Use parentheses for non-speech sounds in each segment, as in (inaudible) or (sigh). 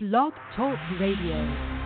Blog Talk Radio.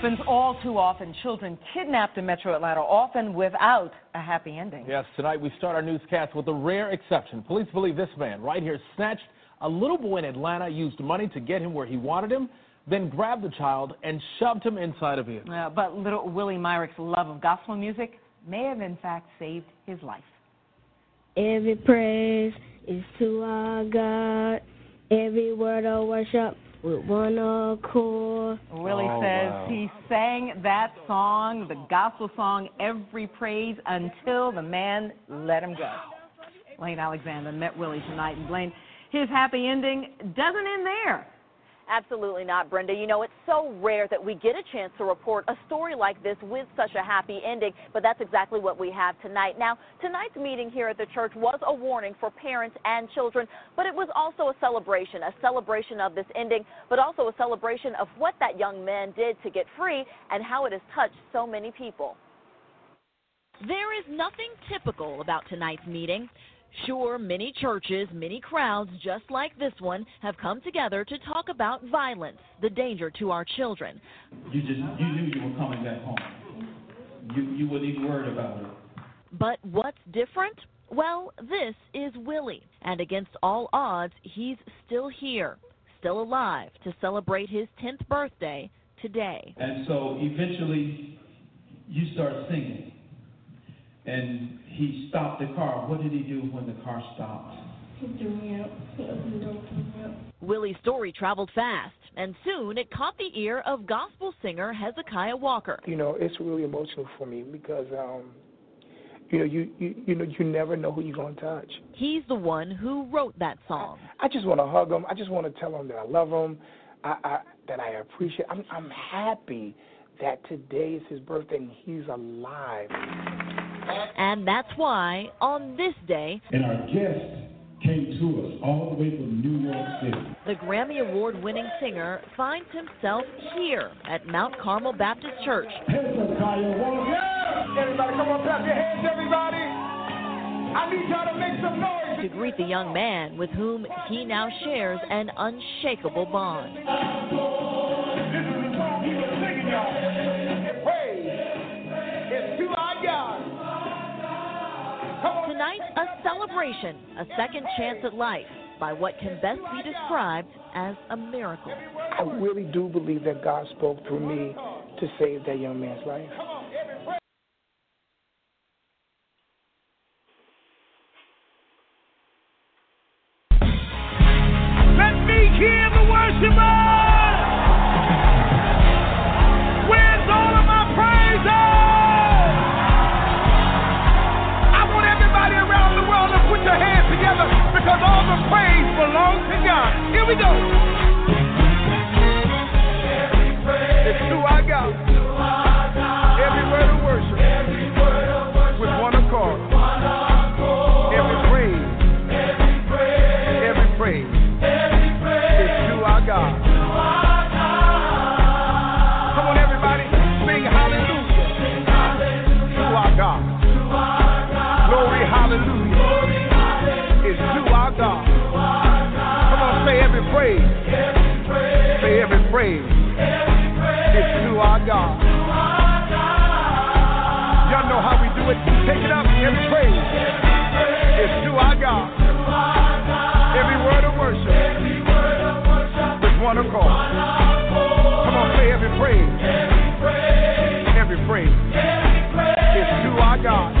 happens all too often. Children kidnapped in metro Atlanta, often without a happy ending. Yes, tonight we start our newscast with a rare exception. Police believe this man right here snatched a little boy in Atlanta, used money to get him where he wanted him, then grabbed the child and shoved him inside a vehicle. Uh, but little Willie Myrick's love of gospel music may have in fact saved his life. Every praise is to our God. Every word of worship with one accord. Willie Oh, says wow. he sang that song, the gospel song, Every Praise, until the man let him go. Blaine Alexander met Willie tonight, and Blaine, his happy ending doesn't end there. Absolutely not, Brenda. You know, it's so rare that we get a chance to report a story like this with such a happy ending, but that's exactly what we have tonight. Now, tonight's meeting here at the church was a warning for parents and children, but it was also a celebration, a celebration of this ending, but also a celebration of what that young man did to get free and how it has touched so many people. There is nothing typical about tonight's meeting. Sure, many churches, many crowds just like this one have come together to talk about violence, the danger to our children. You just you knew you were coming back home. You you weren't even worried about it. But what's different? Well, this is Willie, and against all odds, he's still here, still alive to celebrate his 10th birthday today. And so eventually, you start singing, and he stopped the car. What did he do when the car stopped? He threw me out. He opened the door. Willie's story traveled fast, and soon it caught the ear of gospel singer Hezekiah Walker. you know, it's really emotional for me because, um, you know, you, you you know, you never know who you're gonna touch. He's the one who wrote that song. I just want to hug him. I just want to tell him that I love him. I, I that I appreciate. I'm I'm happy that today is his birthday and he's alive. And that's why, on this day, And our guest came to us all the way from New York City. the Grammy Award winning singer finds himself here at Mount Carmel Baptist Church. Hezekiah Everybody, come on, clap your hands, everybody. I need y'all to make some noise. to greet the young man with whom he now shares an unshakable bond. Tonight, a celebration, a second chance at life by what can best be described as a miracle. I really do believe that God spoke through me to save that young man's life. Let me hear the worshipers. Because all the praise belongs to God. Here we go. It's to our God. Praise. It's to our God. Y'all know how we do it. Take it up. Every praise. It's to our God. Every word of worship. With one accord. Come on, say every praise. Every praise. It's to our God.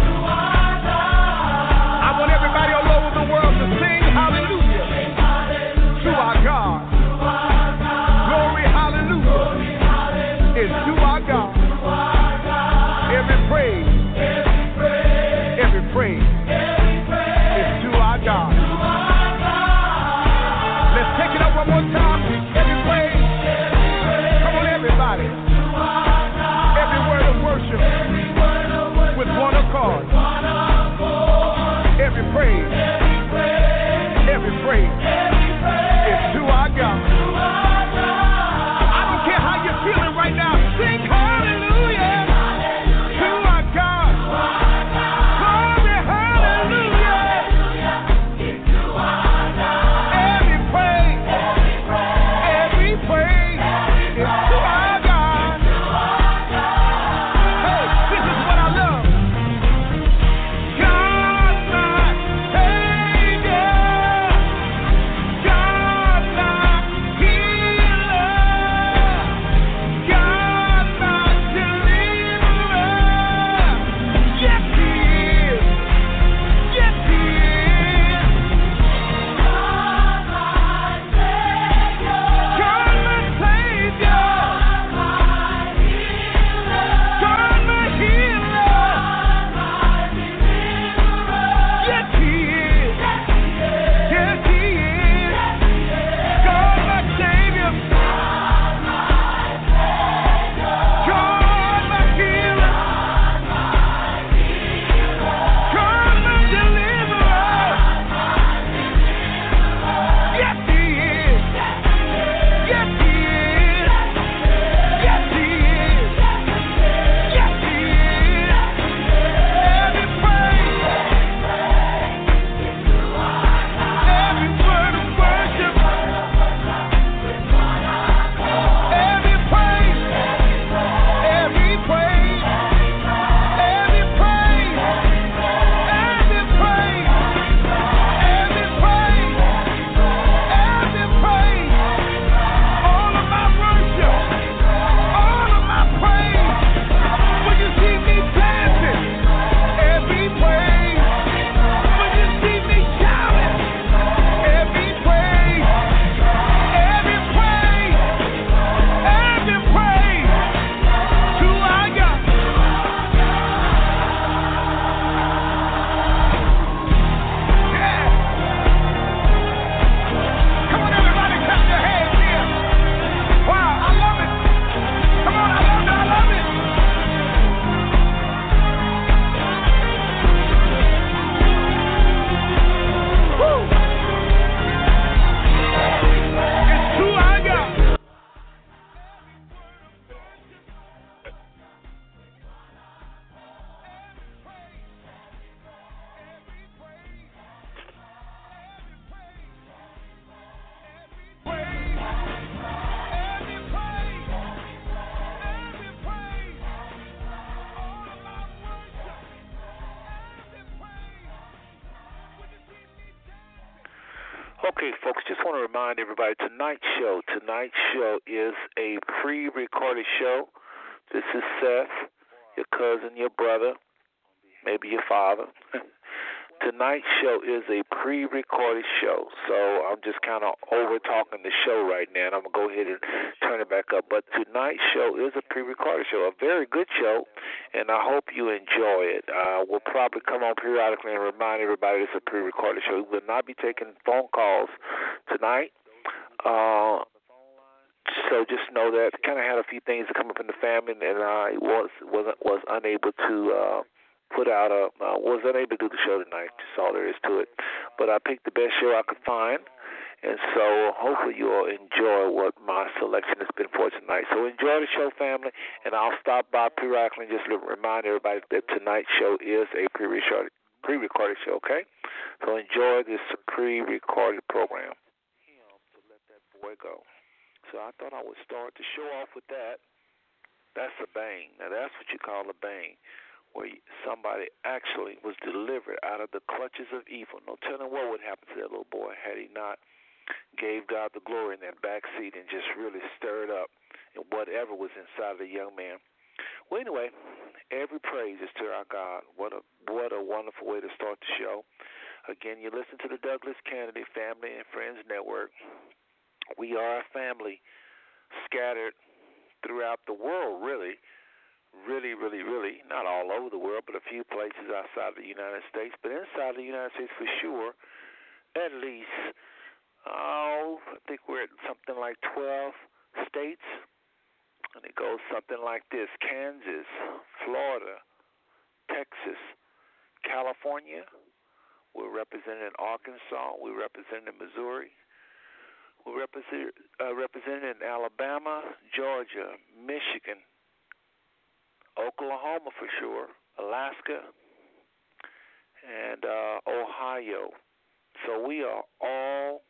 Okay, folks, just want to remind everybody tonight's show. Tonight's show is a pre recorded show. This is Seth, your cousin, your brother, maybe your father. (laughs) tonight's show is a pre-recorded show, so I'm just kind of over talking the show right now, and I'm gonna go ahead and turn it back up. But tonight's show is a pre-recorded show, a very good show, and I hope you enjoy it. Uh, we'll probably come on periodically and remind everybody it's a pre-recorded show. We will not be taking phone calls tonight. Uh, so just know that kind of had a few things that come up in the family, and I was was was unable to. Uh, put out a uh, was unable to do the show tonight. That's all there is to it. But I picked the best show I could find, and so hopefully you'll enjoy what my selection has been for tonight. So enjoy the show, family, and I'll stop by periodically and just remind everybody that tonight's show is a pre-recorded show. Okay, so enjoy this pre-recorded program. To let that boy go. So I thought I would start the show off with that. That's a bang. Now that's what you call a bang where somebody actually was delivered out of the clutches of evil. No telling what would happen to that little boy had he not gave God the glory in that back seat and just really stirred up whatever was inside of the young man. Well, anyway, every praise is to our God. What a what a wonderful way to start the show. Again, you listen to the Douglas Canady Family and Friends Network. We are a family scattered throughout the world, really really, really, really, not all over the world, but a few places outside the United States, but inside the United States for sure, at least, oh, I think we're at something like 12 states. And it goes something like this Kansas, Florida, Texas, California. We're represented in Arkansas. We're represented in Missouri. We're represent, uh, represented in Alabama, Georgia, Michigan, Oklahoma for sure, Alaska, and uh, Ohio. So we are all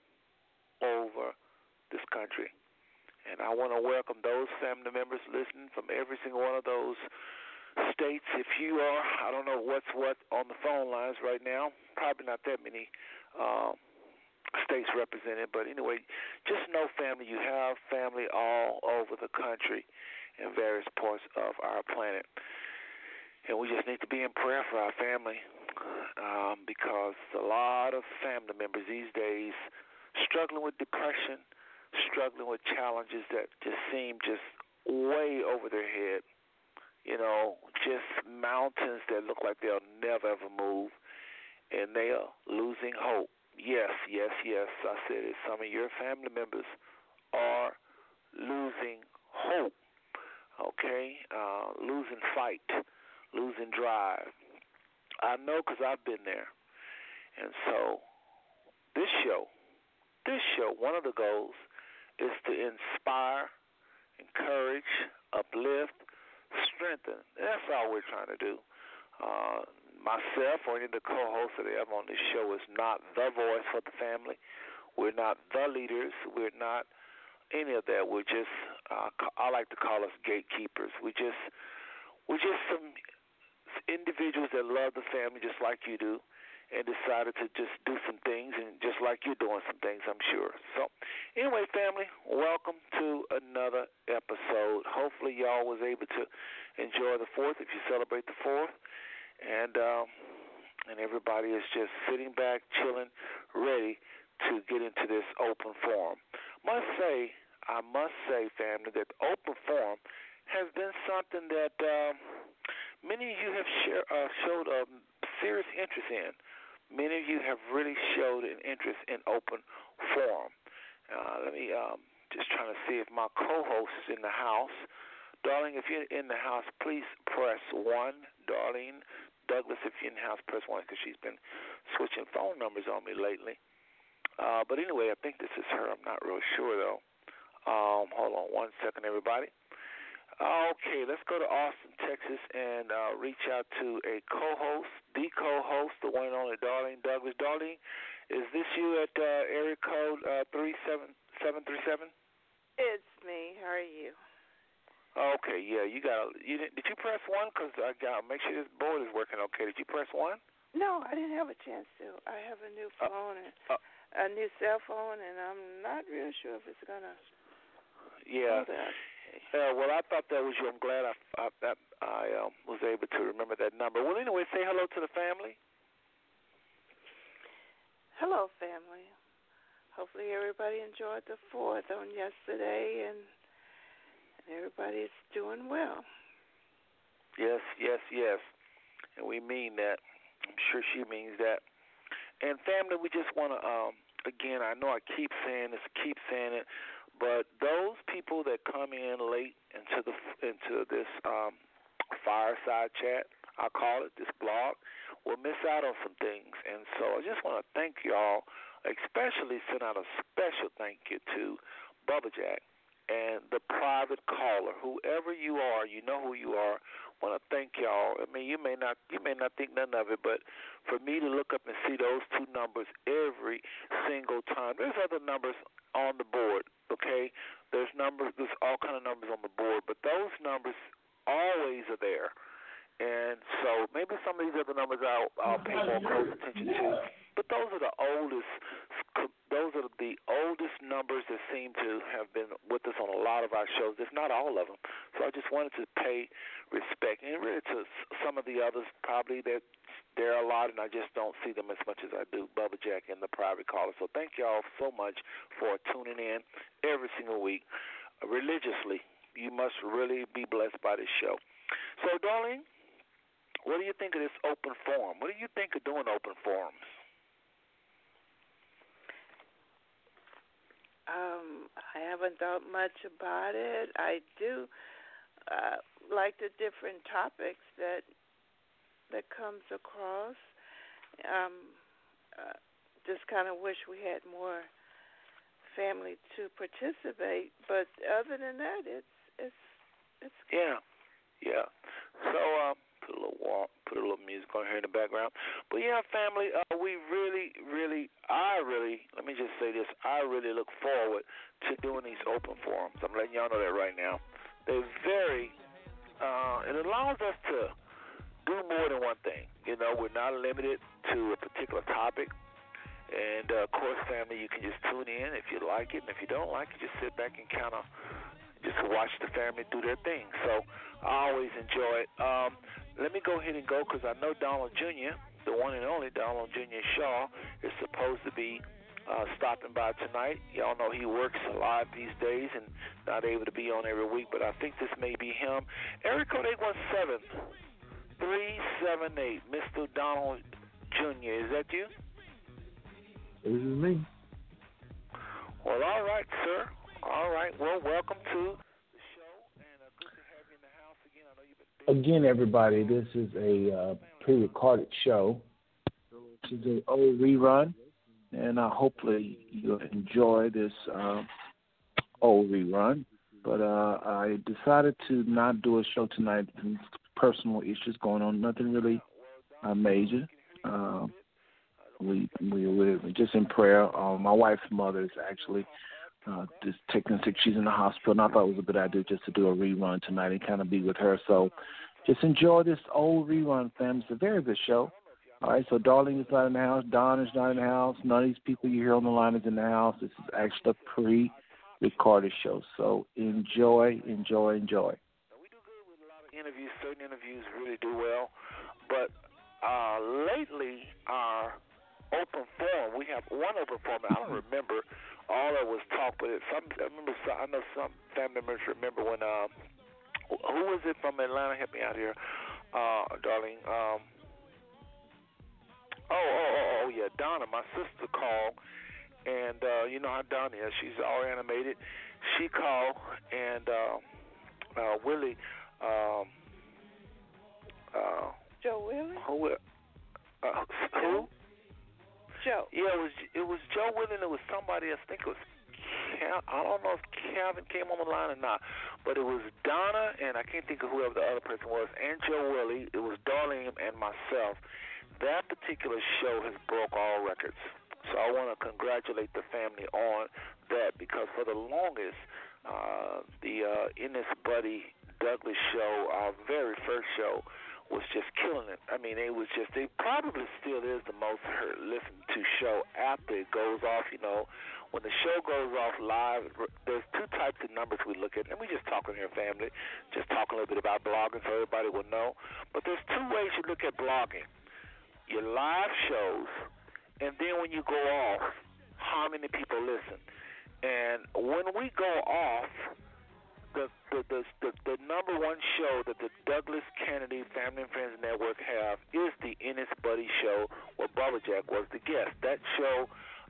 over this country. And I want to welcome those family members listening from every single one of those states. If you are, I don't know what's what on the phone lines right now, probably not that many um, states represented. But anyway, just know, family, you have family all over the country in various parts of our planet. And we just need to be in prayer for our family um, because a lot of family members these days struggling with depression, struggling with challenges that just seem just way over their head. You know, just mountains that look like they'll never ever move, and they are losing hope. Yes, yes, yes. I said it. Some of your family members are losing hope okay? Uh, losing fight, losing drive. I know because I've been there. And so, this show, this show, one of the goals is to inspire, encourage, uplift, strengthen. That's all we're trying to do. Uh, myself or any of the co-hosts that I have on this show is not the voice for the family. We're not the leaders. We're not any of that. We're just uh, I like to call us gatekeepers. We just we're just some individuals that love the family just like you do, and decided to just do some things and just like you're doing some things, I'm sure. So, anyway, family, welcome to another episode. Hopefully, y'all was able to enjoy the fourth if you celebrate the fourth, and um, and everybody is just sitting back, chilling, ready to get into this open forum. Must say, I must say, family, that open forum has been something that um, many of you have share, uh, showed a serious interest in. Many of you have really showed an interest in open forum. Uh, let me um, just trying to see if my co-host is in the house. Darling, if you're in the house, please press one. Darlene Douglas, if you're in the house, press one because she's been switching phone numbers on me lately. Uh, but anyway, I think this is her. I'm not real sure though. Um, hold on one second, everybody. Okay, let's go to Austin, Texas, and uh, reach out to a co-host, the co-host, the one and only Darlene Douglas. Darlene, is this you at uh, area code uh, three seven seven three seven? It's me. How are you? Okay, yeah, you got. You did, did you press one? Cause I got to make sure this board is working okay. Did you press one? No, I didn't have a chance to. I have a new uh, phone, and uh, a new cell phone, and I'm not real sure if it's gonna. Yeah. Yeah, well, I thought that was you. I'm glad I I, that I um, was able to remember that number. Well, anyway, say hello to the family. Hello, family. Hopefully, everybody enjoyed the fourth on yesterday, and, and everybody's doing well. Yes, yes, yes. And we mean that. I'm sure she means that. And family, we just want to, um, again, I know I keep saying this, keep saying it, but those people that come in late into the into this um, fireside chat, I call it this blog, will miss out on some things. And so I just want to thank y'all, especially send out a special thank you to Bubba Jack and the private caller, whoever you are, you know who you are. Want to thank y'all. I mean, you may not you may not think none of it, but for me to look up and see those two numbers every single time. There's other numbers on the board, okay? There's numbers. There's all kind of numbers on the board, but those numbers always are there. And so maybe some of these other numbers I'll, I'll pay more close attention to. But those are the oldest. Those are the oldest numbers that seem to have been with us on a lot of our shows, if not all of them. So I just wanted to pay respect, and really to some of the others, probably that there are a lot, and I just don't see them as much as I do. Bubba Jack and the private caller. So thank y'all so much for tuning in every single week religiously. You must really be blessed by this show. So, darling, what do you think of this open forum? What do you think of doing open forums? Um, I haven't thought much about it. I do uh, like the different topics that that comes across. Um, uh, just kind of wish we had more family to participate, but other than that, it's it's it's Yeah, yeah. So, um, put a little walk, put a little music on here in the background. But yeah, family, uh, we really, really, I really, let me just say this, I really look forward to doing these open forums. I'm letting y'all know that right now. They're very, uh, it allows us to do more than one thing. You know, we're not limited to a particular topic. And uh, of course, family, you can just tune in if you like it, and if you don't like it, just sit back and kind of just watch the family do their thing. So I always enjoy it. Um, let me go ahead and go because I know Donald Jr., the one and only Donald Jr. Shaw, is supposed to be uh, stopping by tonight. Y'all know he works a lot these days and not able to be on every week, but I think this may be him. Area code 817 378, Mr. Donald Jr. Is that you? This is me. Well, all right, sir. All right. Well, welcome to Again, everybody, this is a uh, pre-recorded show. This is an old rerun, and uh, hopefully you'll enjoy this uh, old rerun. But uh, I decided to not do a show tonight. Personal issues going on. Nothing really uh, major. Uh, we we we're just in prayer. Uh, my wife's mother is actually uh, just taking sick. She's in the hospital, and I thought it was a good idea just to do a rerun tonight and kind of be with her. So just enjoy this old rerun, fam. It's a very good show. All right, so Darling is not in the house. Don is not in the house. None of these people you hear on the line is in the house. This is actually a pre-recorded show. So enjoy, enjoy, enjoy. We do good with a lot of interviews, certain interviews really do well. But uh, lately, our open forum, we have one open forum. I don't (clears throat) remember all that was talk, but it, some I remember. Some, I know some family members remember when. Um, who was it from Atlanta? Help me out here, uh, darling. Um, oh, oh, oh, oh, yeah, Donna, my sister called, and uh, you know how Donna is. She's all animated. She called, and uh, uh, Willie. Um, uh, Joe Willie. Who? Uh, who? Joe. Yeah, it was it was Joe Willie. It was somebody else. I think it was. I don't know if Calvin came on the line or not, but it was Donna and I can't think of whoever the other person was, and Joe Willie. It was Darlene and myself. That particular show has broke all records. So I want to congratulate the family on that because for the longest, uh, the uh, Ennis Buddy Douglas show, our very first show, was just killing it. I mean, it was just it probably still is the most heard listened to show after it goes off. You know, when the show goes off live, there's two types of numbers we look at, and we just talking here, family, just talking a little bit about blogging so everybody will know. But there's two ways you look at blogging: your live shows, and then when you go off, how many people listen. And when we go off the the, the the the number one show that the Douglas Canady Family and Friends Network have is the Ennis Buddy Show, where Bubba Jack was the guest. That show,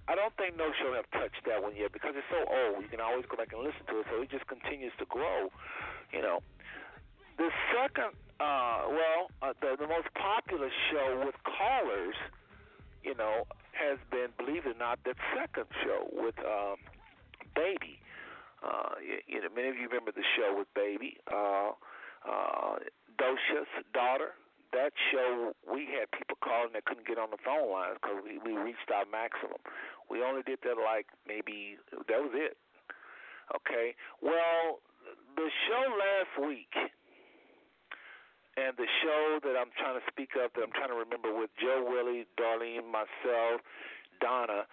I don't think no show have touched that one yet because it's so old. You can always go back and listen to it, so it just continues to grow. You know, the second, uh, well, uh, the the most popular show with callers, you know, has been, believe it or not, that second show with um, Baby. Uh, you, you know, many of you remember the show with Baby, uh, uh, Dosha's daughter. That show, we had people calling that couldn't get on the phone lines because we, we reached our maximum. We only did that like maybe that was it. Okay. Well, the show last week and the show that I'm trying to speak of, that I'm trying to remember with Joe Willie, Darlene, myself, Donna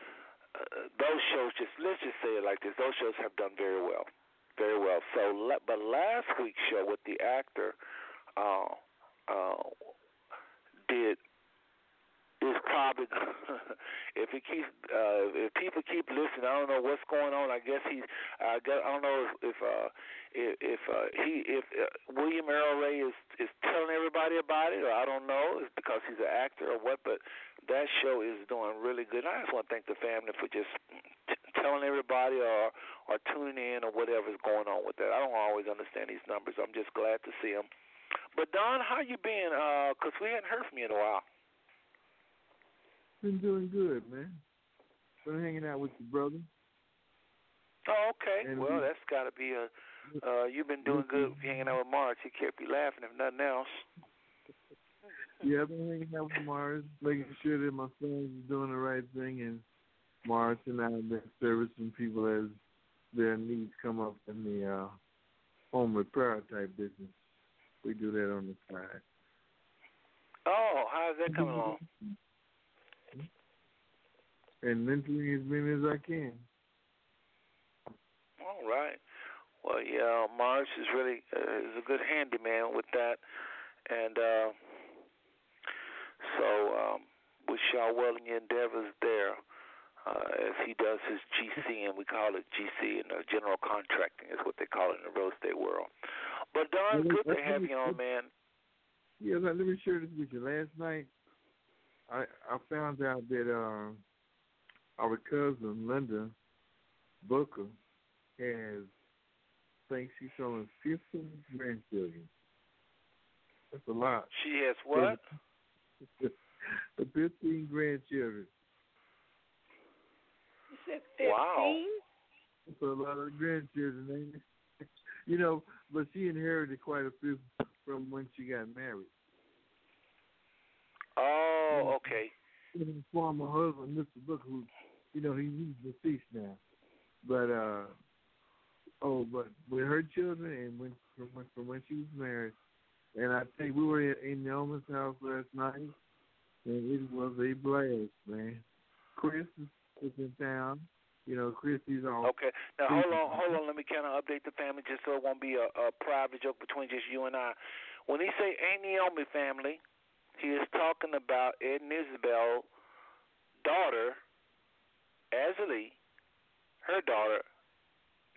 those shows just let's just say it like this those shows have done very well very well. So but last week's show with the actor uh uh did probably (laughs) if he keeps uh if people keep listening I don't know what's going on I guess he's I guess I don't know if if uh if, uh he if uh, William Earl Ray is is telling everybody about it or I don't know it's because he's an actor or what but that show is doing really good. I just want to thank the family for just t- telling everybody or or tuning in or whatever's going on with that. I don't always understand these numbers. I'm just glad to see them. But Don, how you been? Uh, cause we hadn't heard from you in a while. Been doing good, man. Been hanging out with your brother. Oh, okay. And well, we- that's got to be a. Uh, you've been doing good hanging out with Mars. He kept you laughing, if nothing else. (laughs) Yeah, I've been hanging out with Mars, making sure that my sons are doing the right thing, and Mars and I have been servicing people as their needs come up in the uh, home repair type business. We do that on the side. Oh, how's that coming along? And mentoring as many as I can. All right. Well, yeah, Mars is really uh, is a good handyman with that, and uh, so um, wish y'all well in your endeavors there. Uh, as he does his GC, and we call it GC, and uh, general contracting is what they call it in the real estate world. But Don, good to have you on, man. Yeah, let, let me share this with you. Last night, I I found out that uh, our cousin Linda Booker has, I think she's showing 15 grandchildren. That's a lot. She has what? (laughs) the 15 grandchildren. Wow. That's a lot of grandchildren, ain't it? (laughs) you know, but she inherited quite a few from when she got married. Oh, okay. Her former husband, Mr. Book, who, you know, he, he's deceased now. But, uh, oh, but with her children and when from, when- from when she was married, and I think we were in, in Naomi's house last night, and it was a blast, man. Chris is, in town. You know, Chris, he's all Okay. Now hold on, hold on. Let me kind of update the family just so it won't be a, a private joke between just you and I. When he say "Ain't Naomi family," he is talking about Ed and Isabel daughter, Azalee, her daughter,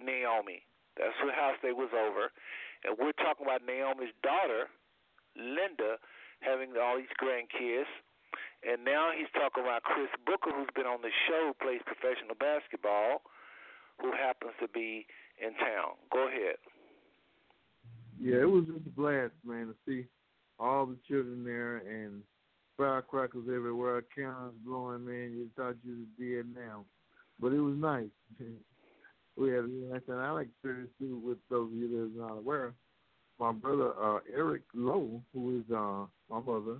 Naomi. That's what house they was over, and we're talking about Naomi's daughter, Linda, having all these grandkids. And now he's talking about Chris Booker, who's been on the show, plays professional basketball, who happens to be in town. Go ahead. Yeah, it was just a blast, man, to see all the children there and firecrackers everywhere, cannons blowing, man. You thought you was dead now. But it was nice. (laughs) we had a nice. I like to too with those of you that are not aware. My brother, uh, Eric Lowe, who is uh, my mother,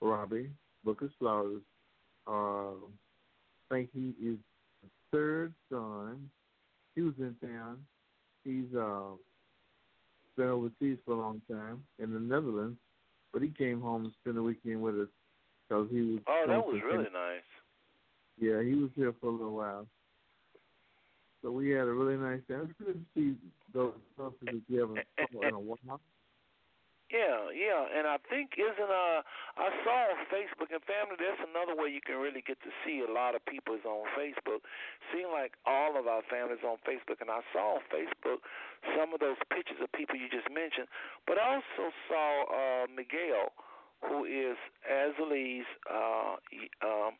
Robbie Booker Slaughters, uh, I think he is the third son. He was in town. He's uh, been overseas for a long time in the Netherlands, but he came home and spent the weekend with us because he was. Oh, that was really finish- nice. Yeah, he was here for a little while. So we had a really nice time. It's good to see those sponsors together in a (laughs) while. Yeah, yeah, and I think isn't uh I saw on Facebook and family. That's another way you can really get to see a lot of people is on Facebook. Seem like all of our families on Facebook, and I saw on Facebook some of those pictures of people you just mentioned. But I also saw uh Miguel, who is Azalee's uh, um,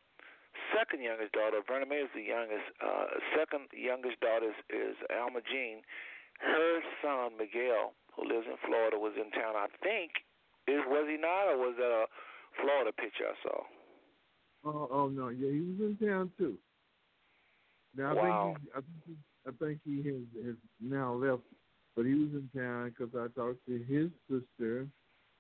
second youngest daughter. Verna May is the youngest. Uh, second youngest daughter is, is Alma Jean. Her son Miguel, who lives in Florida, was in town. I think is was he not, or was that a Florida picture I saw? Oh, oh no, yeah, he was in town too. Now Wow. I think he, I think he, I think he has, has now left, but he was in town because I talked to his sister,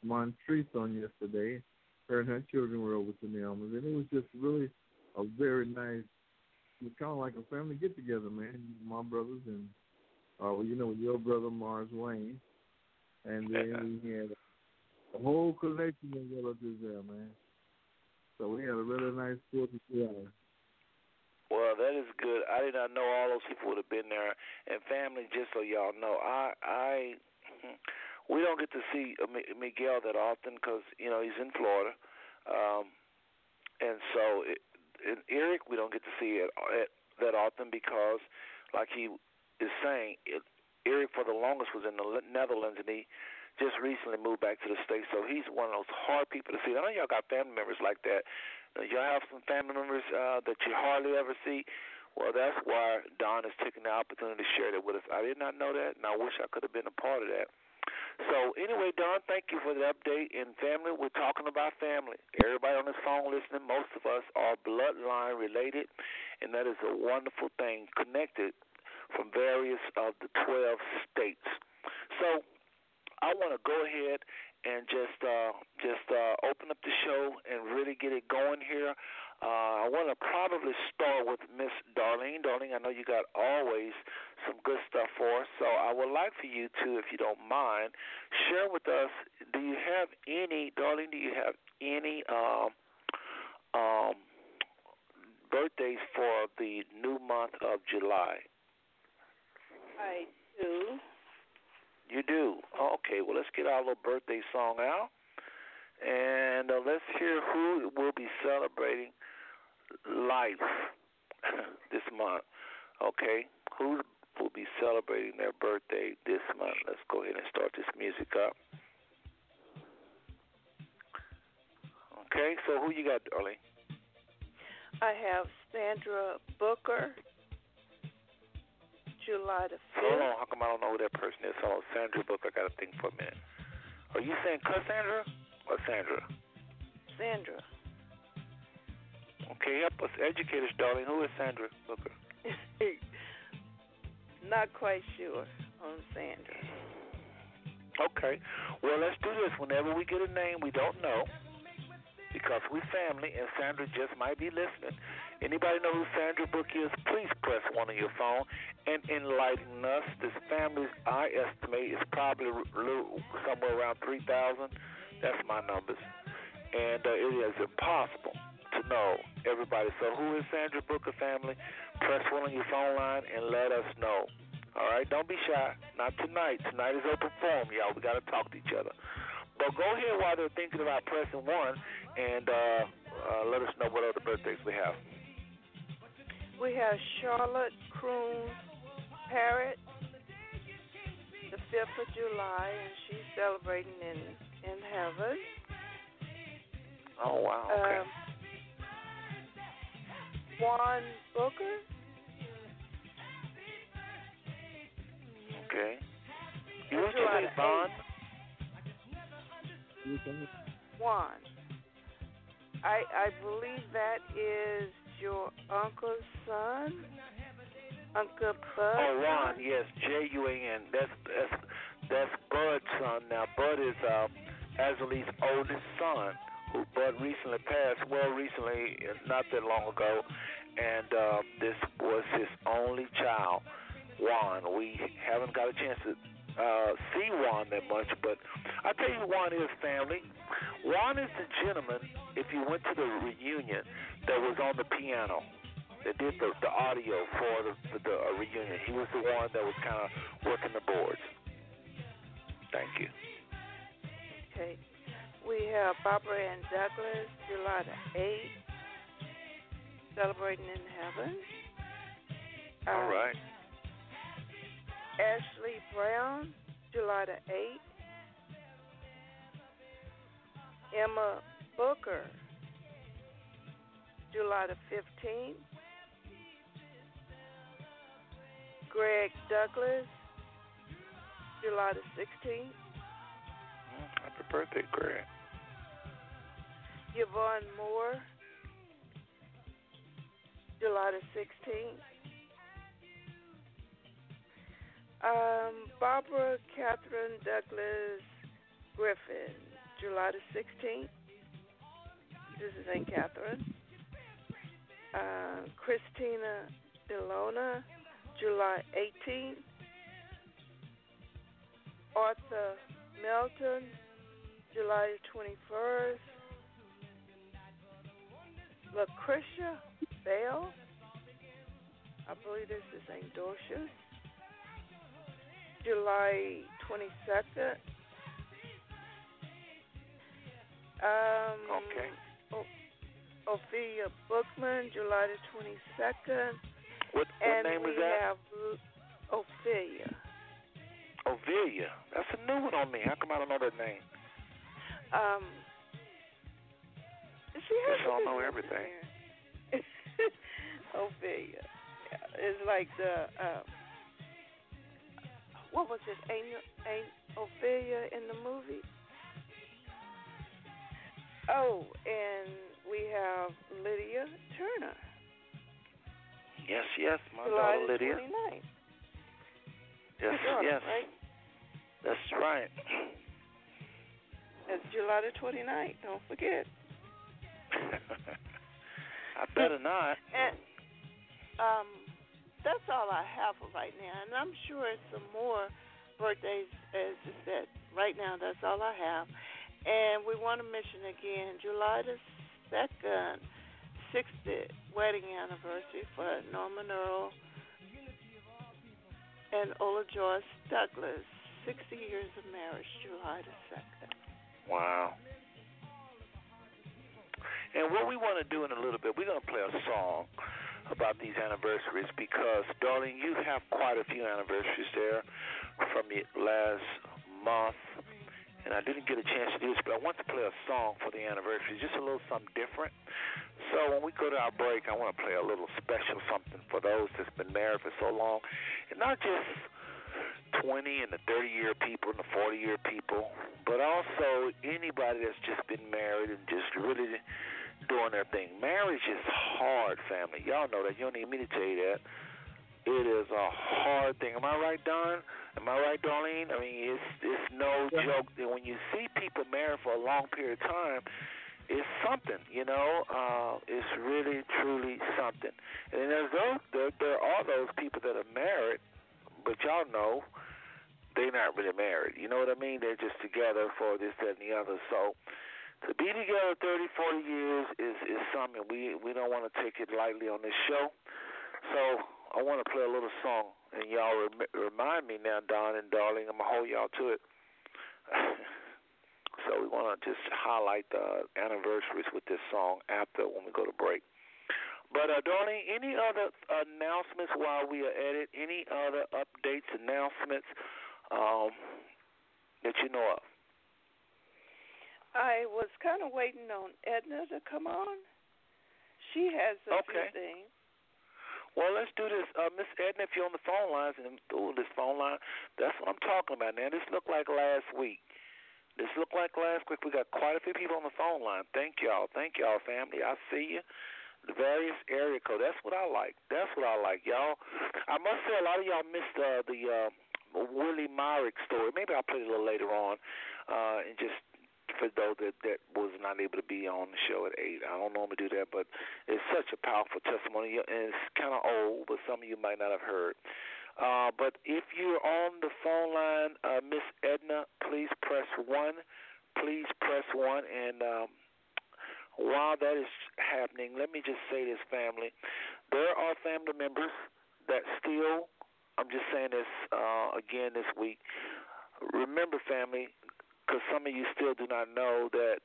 Montrese, on yesterday. Her and her children were over to Nelmas, and it was just really a very nice. It was kind of like a family get together, man. My brothers and, uh, well, you know, your brother Mars Wayne, and then (laughs) we had a whole collection of relatives there, man. So we had a really nice fourth of July. Well, that is good. I did not know all those people would have been there. And family, just so y'all know, I I we don't get to see uh, Miguel that often because you know he's in Florida, um, and so it, and Eric we don't get to see it at, that often because, like he is saying, it, Eric for the longest was in the Netherlands and he just recently moved back to the states. So he's one of those hard people to see. I know y'all got family members like that. Uh, Y'all have some family members uh, that you hardly ever see. Well, that's why Don is taking the opportunity to share that with us. I did not know that, and I wish I could have been a part of that. So anyway, Don, thank you for the update. And family, we're talking about family. Everybody on this phone listening, most of us are bloodline related, and that is a wonderful thing. Connected from various of the 12 states. So I want to go ahead and just uh, just uh, open up the show and really get it going here. Uh, I want to probably start with Miss Darlene. Darlene, I know you got always some good stuff for us, so I would like for you to, if you don't mind, share with us. Do you have any, Darlene? Do you have any um, um, birthdays for the new month of July? I do. You do. Okay, well, let's get our little birthday song out. And uh, let's hear who will be celebrating life (coughs) this month. Okay, who will be celebrating their birthday this month? Let's go ahead and start this music up. Okay, so who you got, Darlene? I have Sandra Booker, July the 5th. Hold on, how come I don't know who that person is? Hold on, Sandra Booker, I got to think for a minute. Are you saying Cassandra or Sandra? Sandra. Okay, help us educate us, darling. Who is Sandra Booker? (laughs) Not quite sure on Sandra. Okay. Well, let's do this. Whenever we get a name we don't know, because we family and Sandra just might be listening. Anybody know who Sandra Book is? Please press one on your phone and enlighten us. This family, I estimate, is probably somewhere around 3,000. That's my numbers. And uh, it is impossible to know everybody. So who is Sandra Booker family? Press one on your phone line and let us know. All right, don't be shy. Not tonight. Tonight is open forum, y'all. We got to talk to each other. But go ahead while they're thinking about pressing one and uh, uh, let us know what other birthdays we have. We have Charlotte Croon Parrott, the 5th of July, and she's celebrating in, in heaven. Oh, wow. Okay. Um, Juan Booker, okay. You want to July say the Vaughn? Juan. I I believe that is your uncle's son, Uncle Bud. Oh, Ron, yes, J U A N. That's that's that's Bud's son. Now, Bud is uh, Azalee's oldest son, who Bud recently passed. Well, recently, uh, not that long ago, and uh, this was his only child, Juan. We haven't got a chance to uh, see Juan that much, but I tell you Juan is family. Juan is the gentleman. If you went to the reunion, that was on the piano. That did the, the audio for the, the, the uh, reunion. He was the one that was kind of working the boards. Thank you. Okay. We have Barbara and Douglas, July the 8th, celebrating in heaven. All Um, right. Ashley Brown, July the 8th. Emma Booker, July the 15th. Greg Douglas, July the 16th. Mm, Happy birthday, Greg. Yvonne Moore, July the 16th. Um, Barbara Catherine Douglas Griffin, July the 16th. This is St. Catherine. Uh, Christina Delona, July 18th. Arthur Melton, July the 21st. Lucretia Bell, I believe this is St. Dorcias, July 22nd. Um, Okay. O- Ophelia Bookman, July the 22nd. What, what and name is that? L- Ophelia. Ovilia. That's a new one on me. How come I don't know that name? Um, I don't know everything. (laughs) Ophelia. Yeah, it's like the uh, what was it? Ain't ain't Ophelia in the movie? Oh, and we have Lydia Turner. Yes, yes, my July daughter Lydia. 29th. Yes, daughter, yes. Right? That's right. It's July the 29th. Don't forget. (laughs) I better not. And um, that's all I have for right now. And I'm sure some more birthdays, as I said. Right now, that's all I have. And we want to mention again July the 2nd, 60th wedding anniversary for Norman Earl and Ola Joyce Douglas. 60 years of marriage, July the 2nd. Wow. And what we want to do in a little bit, we're going to play a song about these anniversaries because, darling, you have quite a few anniversaries there from the last month. And I didn't get a chance to do this, but I want to play a song for the anniversary, just a little something different. So when we go to our break, I want to play a little special something for those that's been married for so long. And not just 20 and the 30 year people and the 40 year people, but also anybody that's just been married and just really doing their thing. Marriage is hard, family. Y'all know that. You don't need me to tell you that. It is a hard thing. Am I right, Don? Am I right, Darlene? I mean, it's it's no joke that when you see people married for a long period of time, it's something, you know. Uh, it's really, truly something. And there's those, there, there are those people that are married, but y'all know they're not really married. You know what I mean? They're just together for this, that, and the other. So to be together 30, 40 years is is something we we don't want to take it lightly on this show. So I want to play a little song, and y'all rem- remind me now, Don and Darling. I'm gonna hold y'all to it. (laughs) so we want to just highlight the anniversaries with this song after when we go to break. But uh, Darling, any other announcements while we are at it? Any other updates, announcements um, that you know of? I was kind of waiting on Edna to come on. She has a Okay. few things. Well, let's do this, uh, Miss Edna. If you're on the phone lines, and ooh, this phone line, that's what I'm talking about. Now, this looked like last week. This looked like last week. We got quite a few people on the phone line. Thank y'all. Thank y'all, family. I see you. The various area code. That's what I like. That's what I like, y'all. I must say, a lot of y'all missed uh, the uh, Willie Myrick story. Maybe I'll play it a little later on, uh, and just for those that that was not able to be on the show at eight. I don't normally do that, but it's such a powerful testimony, and it's kind of old, but some of you might not have heard. Uh, but if you're on the phone line, uh, Miss Edna, please press one. Please press one. And um, while that is happening, let me just say this, family. There are family members that still, I'm just saying this uh, again this week. Remember, family, because some of you still do not know that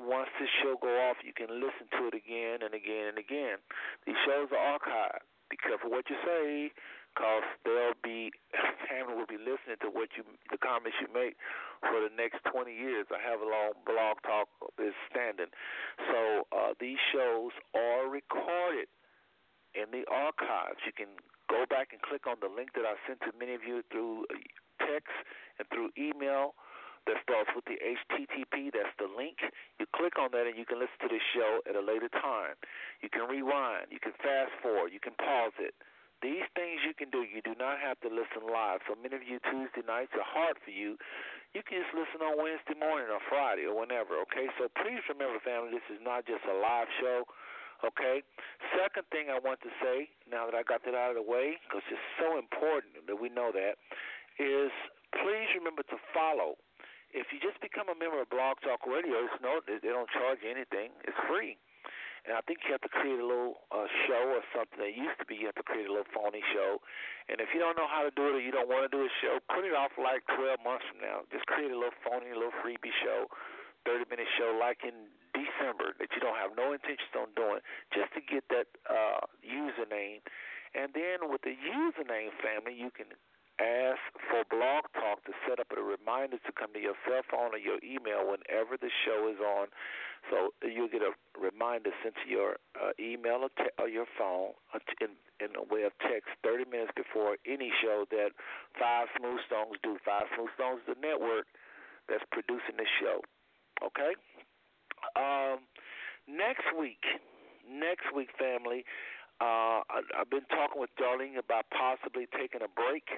once this show go off, you can listen to it again and again and again. These shows are archived. Be careful what you say, because they'll be (laughs) family will be listening to what you the comments you make for the next 20 years. I have a long blog talk is standing, so uh, these shows are recorded in the archives. You can go back and click on the link that I sent to many of you through text and through email that starts with the HTTP. That's the link. You click on that and you can listen to the show at a later time. You can rewind. You can fast forward. You can pause it. These things you can do. You do not have to listen live. So many of you Tuesday nights are hard for you. You can just listen on Wednesday morning or Friday or whenever. Okay. So please remember, family, this is not just a live show. Okay. Second thing I want to say, now that I got that out of the way, because it's so important that we know that, is please remember to follow if you just become a member of Blog Talk Radio, it's no, they don't charge you anything. It's free. And I think you have to create a little uh, show or something. That used to be you have to create a little phony show. And if you don't know how to do it or you don't want to do a show, put it off like 12 months from now. Just create a little phony, a little freebie show, 30 minute show like in December that you don't have no intentions on doing, just to get that uh, username. And then with the username family, you can ask for Blog Talk to set up a reminder to come to your cell phone or your email whenever the show is on. So you'll get a reminder sent to your uh, email or, te- or your phone uh, in, in a way of text 30 minutes before any show that Five Smooth Stones do. Five Smooth Stones is the network that's producing the show. Okay? Um, next week, next week, family, uh, I, I've been talking with Darlene about possibly taking a break.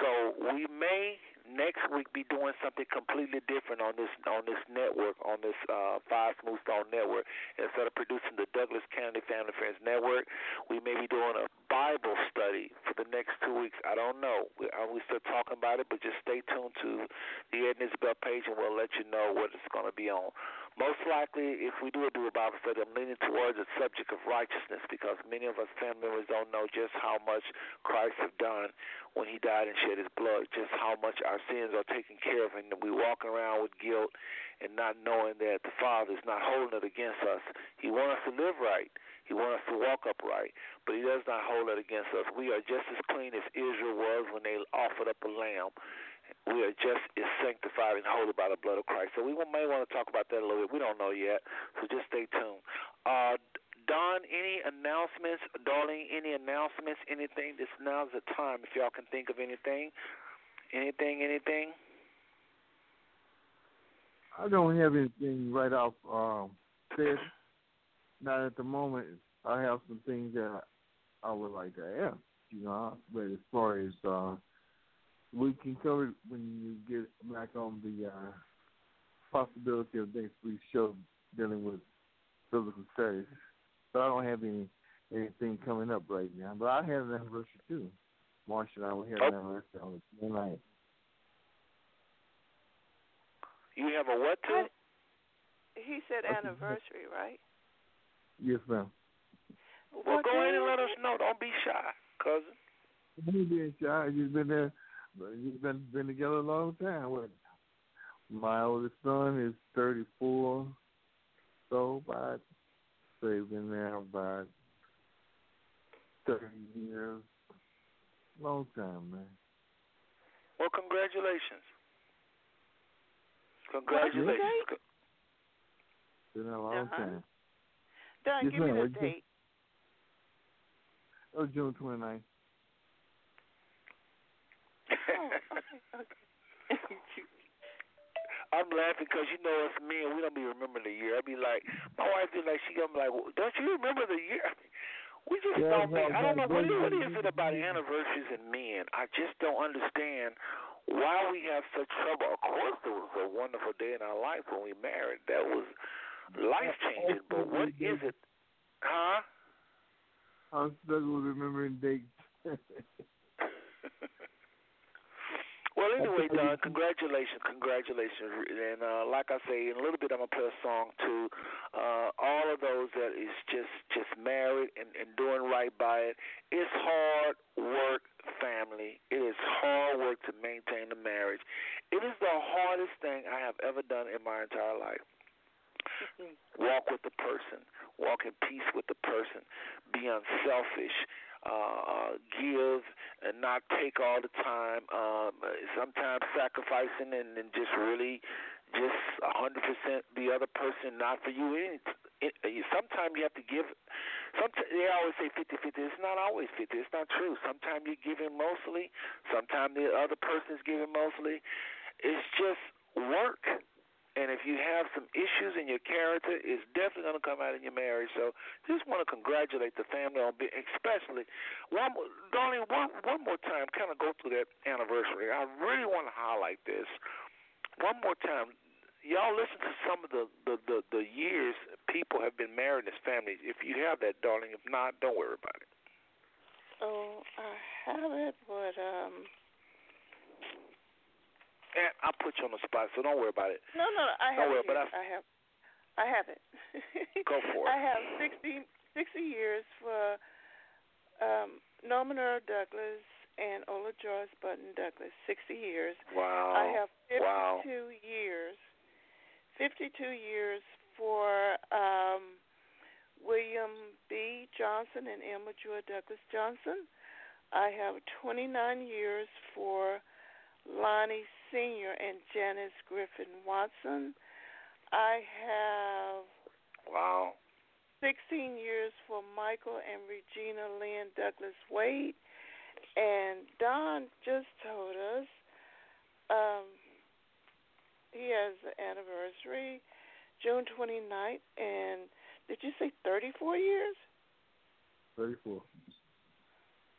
So we may next week be doing something completely different on this on this network on this uh, Five Smooth Stone network. Instead of producing the Douglas Canady Family Friends Network, we may be doing a Bible study for the next two weeks. I don't know. We, are we still talking about it? But just stay tuned to the Ed and Isabel page, and we'll let you know what it's going to be on. Most likely, if we do do a Bible study, I'm leaning towards the subject of righteousness because many of us family members don't know just how much Christ has done when He died and shed His blood, just how much our sins are taken care of, and we walk around with guilt and not knowing that the Father is not holding it against us. He wants us to live right. He wants us to walk upright, but He does not hold it against us. We are just as clean as Israel was when they offered up a lamb we are just as sanctified and holy by the blood of Christ. So we may want to talk about that a little bit. We don't know yet, so just stay tuned. Uh, Don, any announcements? darling? any announcements? Anything? This now's the time if y'all can think of anything. Anything? Anything? I don't have anything right off um, said. Not at the moment. I have some things that I would like to add. You know, but as far as uh, we can cover it when you get back on the uh, possibility of next week's show dealing with biblical studies. But I don't have any anything coming up right now, but I have an anniversary too. Marcia and I will have an oh. anniversary on the night. You have a what too? He said anniversary, right? Yes, ma'am. Well, go ahead and let us know. Don't be shy, cousin. I'm being shy. You've been there You've been been together a long time. What? My oldest son is thirty four, so about so he's been there about thirty years. Long time, man. Well, congratulations. Congratulations. Been a long uh-huh. time. Don, yes, give me the date. Oh, June 29th. Oh, (laughs) I'm laughing because you know it's me and we don't be remembering the year. I'd be like, my wife be like, she gonna be like, well, don't you remember the year? We just yeah, don't. I don't know what, what is it about anniversaries and men. I just don't understand why we have such trouble. Of course, it was a wonderful day in our life when we married. That was life changing. But what is it? Huh? I'm struggling with remembering dates. (laughs) Well, anyway, Don, congratulations, congratulations, and uh, like I say, in a little bit, I'm gonna play a song to uh, all of those that is just just married and, and doing right by it. It's hard work, family. It is hard work to maintain the marriage. It is the hardest thing I have ever done in my entire life. Walk with the person. Walk in peace with the person. Be unselfish. Uh, uh, give and not take all the time. Um, sometimes sacrificing and, and just really, just a hundred percent the other person, not for you. It, it, sometimes you have to give. Sometimes they always say fifty-fifty. It's not always fifty. It's not true. Sometimes you're giving mostly. Sometimes the other person is giving mostly. It's just work. And if you have some issues in your character, it's definitely going to come out in your marriage. So just want to congratulate the family on being, especially one darling, one one more time, kind of go through that anniversary. I really want to highlight this one more time. Y'all listen to some of the the the, the years people have been married as families. If you have that, darling, if not, don't worry about it. Oh, I have it, but um. And I put you on the spot, so don't worry about it. No, no, I don't have worry, it. but I, I have, I have it. Go for it. (laughs) I have 60, 60 years for um, Norman Earl Douglas and Ola Joyce Button Douglas. Sixty years. Wow. I have Wow. fifty-two years. Fifty-two years for um, William B. Johnson and Emma Joy Douglas Johnson. I have 29 years for Lonnie Sr. and Janice Griffin Watson. I have wow 16 years for Michael and Regina Lynn Douglas Wade. And Don just told us um, he has an anniversary June 29th. And did you say 34 years? 34.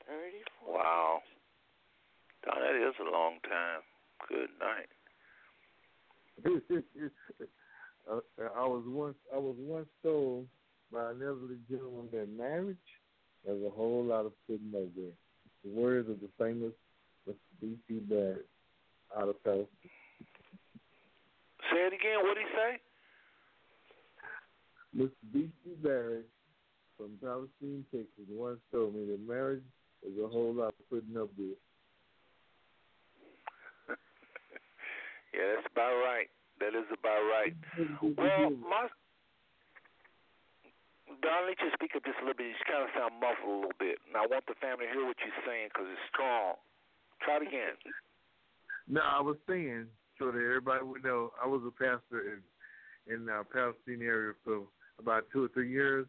34. Wow. God, that is a long time. Good night. (laughs) uh, I was once I was once told by an elderly gentleman that marriage has a whole lot of putting over. The words of the famous Mr. B.C. Barrett out of Palestine. Say it again. What did he say? Mr. B.C. Barrett from Palestine, Texas, once told me that marriage is a whole lot of putting up with. Yeah, that's about right. That is about right. Well, my Don, let you speak up just a little bit. You kind of sound muffled a little bit, and I want the family to hear what you're saying because it's strong. Try it again. No, I was saying so that everybody would know. I was a pastor in in uh, the Palestine area for about two or three years,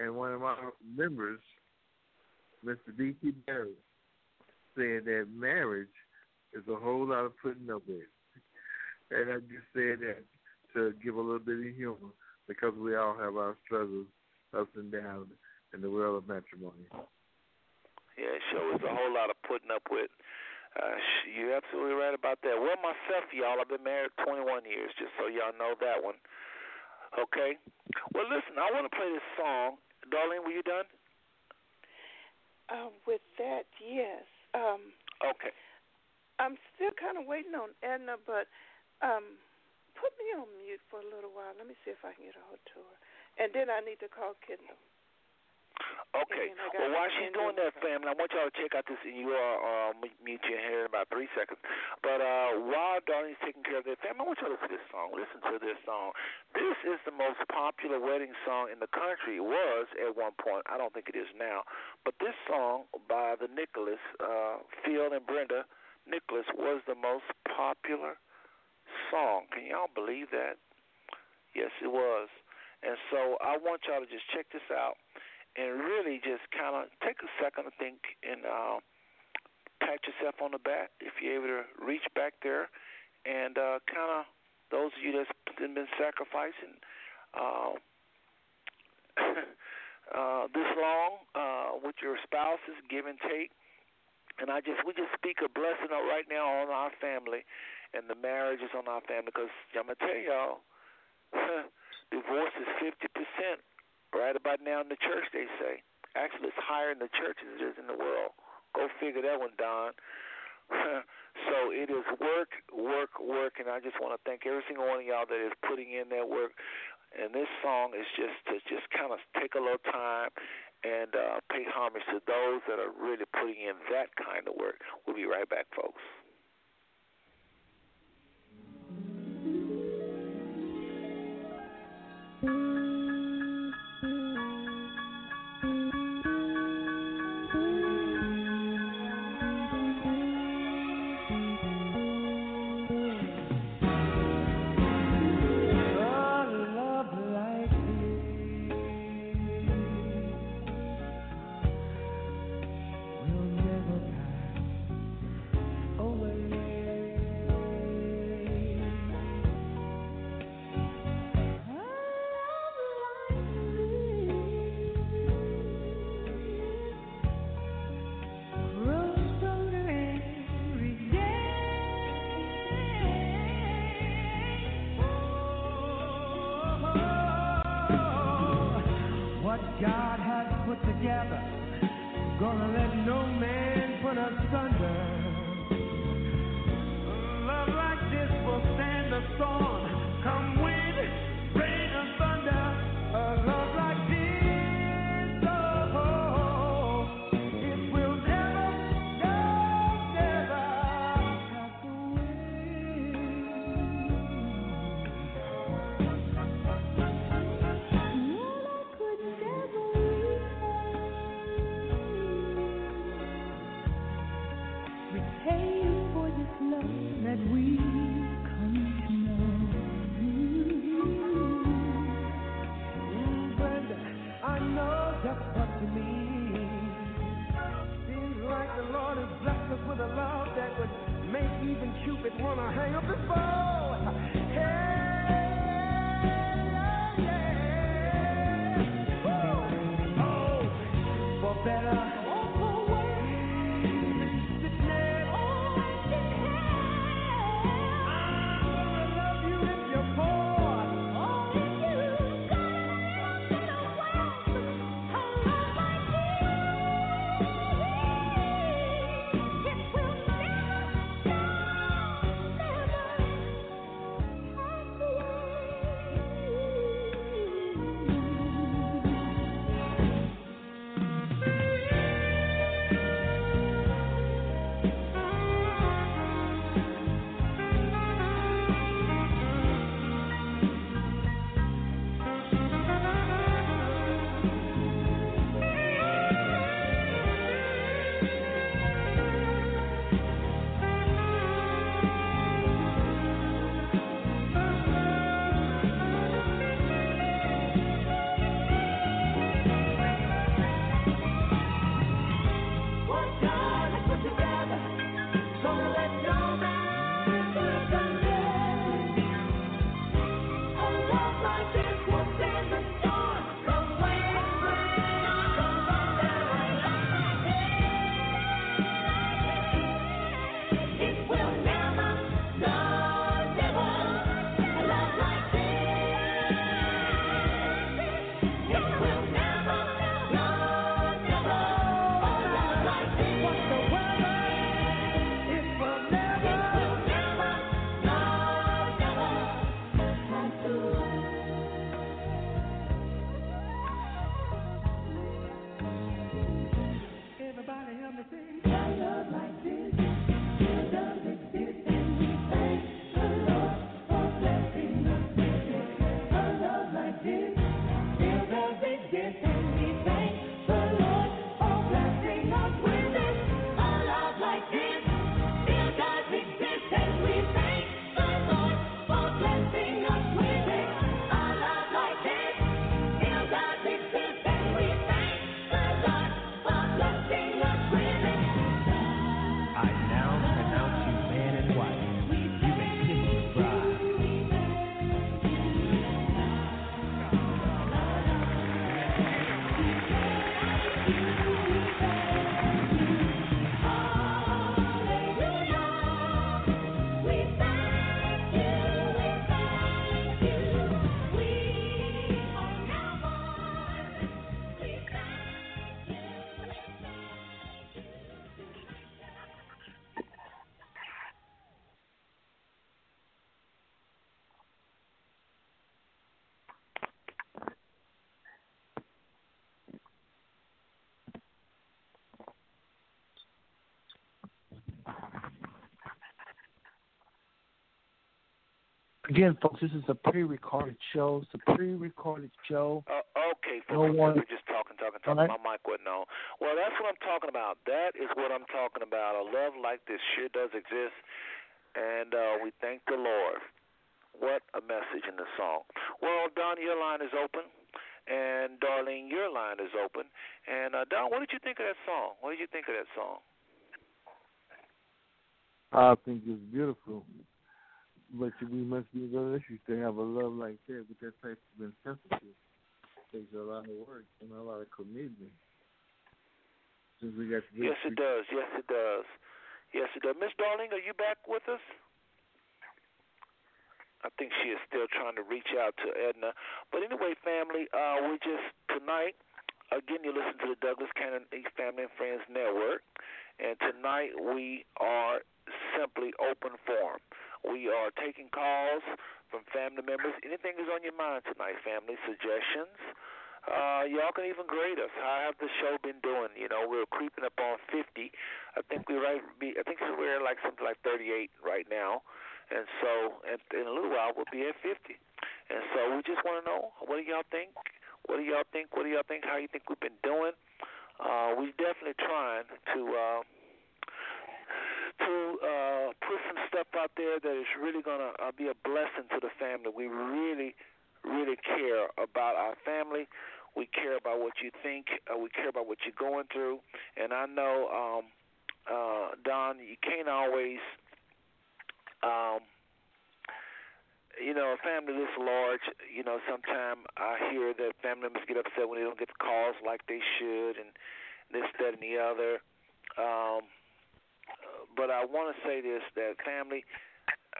and one of my members, Mr. D.T. Barry, said that marriage is a whole lot of putting up with. And I just said that to give a little bit of humor because we all have our struggles ups and downs in the world of matrimony. Yeah, sure. It's a whole lot of putting up with. Uh, you're absolutely right about that. Well, myself, y'all, I've been married 21 years, just so y'all know that one. Okay. Well, listen, I want to play this song. Darlene, were you done? Uh, with that, yes. Um, okay. I'm still kind of waiting on Edna, but um, put me on mute for a little while. Let me see if I can get a hold to her. And then I need to call Kendall. Okay. Well, while she's doing that, family, I want y'all to check out this. You are uh, mute your hair in about three seconds. But uh, while Darlene's taking care of that, family, I want y'all to listen to this song. Listen to this song. This is the most popular wedding song in the country. It was at one point. I don't think it is now. But this song by the Nicholas, uh, Phil and Brenda Nicholas, was the most popular song. Can y'all believe that? Yes, it was. And so I want y'all to just check this out and really just kind of take a second to think and uh, pat yourself on the back if you're able to reach back there and uh, kind of those of you that's been sacrificing uh, (laughs) uh, this long uh, with your spouses, give and take. And I just we just speak a blessing right now on our family and the marriages on our family because I'm gonna tell y'all, (laughs) divorce is fifty percent right about now in the church. They say actually it's higher in the church as it is in the world. Go figure that one, Don. (laughs) so it is work, work, work, and I just want to thank every single one of y'all that is putting in that work. And this song is just to just kind of take a little time and uh, pay homage to those that are really putting in that kind of work. We'll be right back, folks. Wanna hang up his phone. Hey, Again, folks, this is a pre-recorded show. It's a pre-recorded show. Uh, okay, No folks, one- we're just talking, talking, talking. Alright. My mic wasn't on. Well, that's what I'm talking about. That is what I'm talking about. A love like this sure does exist, and uh, we thank the Lord. What a message in the song. Well, Don, your line is open, and Darlene, your line is open. And uh, Don, what did you think of that song? What did you think of that song? I think it's beautiful. But we must be issues to have a love like that with that type of intensity. takes a lot of work and a lot of commitment. Since we got Yes, it does. Yes, it does. Yes, it does. Miss Darling, are you back with us? I think she is still trying to reach out to Edna. But anyway, family, uh, we just tonight again you listen to the Douglas Canady Family and Friends Network, and tonight we are simply open forum. We are taking calls from family members. Anything is on your mind tonight, family suggestions. Uh, y'all can even grade us. How have the show been doing? You know, we're creeping up on 50. I think we right. Be, I think we're like something like 38 right now, and so in, in a little while we'll be at 50. And so we just want to know what do y'all think? What do y'all think? What do y'all think? How you think we've been doing? Uh, we're definitely trying to. Uh, to uh, put some stuff out there that is really going to uh, be a blessing to the family. We really, really care about our family. We care about what you think. Uh, we care about what you're going through. And I know, um, uh, Don, you can't always, um, you know, a family this large, you know, sometimes I hear that family members get upset when they don't get the calls like they should and this, that, and the other. Um, but I want to say this: that family,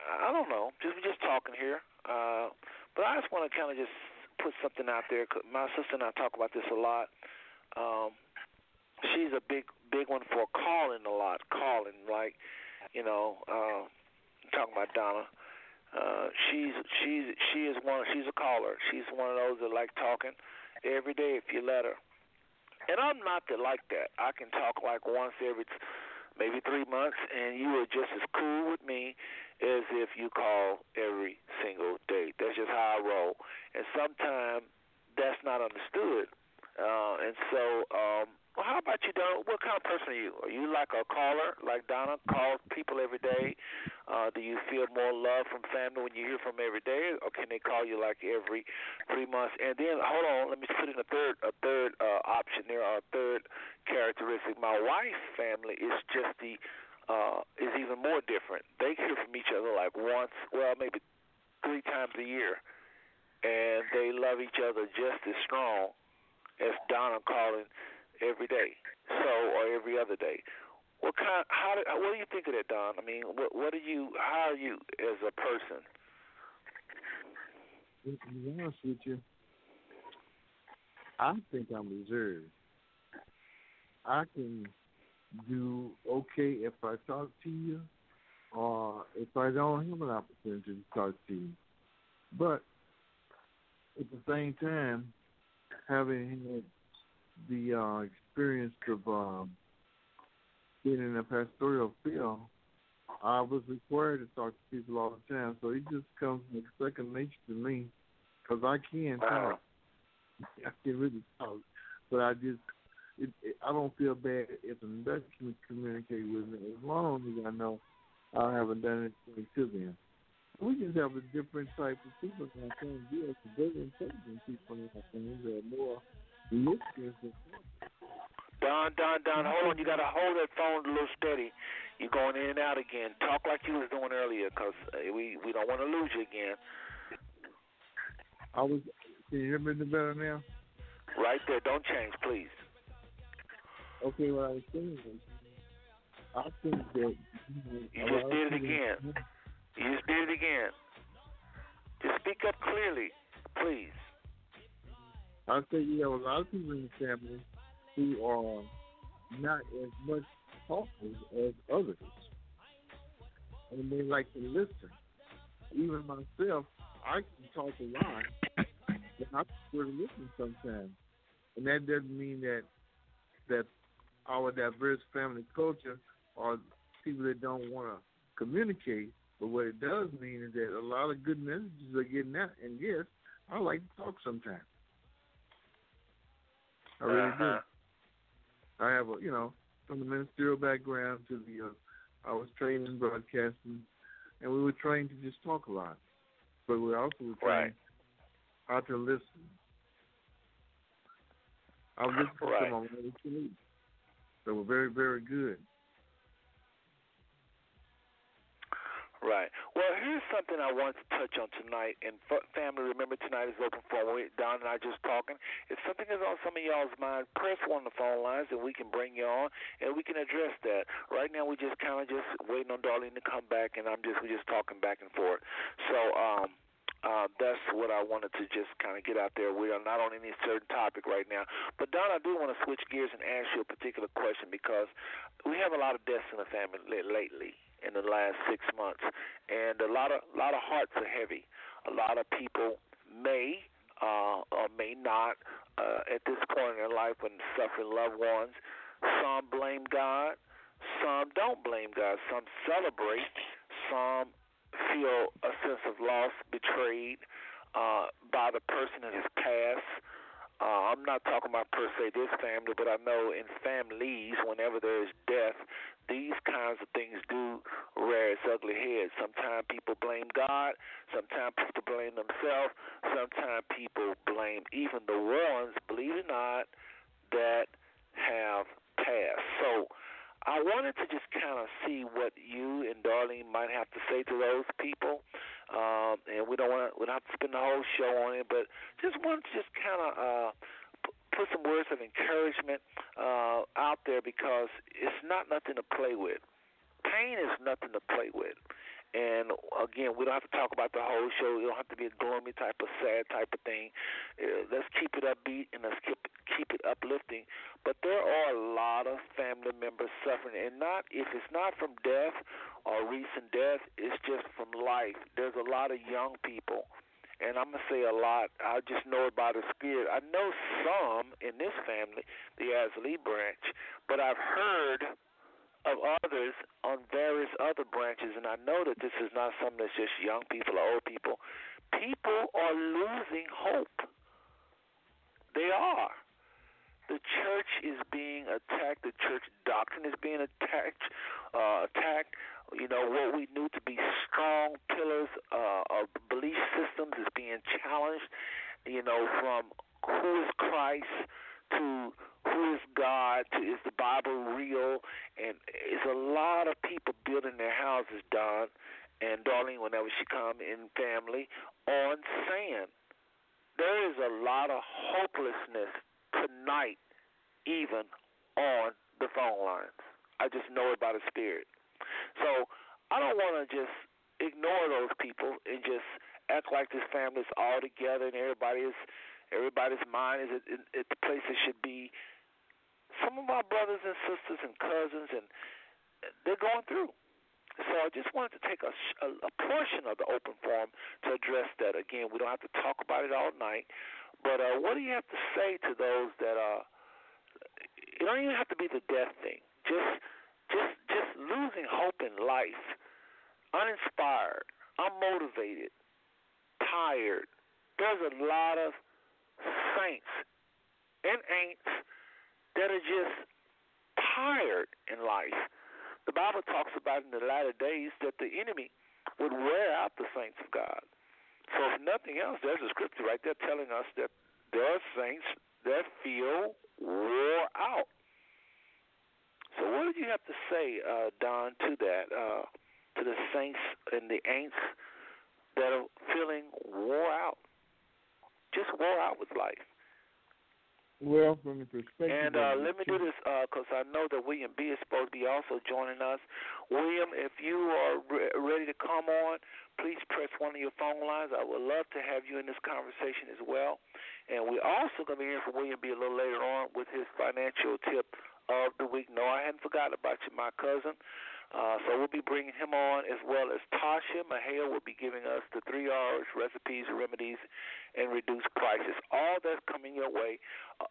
I don't know, just we're just talking here. Uh, but I just want to kind of just put something out there. my sister and I talk about this a lot. Um, she's a big, big one for calling a lot, calling like, you know, uh, talking about Donna. Uh, she's she's she is one. She's a caller. She's one of those that like talking every day if you let her. And I'm not that like that. I can talk like once every. T- maybe three months, and you are just as cool with me as if you call every single day. That's just how I roll. And sometimes that's not understood. Uh, and so, um, well, how about you, Donna? What kind of person are you? Are you like a caller, like Donna, calls people every day? Uh, do you feel more love from family when you hear from every day, or can they call you like every three months? And then, hold on, let me put in a third, a third uh, option there, or a third characteristic. My wife's family is just the uh, is even more different. They hear from each other like once, well, maybe three times a year, and they love each other just as strong as Donna calling every day, so or every other day. What kind? How? Do, what do you think of that, Don? I mean, what? What do you? How are you as a person? To be honest with you, I think I'm reserved. I can do okay if I talk to you, or if I don't have an opportunity to talk to you. But at the same time, having had the uh, experience of um, being in a pastoral field, I was required to talk to people all the time. So it just comes like second nature to me, because I can talk. I can really talk, but I just it, it, I don't feel bad if another can communicate with me as long as I know I haven't done anything to them. We just have a different type of people. And I think we are very intelligent people in our things that are more listeners than Don, Don, Don, hold on. You got to hold that phone a little steady. You're going in and out again. Talk like you was doing earlier, cause uh, we we don't want to lose you again. I was. Can you hear me better now? Right there. Don't change, please. Okay, what I was saying I think that You just did it again. You just did it again. Just speak up clearly, please. I think you have a lot of people in the family who are not as much talkers as others, and they like to listen. Even myself, I can talk a lot, but I prefer to listen sometimes, and that doesn't mean that that our diverse family culture or people that don't want to communicate But what it does mean is that a lot of good messages are getting out. And yes, I like to talk sometimes. I really Uh-huh. do. I have a, you know, from the ministerial background to the, uh, I was trained in broadcasting, and we were trained to just talk a lot, but we also were trained how to listen. I've listened to Right. of them too. They were very, very good. Right. Well, here's something I want to touch on tonight. And family, remember tonight is open forum. We, Don and I just talking. If something is on some of y'all's mind, press one on the phone lines, and we can bring you on, and we can address that. Right now, we just kind of just waiting on Darlene to come back, and I'm just we just talking back and forth. So, um, uh, that's what I wanted to just kind of get out there. We are not on any certain topic right now. But, Don, I do want to switch gears and ask you a particular question because we have a lot of deaths in the family lately in the last six months, and a lot of lot of hearts are heavy. A lot of people may uh, or may not uh, at this point in their life when suffering loved ones. Some blame God, some don't blame God. Some celebrate, some feel a sense of loss, betrayed uh, by the person that has passed. Uh, I'm not talking about per se this family, but I know in families, whenever there is death, these kinds of things do rear its ugly head. Sometimes people blame God, sometimes people blame themselves, sometimes people blame even the ones, believe it or not, that have passed. So I wanted to just kind of see what you and Darlene might have to say to those people. Um, and we don't want to, we don't have to spend the whole show on it, but just wanted to just kind of uh, put some words of encouragement uh, out there because it's not nothing to play with. Pain is nothing to play with. And again, we don't have to talk about the whole show. It don't have to be a gloomy type of sad type of thing. Uh, let's keep it upbeat and let's keep keep it uplifting. But there are a lot of family members suffering, and not if it's not from death or recent death, it's just from life. There's a lot of young people, and I'm gonna say a lot. I just know about the spirit. I know some in this family, the Asley branch, but I've heard of others on various other branches, and I know that this is not something that's just young people or old people. People are losing hope. They are. The church is being attacked. The church doctrine is being attacked. Uh, attacked. You know what we knew to be strong pillars uh, of belief systems is being challenged. You know from who is Christ to who is God to is the Bible real, and it's a lot of people building their houses, Don and Darlene, whenever she come in family, on sand. There is a lot of hopelessness tonight, even on the phone lines. I just know it by the Spirit. So I don't want to just ignore those people and just act like this family's all together and everybody is everybody's mind is at, at the place it should be. Some of my brothers and sisters and cousins and they're going through. So I just wanted to take a, a, a portion of the open forum to address that. Again, we don't have to talk about it all night, but uh, what do you have to say to those that uh, it don't even have to be the death thing. Just, just, just losing hope in life, uninspired, unmotivated, tired. There's a lot of saints and ain'ts that are just tired in life. The Bible talks about in the latter days that the enemy would wear out the saints of God. So if nothing else, there's a scripture right there telling us that there are saints that feel wore out. So what did you have to say, uh, Don, to that, uh, to the saints and the ain'ts that are feeling wore out, just wore out with life? Well, from the perspective And uh, let me do this because I know that William B is supposed to be also joining us. William, if you are re- ready to come on, please press one of your phone lines. I would love to have you in this conversation as well. And we're also going to be hearing from William B a little later on with his financial tip of the week. No, I hadn't forgotten about you, my cousin. Uh, so we'll be bringing him on as well as Tasha Mahale will be giving us the three R's, recipes, remedies, and reduced prices. All that's coming your way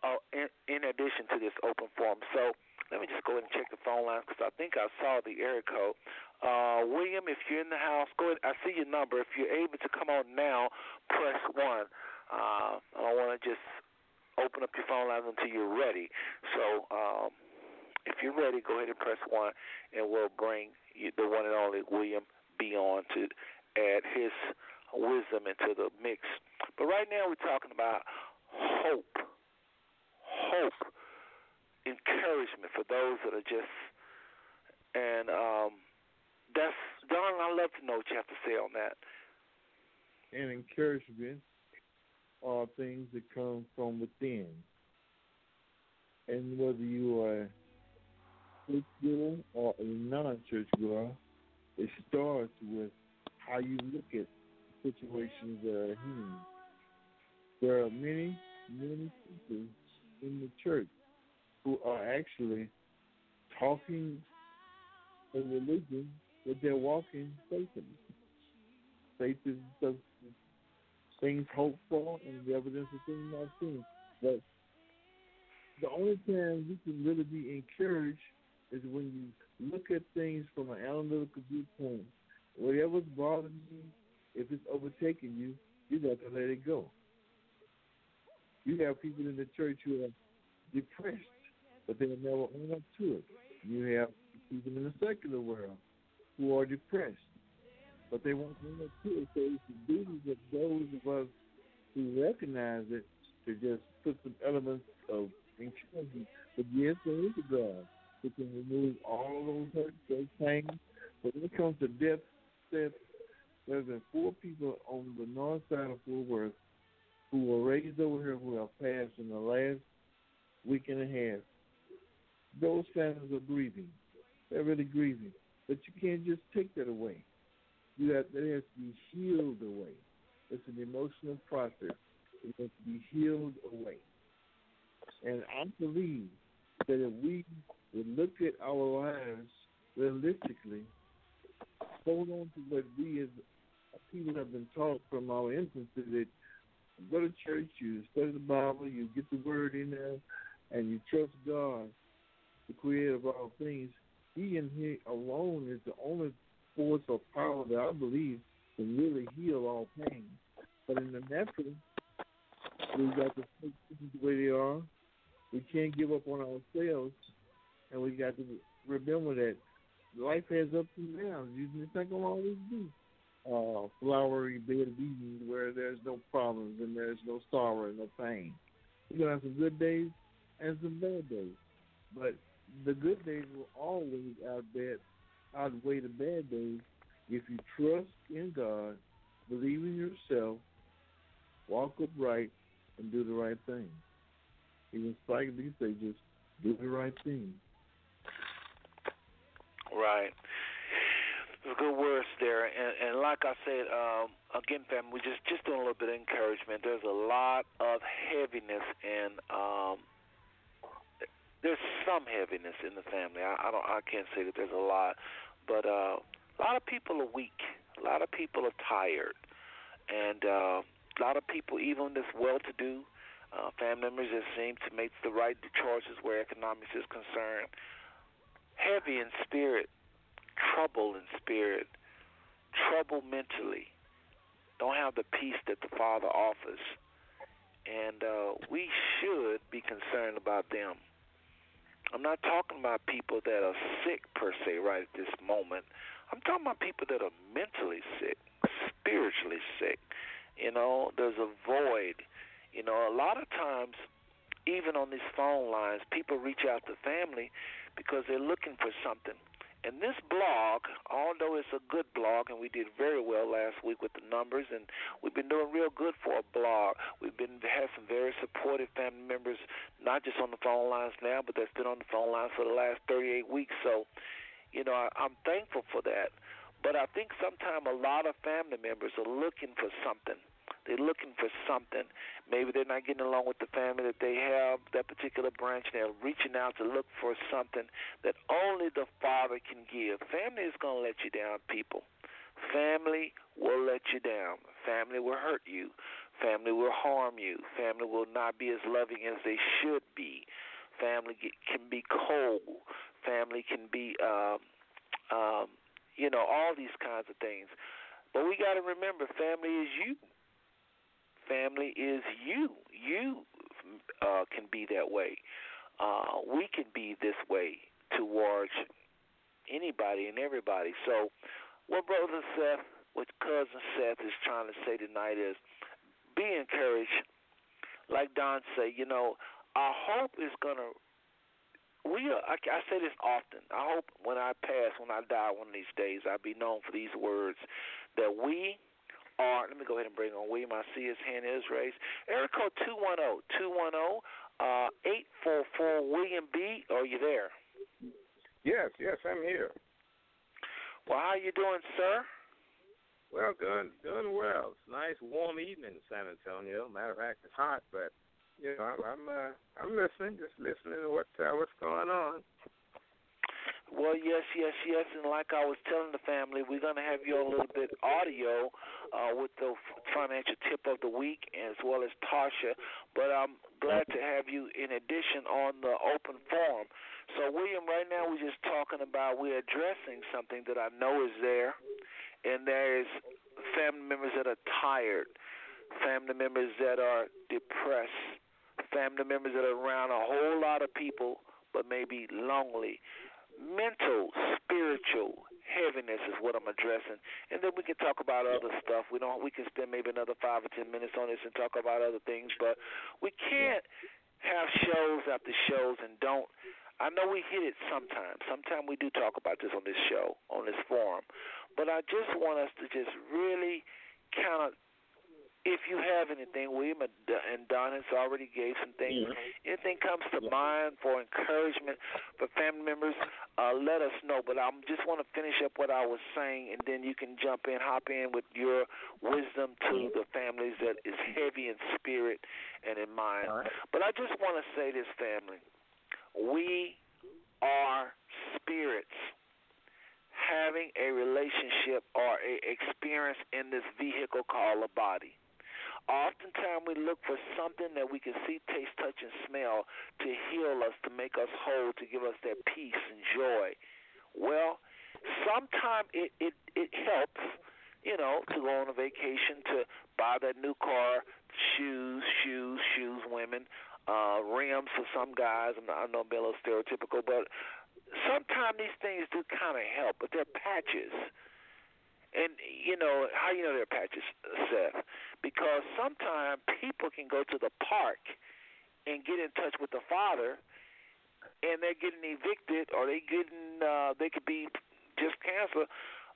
uh, in, in addition to this open forum. So let me just go ahead and check the phone lines because I think I saw the area code. Uh, William, if you're in the house, go ahead. I see your number. If you're able to come on now, press one. Uh, I want to just open up your phone lines until you're ready. So um, if you're ready, go ahead and press one, and we'll bring the one and only William Beyond to add his wisdom into the mix. But right now we're talking about hope, hope, encouragement for those that are just, and um, that's Don. I'd love to know what you have to say on that. And encouragement are things that come from within. And whether you are church goer or a non church goer, it starts with how you look at situations that are human. There are many, many people in the church who are actually talking a religion, but they're walking Satan. Faith is the things hoped for and the evidence of things not seen. But the only time you can really be encouraged is when you look at things from an analytical viewpoint. Whatever's bothering you, if it's overtaking you, you got to let it go. You have people in the church who are depressed, but they'll never own up to it. You have people in the secular world who are depressed, but they won't own up to it. So it's the duty of those of us who recognize it to just put some elements of encouragement. But yes, there is a God who can remove all those those pains. But when it comes to death, death, there's been four people on the north side of Fort Worth who were raised over here who have passed in the last week and a half. Those families are grieving. They're really grieving. But you can't just take that away. You have that has to be healed away. It's an emotional process. It has to be healed away. And I believe that if we would look at our lives realistically, hold on to what we as people have been taught from our infancy that go to church, you study the Bible, you get the word in there, and you trust God, the creator of all things. He and He alone is the only force or power that I believe can really heal all pain. But in the natural, we got to take things the way they are. We can't give up on ourselves, and we got to remember that life has ups and downs. You just think will always be uh, flowery bed of Eden where there's no problems and there's no sorrow and no pain. You're gonna have some good days and some bad days, but the good days will always outweigh outweigh the bad days if you trust in God, believe in yourself, walk upright, and do the right thing. Even Spike Lee say, just do the right thing. Right. Good words there, and, and like I said, um, again, family, we just just doing a little bit of encouragement. There's a lot of heaviness, and um, there's some heaviness in the family. I, I don't, I can't say that there's a lot, but uh, a lot of people are weak. A lot of people are tired, and uh, a lot of people, even this well-to-do uh, family members, that seem to make the right choices where economics is concerned, heavy in spirit trouble in spirit, trouble mentally, don't have the peace that the Father offers. And uh, we should be concerned about them. I'm not talking about people that are sick per se right at this moment. I'm talking about people that are mentally sick, spiritually sick. You know, there's a void. You know, a lot of times, even on these phone lines, people reach out to family because they're looking for something. And this blog, although it's a good blog, and we did very well last week with the numbers, and we've been doing real good for a blog. We've been had some very supportive family members, not just on the phone lines now, but that's been on the phone lines for the last 38 weeks. So, you know, I, I'm thankful for that. But I think sometimes a lot of family members are looking for something. They're looking for something. Maybe they're not getting along with the family that they have, that particular branch. They're reaching out to look for something that only the Father can give. Family is going to let you down, people. Family will let you down. Family will hurt you. Family will harm you. Family will not be as loving as they should be. Family can be cold. Family can be, um, um, you know, all these kinds of things. But we got to remember, family is you. Family is you. You uh, can be that way. Uh, we can be this way towards anybody and everybody. So, what Brother Seth, what Cousin Seth is trying to say tonight is be encouraged. Like Don say, you know, our hope is going to we are, I, I say this often. I hope when I pass, when I die one of these days, I'll be known for these words that we are. Let me go ahead and bring on William. I see his hand is raised. Area code two one zero two one zero uh, eight four four William B. Are you there? Yes, yes, I'm here. Well, how you doing, sir? Well, doing doing well. It's a nice warm evening in San Antonio. Matter of fact, it's hot, but you know, I'm I'm, uh, I'm listening, just listening to what uh, what's going on. Well, yes, yes, yes, and like I was telling the family, we're gonna have you a little bit audio uh, with the financial tip of the week, as well as Tasha. But I'm glad to have you in addition on the open forum. So, William, right now we're just talking about we're addressing something that I know is there, and there is family members that are tired, family members that are depressed, family members that are around a whole lot of people but maybe lonely mental, spiritual heaviness is what I'm addressing, and then we can talk about other stuff. We don't. We can spend maybe another five or ten minutes on this and talk about other things, but we can't have shows after shows and don't. I know we hit it sometimes. Sometimes we do talk about this on this show, on this forum, but I just want us to just really kind of if you have anything, William and Don has already gave some things. Mm-hmm. Anything comes to yeah. mind for encouragement for family members, uh, let us know. But I just want to finish up what I was saying, and then you can jump in, hop in with your wisdom to mm-hmm. the families that is heavy in spirit and in mind. Right. But I just want to say this, family. We are spirits having a relationship or a experience in this vehicle called a body. Oftentimes we look for something that we can see, taste, touch, and smell to heal us, to make us whole, to give us that peace and joy. Well, sometimes it, it, it helps, you know, to go on a vacation, to buy that new car, shoes, shoes, shoes, women, uh, rims for some guys. I'm not, I know I'm being stereotypical, but sometimes these things do kind of help, but they're patches. And you know how you know they're patches, Seth? Because sometimes people can go to the park and get in touch with the father, and they're getting evicted, or they getting uh, they could be just canceled.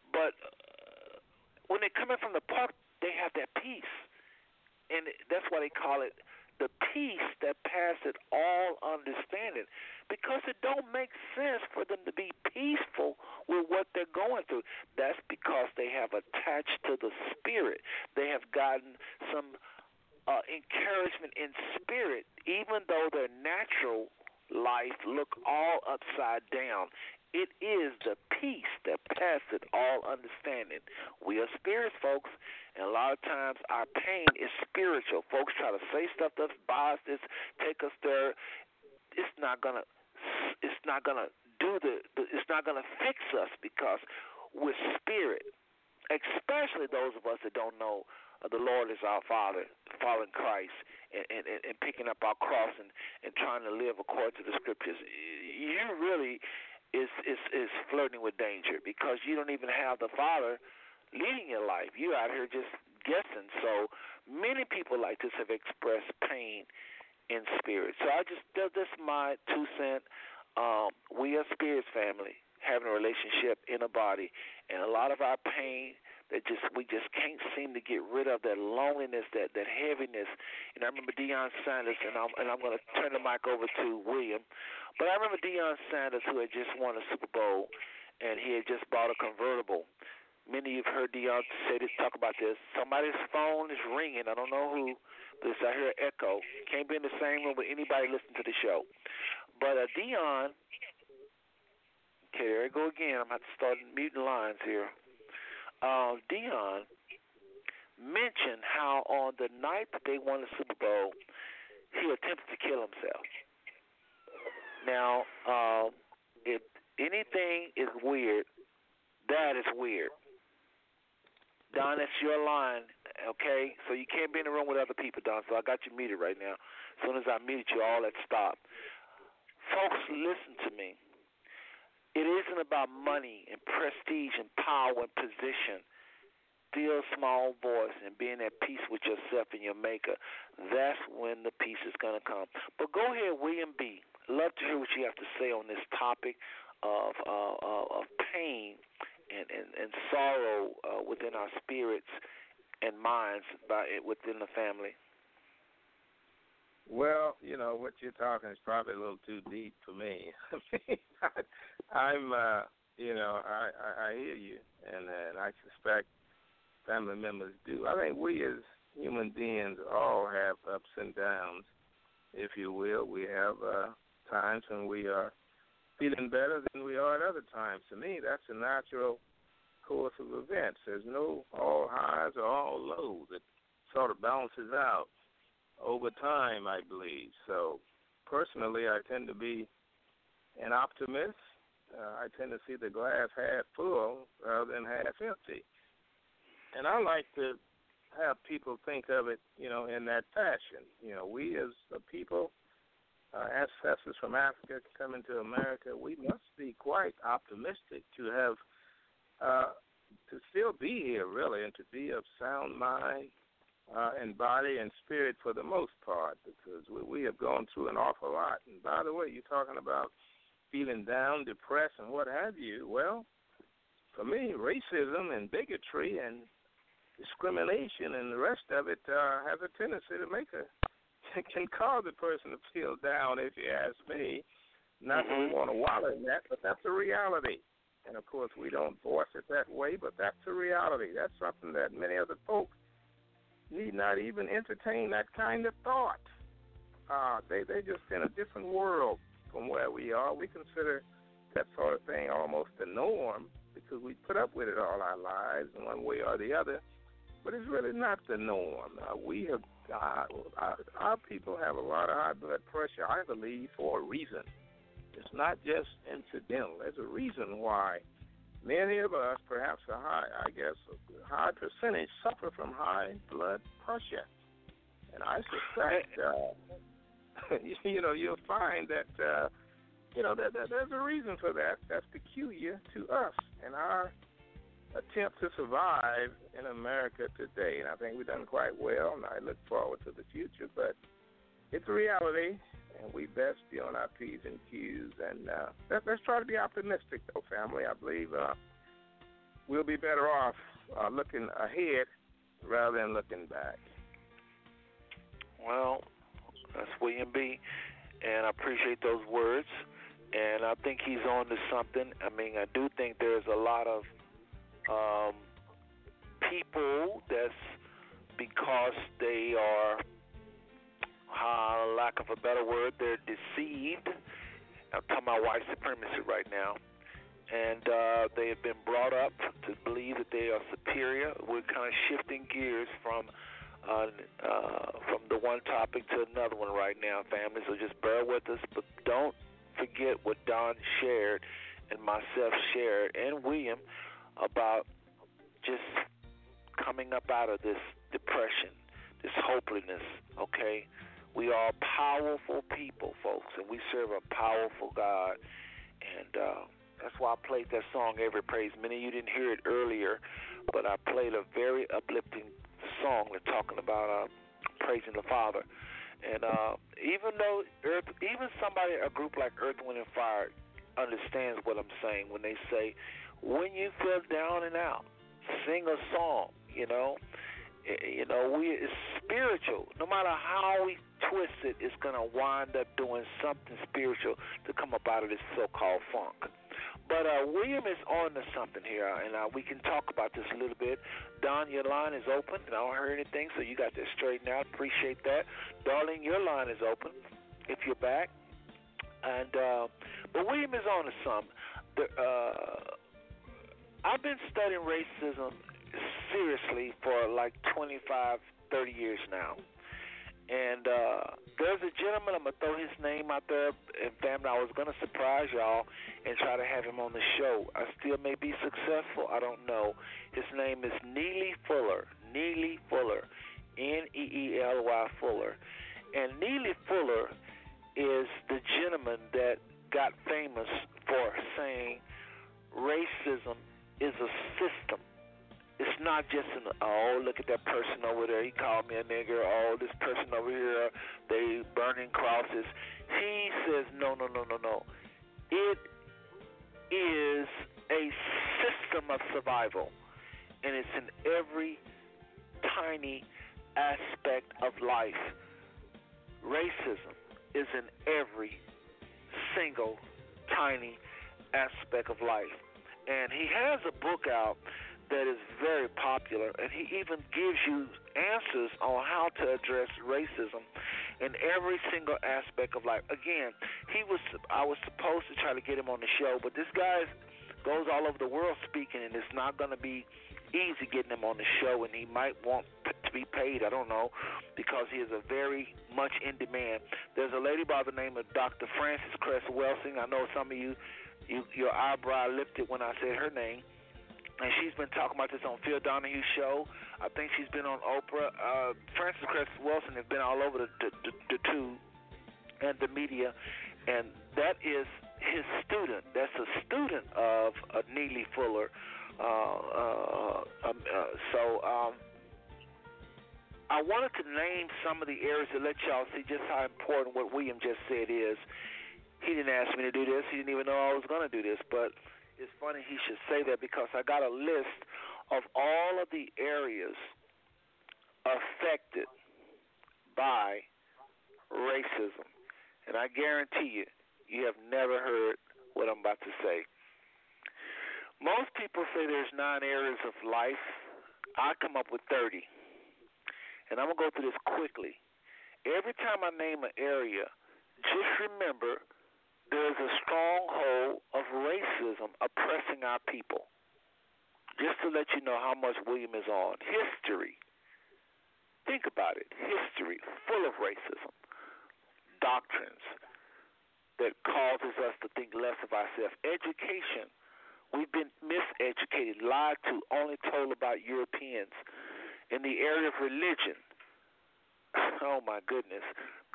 But uh, when they're coming from the park, they have that peace, and that's why they call it the peace that passeth all understanding. Because it don't make sense for them to be peaceful with what they're going through. That's because they have attached to the spirit. They have gotten some uh, encouragement in spirit even though their natural life look all upside down it is the peace that passeth all understanding. We are spirits, folks, and a lot of times our pain is spiritual. Folks try to say stuff that's biased, this, take us there. It's not gonna. It's not gonna do the. It's not gonna fix us because we're spirit. Especially those of us that don't know uh, the Lord is our Father, following Christ, and, and, and picking up our cross and, and trying to live according to the Scriptures. You really is is is flirting with danger because you don't even have the Father leading your life. You're out here just guessing. So many people like this have expressed pain in spirit. So I just that's my two cent. Um, we are spirits family having a relationship in a body, and a lot of our pain that just we just can't seem to get rid of that loneliness, that that heaviness. And I remember Deion Sanders, and I'm and I'm going to turn the mic over to William. But I remember Deion Sanders, who had just won a Super Bowl, and he had just bought a convertible. Many of you have heard Deion say this, talk about this. Somebody's phone is ringing. I don't know who, but I hear echo. Can't be in the same room with anybody listening to the show. But uh, Deion, okay, there I go again. I'm going to start muting lines here. Uh, Deion mentioned how on the night that they won the Super Bowl, he attempted to kill himself. Now, uh, if anything is weird, that is weird. Don, it's your line, okay? So you can't be in the room with other people, Don. So I got you muted right now. As soon as I muted you, all that stopped. Folks, listen to me. It isn't about money and prestige and power and position. Still small voice and being at peace with yourself and your maker. That's when the peace is going to come. But go ahead, William B. Love to hear what you have to say on this topic of uh, uh, of pain and, and, and sorrow uh, within our spirits and minds by within the family. Well, you know what you're talking is probably a little too deep for me. (laughs) I'm, uh, you know, I, I I hear you, and and I suspect family members do. I think we as human beings all have ups and downs, if you will. We have uh, times when we are feeling better than we are at other times. To me, that's a natural course of events. There's no all highs or all lows. It sort of balances out over time, I believe. So, personally, I tend to be an optimist. Uh, I tend to see the glass half full rather than half empty. And I like to have people think of it, you know, in that fashion. You know, we as a people, uh, ancestors from Africa coming to America, we must be quite optimistic to have uh, to still be here, really, and to be of sound mind uh, and body and spirit for the most part, because we, we have gone through an awful lot. And by the way, you're talking about feeling down, depressed, and what have you. Well, for me, racism and bigotry and discrimination and the rest of it uh, has a tendency to make a (laughs) can cause a person to feel down. If you ask me, not that we Mm-hmm. want to wallow in that, but that's a reality. And of course, we don't voice it that way, but that's a reality. That's something that many other folks need not even entertain that kind of thought. Uh, they they just in a different world from where we are. We consider that sort of thing almost the norm because we put up with it all our lives in one way or the other. But it's really not the norm. Uh, we have uh, our, our people have a lot of high blood pressure, I believe, for a reason. It's not just incidental. There's a reason why many of us, perhaps a high, I guess, a high percentage, suffer from high blood pressure. And I suspect, uh, (laughs) you know, you'll find that, uh, you know, that, that there's a reason for that. That's peculiar to us and our attempt to survive in America today. And I think we've done quite well, and I look forward to the future. But it's a reality, and we best be on our P's and Q's. And uh, let, let's try to be optimistic, though, family. I believe uh, we'll be better off uh, looking ahead rather than looking back. Well, that's William B. And I appreciate those words. And I think he's on to something. I mean, I do think there's a lot of um, people that's because they are, uh, lack of a better word, they're deceived. I'm talking about white supremacy right now. And uh, they have been brought up to believe that they are superior. We're kind of shifting gears from uh, uh, from the one topic to another one right now, family. So just bear with us, but don't forget what Don shared and myself shared and William about just coming up out of this depression, this hopelessness. Okay, we are powerful people, folks, and we serve a powerful God, and uh, that's why I played that song "Every Praise." Many of you didn't hear it earlier, but I played a very uplifting song that's talking about uh, praising the Father. And uh, even though Earth, even somebody, a group like Earth, Wind, and Fire, understands what I'm saying when they say, when you feel down and out, sing a song. You know, you know, we it's spiritual. No matter how we twist it, it's gonna wind up doing something spiritual to come up out of this so-called funk. But uh, William is on to something here, and uh, we can talk about this a little bit. Don, your line is open, and I don't hear anything, so you got that straightened out. Appreciate that. Darling, your line is open if you're back. And uh, but William is on to something. The, uh, I've been studying racism seriously for like 25, 30 years now. And uh, there's a gentleman. I'm gonna throw his name out there, and family. I was gonna surprise y'all and try to have him on the show. I still may be successful. I don't know. His name is Neely Fuller. Neely Fuller. N E E L Y Fuller. And Neely Fuller is the gentleman that got famous for saying racism is a system. It's not just an oh look at that person over there. He called me a nigger. Oh this person over here, they burning crosses. He says no no no no no. It is a system of survival, and it's in every tiny aspect of life. Racism is in every single tiny aspect of life. And he has a book out that is very popular, and he even gives you answers on how to address racism in every single aspect of life. Again, he was I was supposed to try to get him on the show, but this guy goes all over the world speaking, and it's not going to be easy getting him on the show, and he might want to be paid. I don't know because he is a very much in demand. There's a lady by the name of Dr. Frances Cress Welsing. I know some of you, you your eyebrow lifted when I said her name. And she's been talking about this on Phil Donahue's show. I think she's been on Oprah. Uh, Frances Cress Welsing has been all over the, the, the, the tube and the media, and that is his student. That's a student of uh, Neely Fuller. Uh, uh, um, uh, so um, I wanted to name some of the areas to let y'all see just how important what William just said is. He didn't ask me to do this. He didn't even know I was going to do this. But it's funny he should say that because I got a list of all of the areas affected by racism. And I guarantee you, you have never heard what I'm about to say. Most people say there's nine areas of life. I come up with 30. And I'm going to go through this quickly. Every time I name an area, just remember there's a stronghold of racism oppressing our people. Just to let you know how much William is on. History. Think about it. History full of racism. Doctrines that causes us to think less of ourselves. Education We've been miseducated, lied to, only told about Europeans. In the area of religion, (sighs) oh my goodness,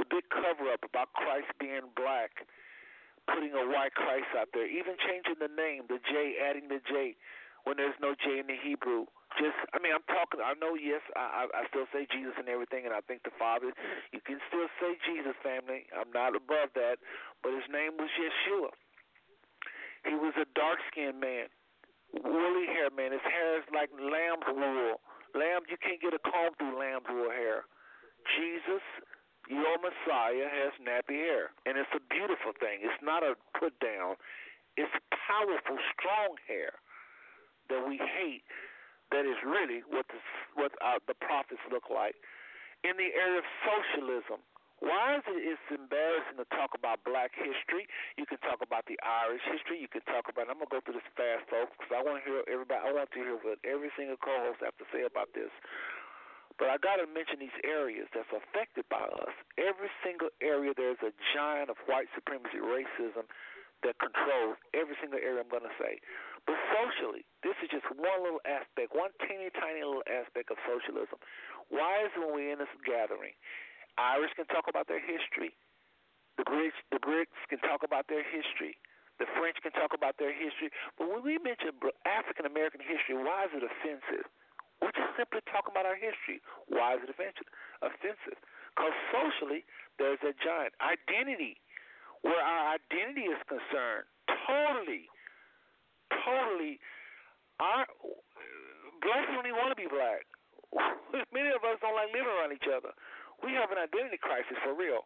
the big cover up about Christ being black, putting a white Christ out there, even changing the name, the J, adding the J when there's no J in the Hebrew. Just, I mean, I'm talking. I know, yes, I, I, I still say Jesus and everything, and I think the Father. You can still say Jesus, family. I'm not above that, but his name was Yeshua. He was a dark skinned man, woolly hair man. His hair is like lamb's wool. Lamb, you can't get a comb through lamb's wool hair. Jesus, your Messiah, has nappy hair, and it's a beautiful thing. It's not a put down. It's powerful, strong hair that we hate. That is really what the what uh, the prophets look like. In the area of socialism, why is it it's embarrassing to talk about black history? You can talk about the Irish history. You can talk about. I'm gonna go through this fast, folks, because I want to hear everybody. I want to hear what every single co-host have to say about this. But I got to mention these areas that's affected by us. Every single area, there's a giant of white supremacy, racism that controls every single area I'm going to say. But socially, this is just one little aspect, one teeny tiny little aspect of socialism. Why is it when we're in this gathering Irish can talk about their history. The Brits, the Brits can talk about their history. The French can talk about their history. But when we mention African American history, why is it offensive? We're just simply talking about our history. Why is it offensive? Because socially, there's a giant identity. Where our identity is concerned, totally, totally, our blacks don't even want to be black. (laughs) Many of us don't like living around each other. We have an identity crisis for real.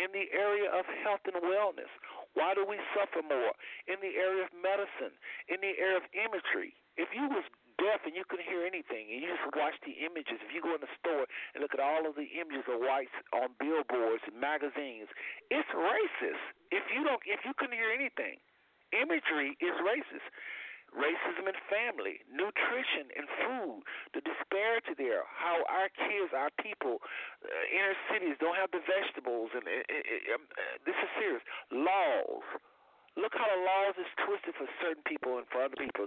In the area of health and wellness, why do we suffer more? In the area of medicine, in the area of imagery. If you was deaf and you couldn't hear anything and you just watch the images, if you go in the store and look at all of the images of whites on billboards and magazines, it's racist. If you don't if you couldn't hear anything, imagery is racist racism in family, nutrition and food, the disparity there. How our kids, our people, uh, inner cities don't have the vegetables, and um, uh, this is serious. Laws. Look how the laws is twisted for certain people and for other people.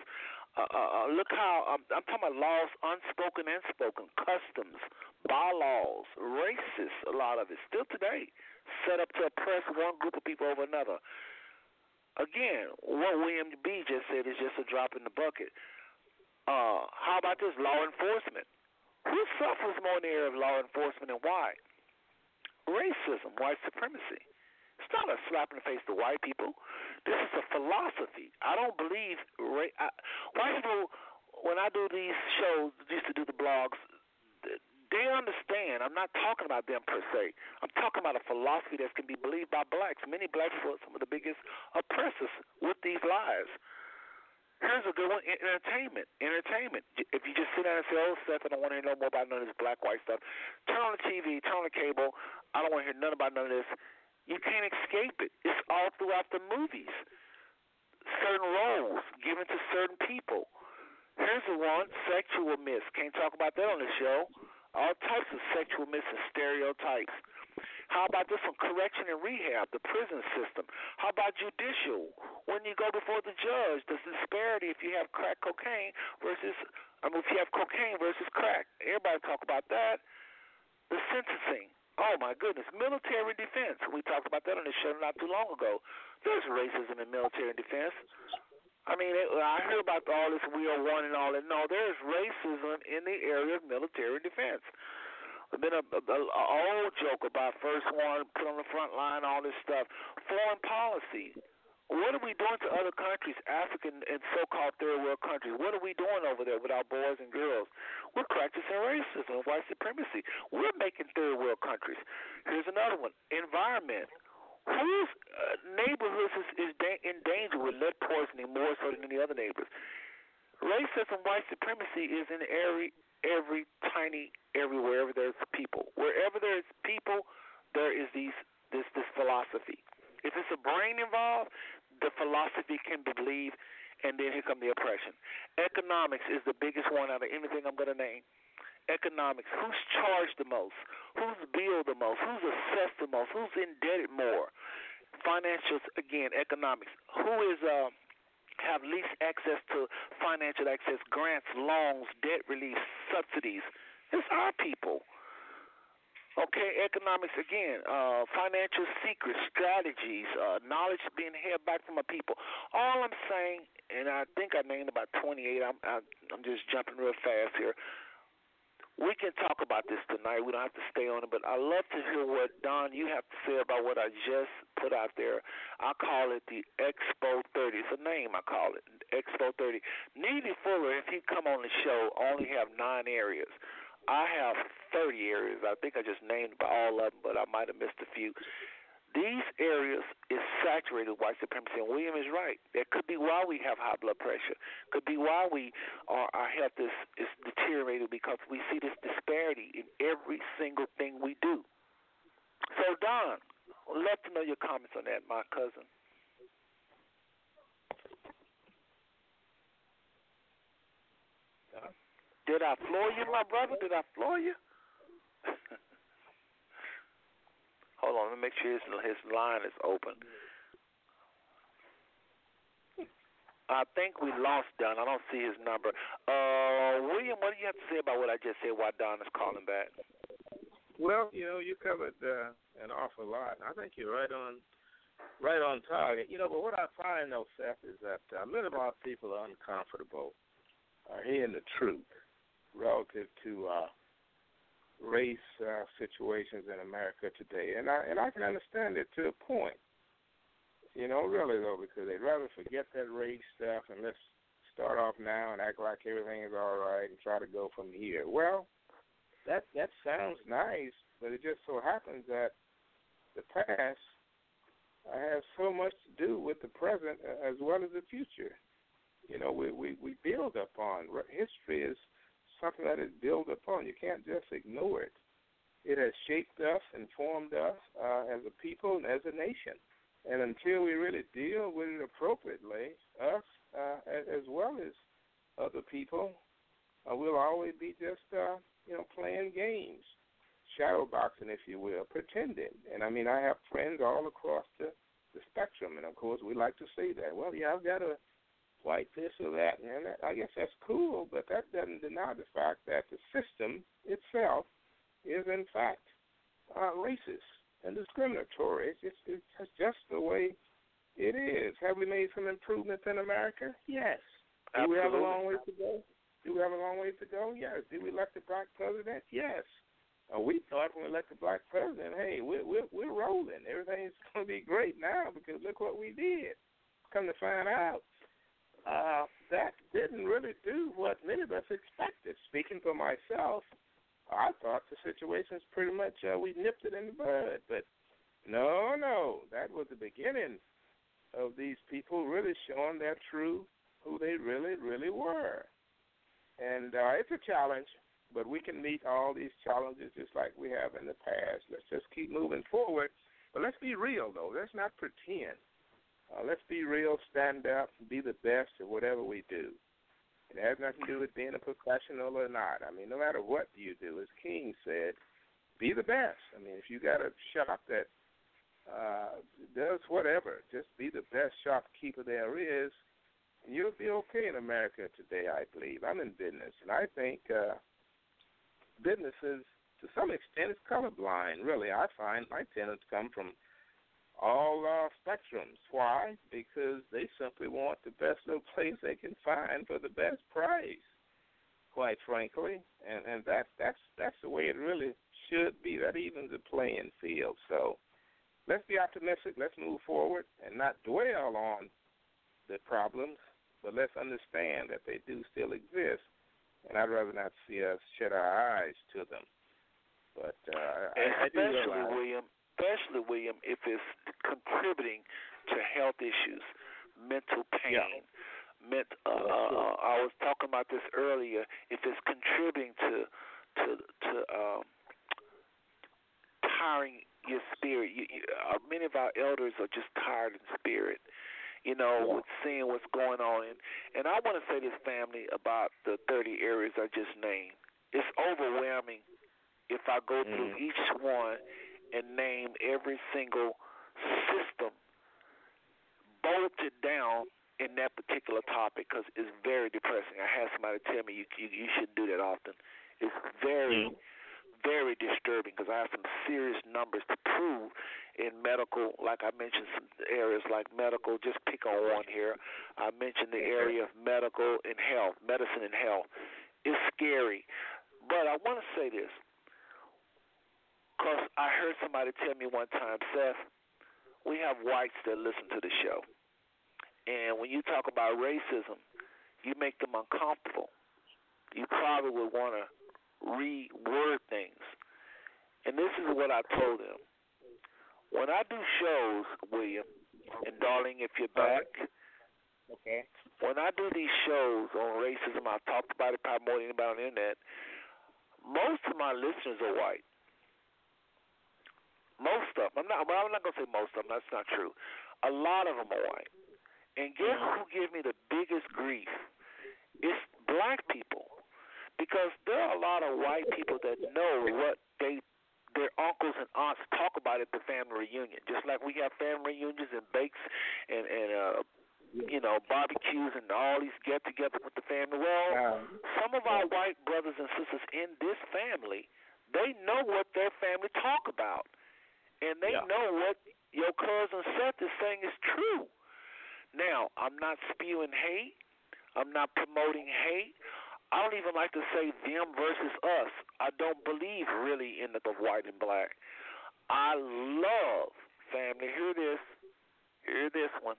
Uh, uh, uh, look how um, I'm talking about laws, unspoken and spoken, customs, bylaws, racist. A lot of it still today, set up to oppress one group of people over another. Again, what William B. just said is just a drop in the bucket. Uh, how about this law enforcement? Who suffers more in the area of law enforcement and why? Racism, white supremacy. It's not a slap in the face to white people. This is a philosophy. I don't believe ra- I, white people. When I do these shows, used to do the blogs, they understand. I'm not talking about them per se. I'm talking about a philosophy that can be believed by blacks. Many black people are some of the biggest oppressors with these lies. Here's a good one: entertainment. Entertainment. If you just sit down and say, "Oh, Seth, I don't want to hear no more about none of this black white stuff," turn on the TV, turn on the cable. I don't want to hear none about none of this. You can't escape it. It's all throughout the movies. Certain roles given to certain people. Here's the one sexual myths. Can't talk about that on the show. All types of sexual myths and stereotypes. How about this one? Correction and rehab, the prison system. How about judicial? When you go before the judge, the disparity if you have crack cocaine versus, I mean, if you have cocaine versus crack. Everybody talk about that. The sentencing. Oh my goodness, military defense. We talked about that on the show not too long ago. There's racism in military defense. I mean, it, I heard about all this War One and all that. No, there's racism in the area of military defense. There's been a, a, a old joke about first one put on the front line, all this stuff. Foreign policy. What are we doing to other countries, African and so-called third world countries? What are we doing over there with our boys and girls? We're practicing racism and white supremacy. We're making third world countries. Here's another one: environment. Whose uh, neighborhoods is, is da- in danger with lead poisoning more so than any other neighbors? Racism, white supremacy is in every every tiny everywhere there's people. Wherever there's people, there is these this this philosophy. If it's a brain involved, the philosophy can be believed, and then here come the oppression. Economics is the biggest one out of anything I'm going to name. Economics. Who's charged the most? Who's billed the most? Who's assessed the most? Who's indebted more? Financials again. Economics. Who is uh, have least access to financial access, grants, loans, debt relief, subsidies? It's our people. Okay, economics again, uh, financial secrets, strategies, uh, knowledge being held back from a people. All I'm saying, and I think I named about 28. I'm I, I'm just jumping real fast here. We can talk about this tonight. We don't have to stay on it, but I love to hear what Don you have to say about what I just put out there. I call it the Expo 30. It's a name I call it, Expo 30. Neely Fuller, if he come on the show, only have nine areas. I have 30 areas. I think I just named all of them, but I might have missed a few. These areas is saturated with white supremacy, and William is right. That could be why we have high blood pressure. Could be why we are, our health is, is deteriorated because we see this disparity in every single thing we do. So, Don, I'd love to know your comments on that, my cousin. Did I floor you, my brother? Did I floor you? (laughs) Hold on, let me make sure his his line is open. I think we lost Don. I don't see his number. Uh, William, what do you have to say about what I just said? Why Don is calling back? Well, you know, you covered uh, an awful lot. I think you're right on, right on target. You know, but what I find though, Seth, is that uh, many of our people are uncomfortable, are hearing the truth relative to uh, race uh, situations in America today, and I and I can understand it to a point. You know, really though, because they'd rather forget that race stuff and let's start off now and act like everything is all right and try to go from here. Well, that that sounds nice, but it just so happens that the past has so much to do with the present as well as the future. You know, we we, we build upon history is something that is built upon. You can't just ignore it. It has shaped us and formed us uh, as a people and as a nation. And until we really deal with it appropriately, us uh, as well as other people, uh, we'll always be just uh, you know playing games, shadow boxing, if you will, pretending. And I mean, I have friends all across the the spectrum, and of course, we like to say that. Well, yeah, I've got a white this or that, and that, I guess that's cool, but that doesn't deny the fact that the system itself is in fact uh, racist and discriminatory. It's just, it's just the way it is. Have we made some improvements in America? Yes. Do we have a long way to go? Do we have a long way to go? Yes. Did we elect a black president? Yes. Uh, we thought when we elected a black president, hey, we're we're we're rolling. Everything's (laughs) going to be great now because look what we did. Come to find out, uh, that didn't really do what many of us expected. Speaking for myself, I thought the situation was pretty much uh, we nipped it in the bud, but no, no, that was the beginning of these people really showing their true who they really, really were. And uh, it's a challenge, but we can meet all these challenges just like we have in the past. Let's just keep moving forward. But let's be real, though. Let's not pretend. Uh, let's be real, stand up, be the best at whatever we do. It has nothing to do with being a professional or not. I mean, no matter what you do, as King said, be the best. I mean, if you got a shop that uh, does whatever, just be the best shopkeeper there is, and you'll be okay in America today, I believe. I'm in business, and I think uh, businesses, to some extent, is colorblind, really. I find my tenants come from all uh, spectrums. Why? Because they simply want the best little place they can find for the best price. Quite frankly, and and that that's that's the way it really should be. That evens the playing field. So let's be optimistic. Let's move forward and not dwell on the problems, but let's understand that they do still exist. And I'd rather not see us shut our eyes to them. But uh, I, I do especially realize William, especially William, if it's contributing to health issues, mental pain. Ment, uh, uh, I was talking about this earlier. If it's contributing to to to um, tiring your spirit, you, you, uh, many of our elders are just tired in spirit. You know, with seeing what's going on, and and I want to say this family about the 30 areas I just named. It's overwhelming if I go through each one and name every single system bolted down in that particular topic because it's very depressing. I had somebody tell me you you, you shouldn't do that often. It's very mm-hmm. very disturbing because I have some serious numbers to prove in medical. Like I mentioned, some areas like medical. Just pick on one here. I mentioned the area of medical and health, medicine and health. It's scary, but I want to say this because I heard somebody tell me one time, Seth, we have whites that listen to the show. And when you talk about racism, you make them uncomfortable. You probably would want to reword things. And this is what I told them. When I do shows, William, and darling, if you're back, okay. When I do these shows on racism, I've talked about it probably more than anybody on the internet. Most of my listeners are white. Most of them. I'm not. Well, I'm not gonna say most of them. That's not true. A lot of them are white. And guess who gives me the biggest grief? It's black people, because there are a lot of white people that know what they their uncles and aunts talk about at the family reunion. Just like we have family reunions and bakes and and uh you know barbecues and all these get together with the family. Well, some of our white brothers and sisters in this family, they know what their family talk about, and they know what your cousin Seth is saying is true. Now, I'm not spewing hate. I'm not promoting hate. I don't even like to say them versus us. I don't believe really in the, the white and black. I love family. Hear this. Hear this one.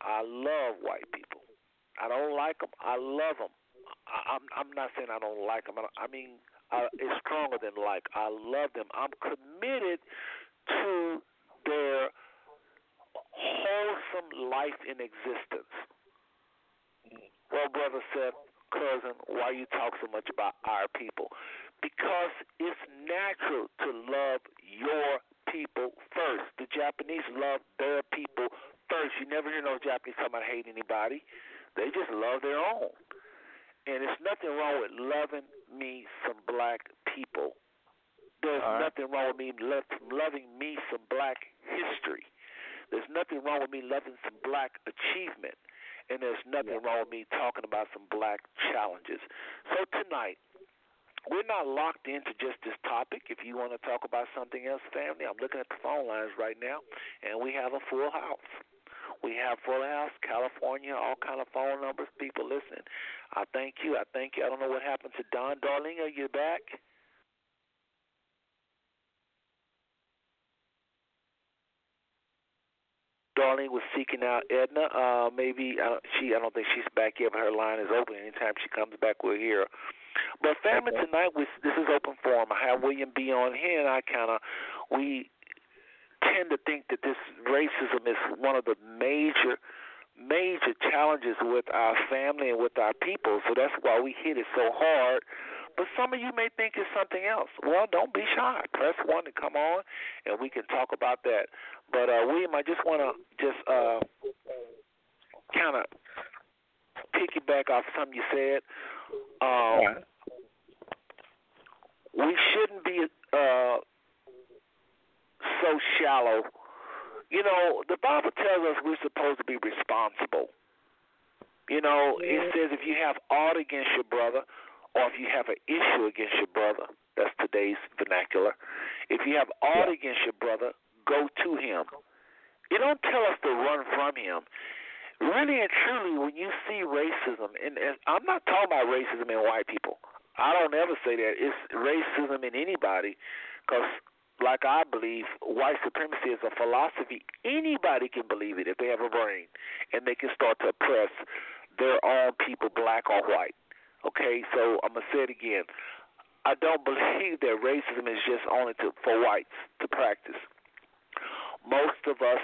I love white people. I don't like them. I love them. I, I'm I'm not saying I don't like them. I, don't- I mean, uh, it's stronger than like. I love them. I'm committed to their wholesome life in existence. Well, brother Seth, cousin, why you talk so much about our people? Because it's natural to love your people first. The Japanese love their people first. You never hear no Japanese talking about hate anybody. They just love their own. and there's nothing wrong with loving me some black people. There's All right. nothing wrong with me lo- loving me some black history. There's nothing wrong with me loving some black achievement. And there's nothing wrong with me talking about some black challenges. So tonight, we're not locked into just this topic. If you want to talk about something else, family, I'm looking at the phone lines right now, and we have a full house. We have full house, California, all kind of phone numbers. People listening. I thank you. I thank you. I don't know what happened to Don Darling. Are you back? Darling was seeking out Edna. Uh, maybe uh, she. I don't think she's back yet, but her line is open. Anytime she comes back, we'll hear her. But family, tonight we, this is open forum. I have William B on here, and I kind of we tend to think that this racism is one of the major major challenges with our family and with our people. So that's why we hit it so hard. But some of you may think it's something else. Well, don't be shy. Press one to come on, and we can talk about that. But uh, William, I just want to just uh, kind of piggyback off something you said. Um, we shouldn't be uh, so shallow. You know, the Bible tells us we're supposed to be responsible. You know, it says if you have aught against your brother, or if you have an issue against your brother, that's today's vernacular. If you have aught against your brother, go to him. It don't tell us to run from him. Really and truly, when you see racism, and, and I'm not talking about racism in white people. I don't ever say that. It's racism in anybody, because like I believe, white supremacy is a philosophy. Anybody can believe it if they have a brain, and they can start to oppress their own people, black or white. Okay, so I'm gonna say it again. I don't believe that racism is just only to, for whites to practice. Most of us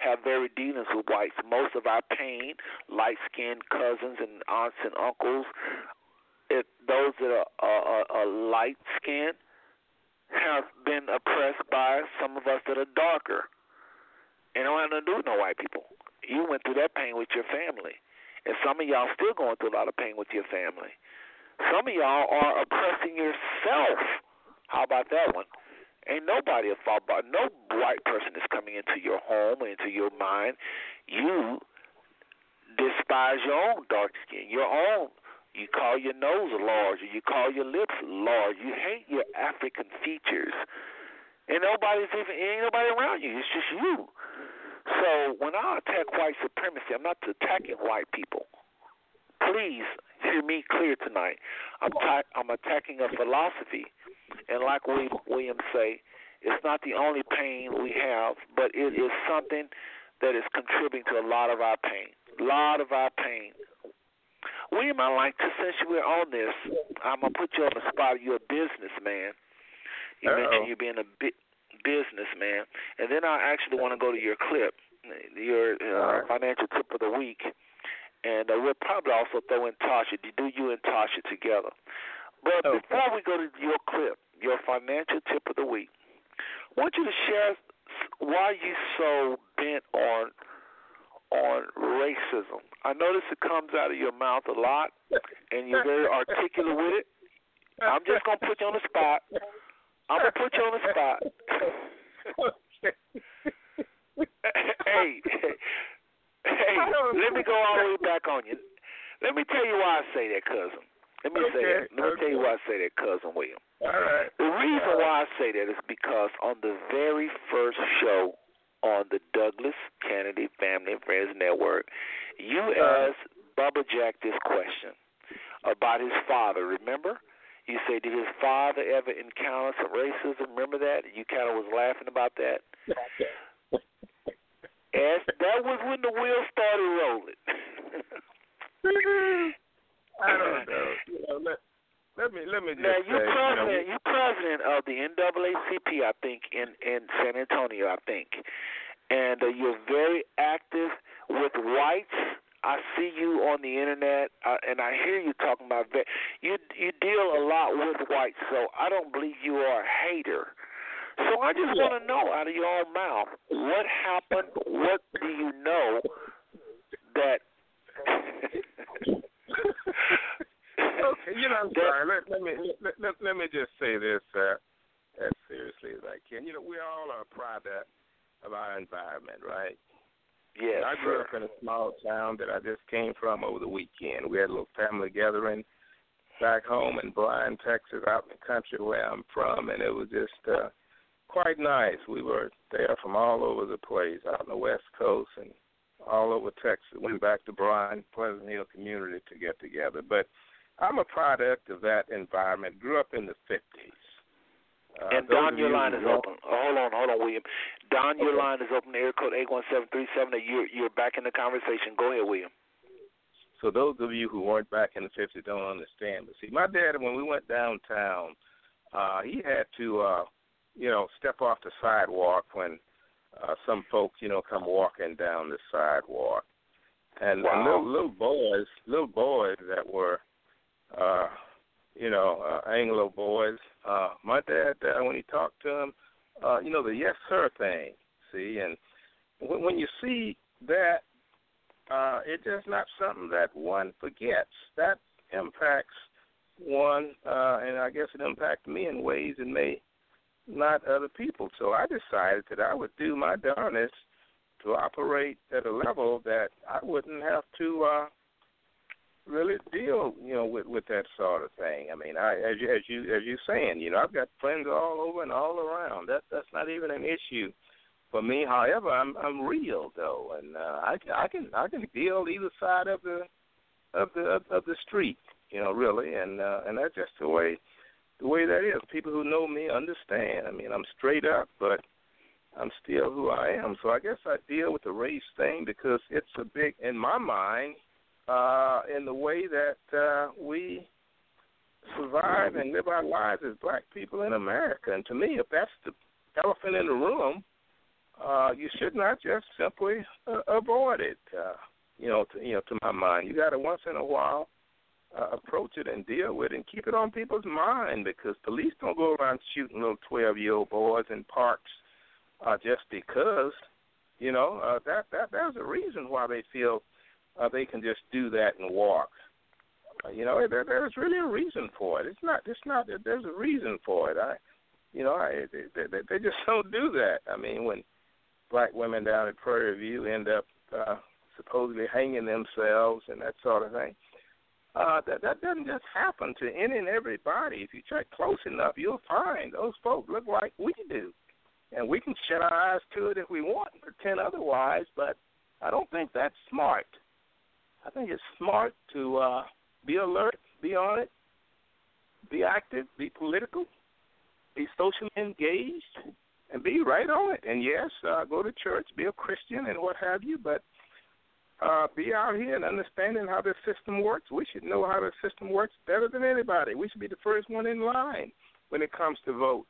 have very dealings with whites. Most of our pain, light skinned cousins and aunts and uncles, it, those that are, are, are, are light skinned, have been oppressed by some of us that are darker. And don't have nothing to do with no white people. You went through that pain with your family. And some of y'all still going through a lot of pain with your family. Some of y'all are oppressing yourself. How about that one? Ain't nobody a fault about no white person is coming into your home, or into your mind. You despise your own dark skin, your own. You call your nose large, or you call your lips large. You hate your African features, and nobody's even ain't nobody around you. It's just you. So when I attack white supremacy, I'm not attacking white people. Please hear me clear tonight. I'm ta- I'm attacking a philosophy, and like we William say, it's not the only pain we have, but it is something that is contributing to a lot of our pain. A lot of our pain. William, I like to since we're on this, I'm gonna put you on the spot. You're a businessman. You Uh-oh. mentioned you being a bi- businessman, and then I actually want to go to your clip, your uh, financial tip of the week, and uh, we'll probably also throw in Tasha. Do you and Tasha together? But before we go to your clip, your financial tip of the week, I want you to share why you so bent on on racism. I notice it comes out of your mouth a lot, and you're very articulate with it. I'm just gonna put you on the spot. I'm gonna put you on the spot. (laughs) hey, hey, let me go all the way back on you. Let me tell you why I say that, cousin. Let me say Okay, that. Let me tell you why I say that, cousin William. All right. The reason why I say that is because on the very first show on the Douglas Canady Family and Friends Network, you asked Bubba Jack this question about his father. Remember? You say, did his father ever encounter some racism? Remember that? You kind of was laughing about that. As that was when the wheels started rolling. (laughs) I don't know. (laughs) You know, let, let me let me just Now say, you president, you know, you president of the NAACP, I think, in in San Antonio, I think, and uh, you're very active with whites. I see you on the internet, uh, and I hear you talking about that. You you deal a lot with whites, so I don't believe you are a hater. So I just want to know out of your own mouth what happened. What do you know that? (laughs) okay, you know, I'm sorry. Let, let me let, let, let me just say this uh, as seriously as I can. You know, we all are a product of our environment, right? Yes. I grew up in a small town that I just came from over the weekend. We had a little family gathering back home in Bryan, Texas, out in the country where I'm from, and it was just uh, quite nice. We were there from all over the place, out on the West Coast and all over Texas. Went back to Bryan, Pleasant Hill community to get together. But I'm a product of that environment. Grew up in the 50s. Uh, and Don, your line is open. Oh, hold on, hold on, William. Don, your Okay. line is open. Air code eight one seven three seven. You're you're back in the conversation. Go ahead, William. So those of you who weren't back in the 50s don't understand. But see, my dad, when we went downtown, uh, he had to, uh, you know, step off the sidewalk when uh, some folks, you know, come walking down the sidewalk, and, and Wow. little little boys, little boys that were, uh, you know, uh, Anglo boys. Uh, my dad, uh, when he talked to them, uh, you know, the yes sir thing. See, and when, when you see that uh, it's just not something that one forgets. That impacts one, uh, and I guess it impacted me in ways it may not other people. So I decided that I would do my darnest to operate at a level that I wouldn't have to uh, really deal, you know, with with that sort of thing. I mean, I as you as you as you're saying, you know, I've got friends all over and all around. That that's not even an issue for me. However, I'm I'm real though, and uh, I I can I can deal either side of the of the of, of the street, you know, really, and uh, and that's just the way the way that is. People who know me understand. I mean, I'm straight up, but I'm still who I am. So I guess I deal with the race thing because it's a big in my mind uh, in the way that uh, we survive and live our lives as black people in America. And to me, if that's the elephant in the room, uh, you should not just simply uh, avoid it. Uh, you know, to, you know, to my mind, you got to once in a while uh, approach it and deal with it and keep it on people's mind because police don't go around shooting little twelve-year-old boys in parks uh, just because. You know, uh, that that there's a reason why they feel uh, they can just do that and walk. Uh, you know, there, there's really a reason for it. It's not. It's not. There's a reason for it. I, you know, I they, they, they just (laughs) don't do that. I mean, when black women down at Prairie View end up uh, supposedly hanging themselves and that sort of thing. Uh, that that doesn't just happen to any and everybody. If you check close enough, you'll find those folks look like we do, and we can shut our eyes to it if we want and pretend otherwise. But I don't think that's smart. I think it's smart to uh, be alert, be on it, be active, be political, be socially engaged, and be right on it. And yes, uh, go to church, be a Christian, and what have you. But uh, be out here and understanding how the system works. We should know how the system works better than anybody. We should be the first one in line when it comes to vote.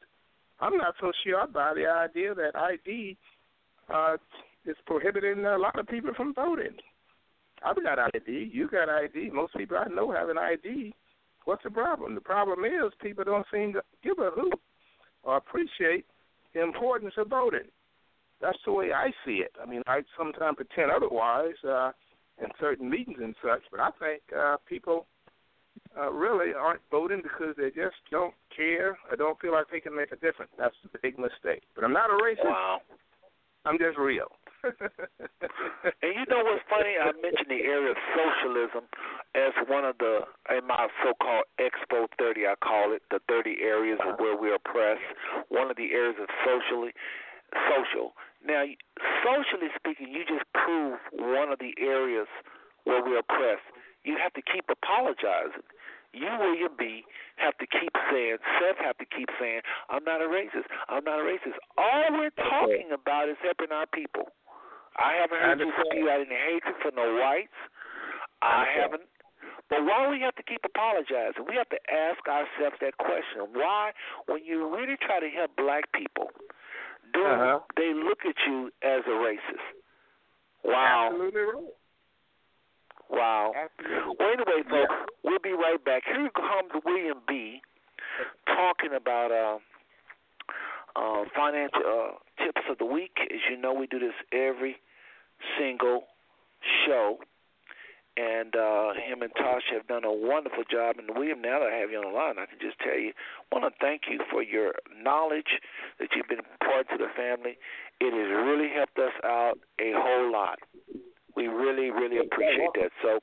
I'm not so sure about the idea that ID uh, is prohibiting a lot of people from voting. I've got ID. You got ID. Most people I know have an ID. What's the problem? The problem is people don't seem to give a hoot or appreciate the importance of voting. That's the way I see it. I mean, I sometimes pretend otherwise uh, in certain meetings and such, but I think uh, people uh, really aren't voting because they just don't care or don't feel like they can make a difference. That's a big mistake. But I'm not a racist. Wow. I'm just real. And you know what's funny? I mentioned the area of socialism as one of the in my so-called Expo 30. I call it the 30 areas of where we're oppressed. One of the areas of socially social. Now, socially speaking, you just prove one of the areas where we're oppressed. You have to keep apologizing. You, William B., have to keep saying, Seth have to keep saying, I'm not a racist. I'm not a racist. All we're talking about is helping our people. I haven't heard you spew out any hatred for no whites. I haven't. But why we have to keep apologizing? We have to ask ourselves that question. Why, when you really try to help black people, do Uh-huh. they look at you as a racist? Wow. Absolutely right. Wow. Absolutely. Well, anyway, folks, we'll be right back. Here comes William B. talking about uh, uh, financial uh, tips of the week. As you know, we do this every single show. and uh, him and Tasha have done a wonderful job. And William, now that I have you on the line, I can just tell you, I want to thank you for your knowledge that you've been part to the family. It has really helped us out a whole lot. We really, really appreciate that. So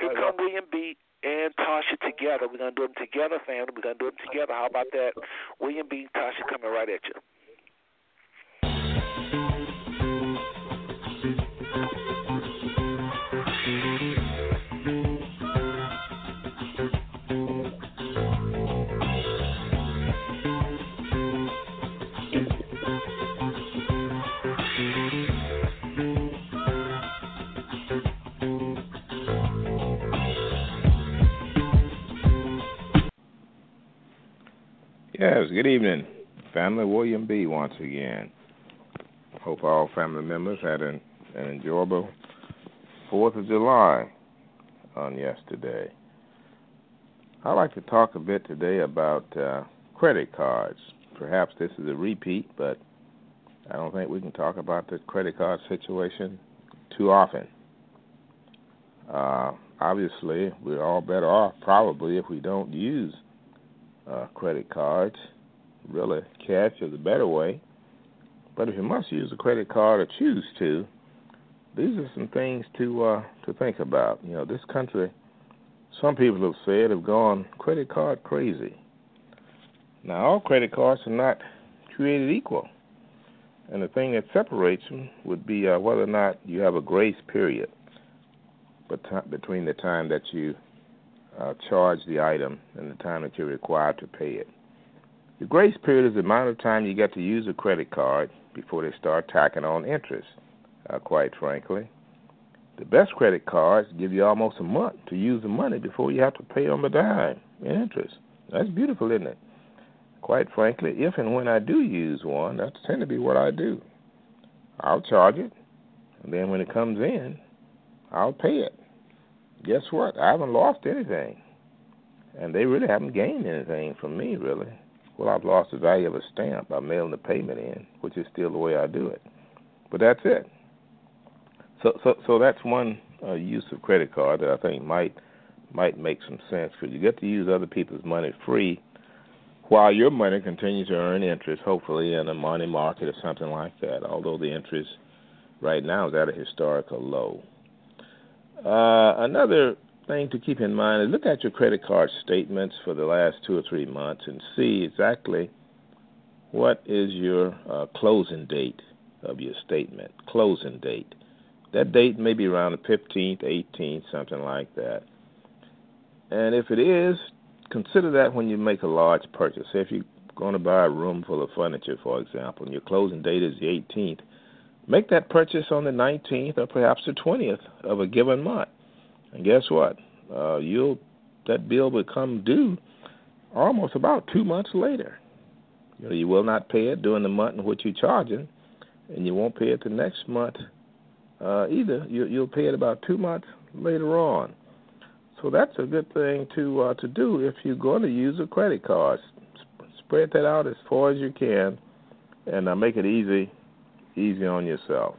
here come William B and Tasha together. We're gonna do them together, family. We're gonna do them together. How about that? William B. Tasha coming right at you. Yes, good evening, family. William B. once again. Hope all family members had an, an enjoyable Fourth of July on yesterday. I'd like to talk a bit today about uh, credit cards. Perhaps this is a repeat, but I don't think we can talk about the credit card situation too often. Uh, obviously, we're all better off probably if we don't use uh, credit cards. Really, cash is a better way. But if you must use a credit card or choose to, these are some things to uh, to think about. You know, this country, some people have said, have gone credit card crazy. Now, all credit cards are not created equal, and the thing that separates them would be uh, whether or not you have a grace period between the time that you uh, charge the item and the time that you're required to pay it. The grace period is the amount of time you get to use a credit card before they start tacking on interest, uh, quite frankly. The best credit cards give you almost a month to use the money before you have to pay on the dime in interest. That's beautiful, isn't it? Quite frankly, if and when I do use one, that's tend to be what I do. I'll charge it, and then when it comes in, I'll pay it guess what? I haven't lost anything. And they really haven't gained anything from me, really. Well, I've lost the value of a stamp by mailing the payment in, which is still the way I do it. But that's it. So, so, so that's one uh, use of credit card that I think might might make some sense because you get to use other people's money free, while your money continues to earn interest, hopefully in a money market or something like that. Although the interest right now is at a historical low. Uh, another thing to keep in mind is look at your credit card statements for the last two or three months and see exactly what is your uh, closing date of your statement. Closing date. That date may be around the 15th, 18th, something like that. And if it is, consider that when you make a large purchase. Say if you're going to buy a room full of furniture, for example, and your closing date is the 18th, Make that purchase on the 19th or perhaps the 20th of a given month. And guess what? Uh, you'll that bill will come due almost about two months later. You, know, you will not pay it during the month in which you're charging, and you won't pay it the next month uh, either. You, you'll pay it about two months later on. So that's a good thing to uh, to do if you're going to use a credit card. Sp- spread that out as far as you can, and uh, make it easy easy on yourself.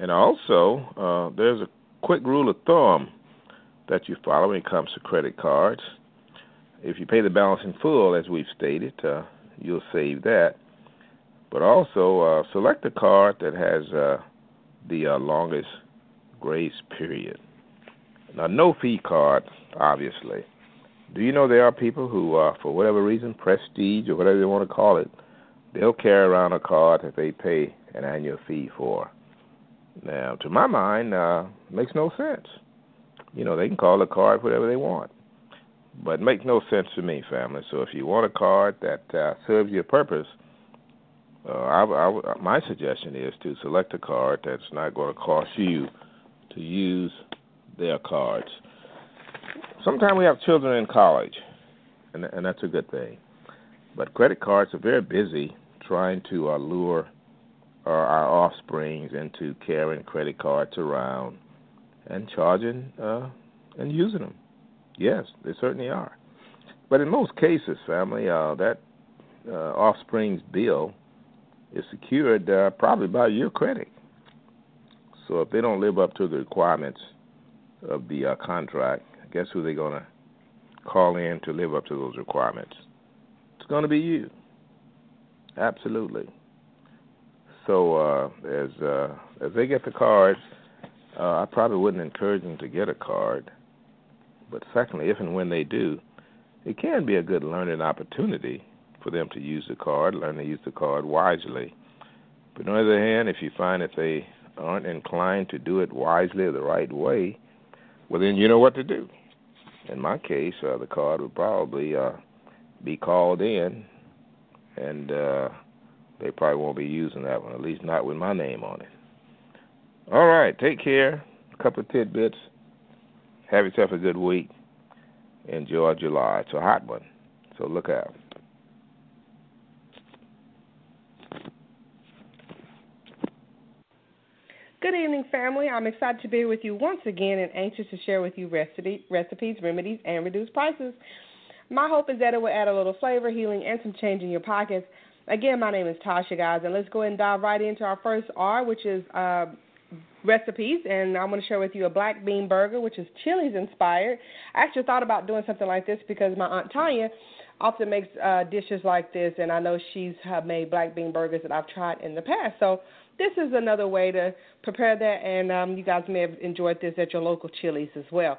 And also, uh, there's a quick rule of thumb that you follow when it comes to credit cards. If you pay the balance in full, as we've stated, uh, you'll save that. But also, uh, select a card that has uh, the uh, longest grace period. Now, no fee card, obviously. Do you know there are people who, uh, for whatever reason, prestige or whatever they want to call it, they'll carry around a card that they pay an annual fee for. Now, to my mind, uh, makes no sense. You know, they can call the card whatever they want, but it makes no sense to me, family. So if you want a card that uh, serves your purpose, uh, I, I, my suggestion is to select a card that's not going to cost you to use their cards. Sometimes we have children in college, and, and that's a good thing. But credit cards are very busy trying to uh, lure uh, our offsprings into carrying credit cards around and charging uh, and using them. Yes, they certainly are. But in most cases, family, uh, that uh, offspring's bill is secured uh, probably by your credit. So if they don't live up to the requirements of the uh, contract, guess who they're going to call in to live up to those requirements? It's going to be you. Absolutely. So uh, as uh, as they get the cards, uh, I probably wouldn't encourage them to get a card. But secondly, if and when they do, it can be a good learning opportunity for them to use the card, learn to use the card wisely. But on the other hand, if you find that they aren't inclined to do it wisely or the right way, well, then you know what to do. In my case, uh, the card would probably uh, be called in, and uh, they probably won't be using that one, at least not with my name on it. All right, take care. A couple of tidbits. Have yourself a good week. Enjoy July. It's a hot one, so look out. Good evening, family. I'm excited to be with you once again and anxious to share with you recipe, recipes, remedies, and reduced prices. My hope is that it will add a little flavor, healing, and some change in your pockets. Again, my name is Tasha, guys, and let's go ahead and dive right into our first R, which is uh, recipes. And I'm going to share with you a black bean burger, which is Chili's inspired. I actually thought about doing something like this because my Aunt Tanya often makes uh, dishes like this, and I know she's have made black bean burgers that I've tried in the past. So this is another way to prepare that, and um, you guys may have enjoyed this at your local Chili's as well.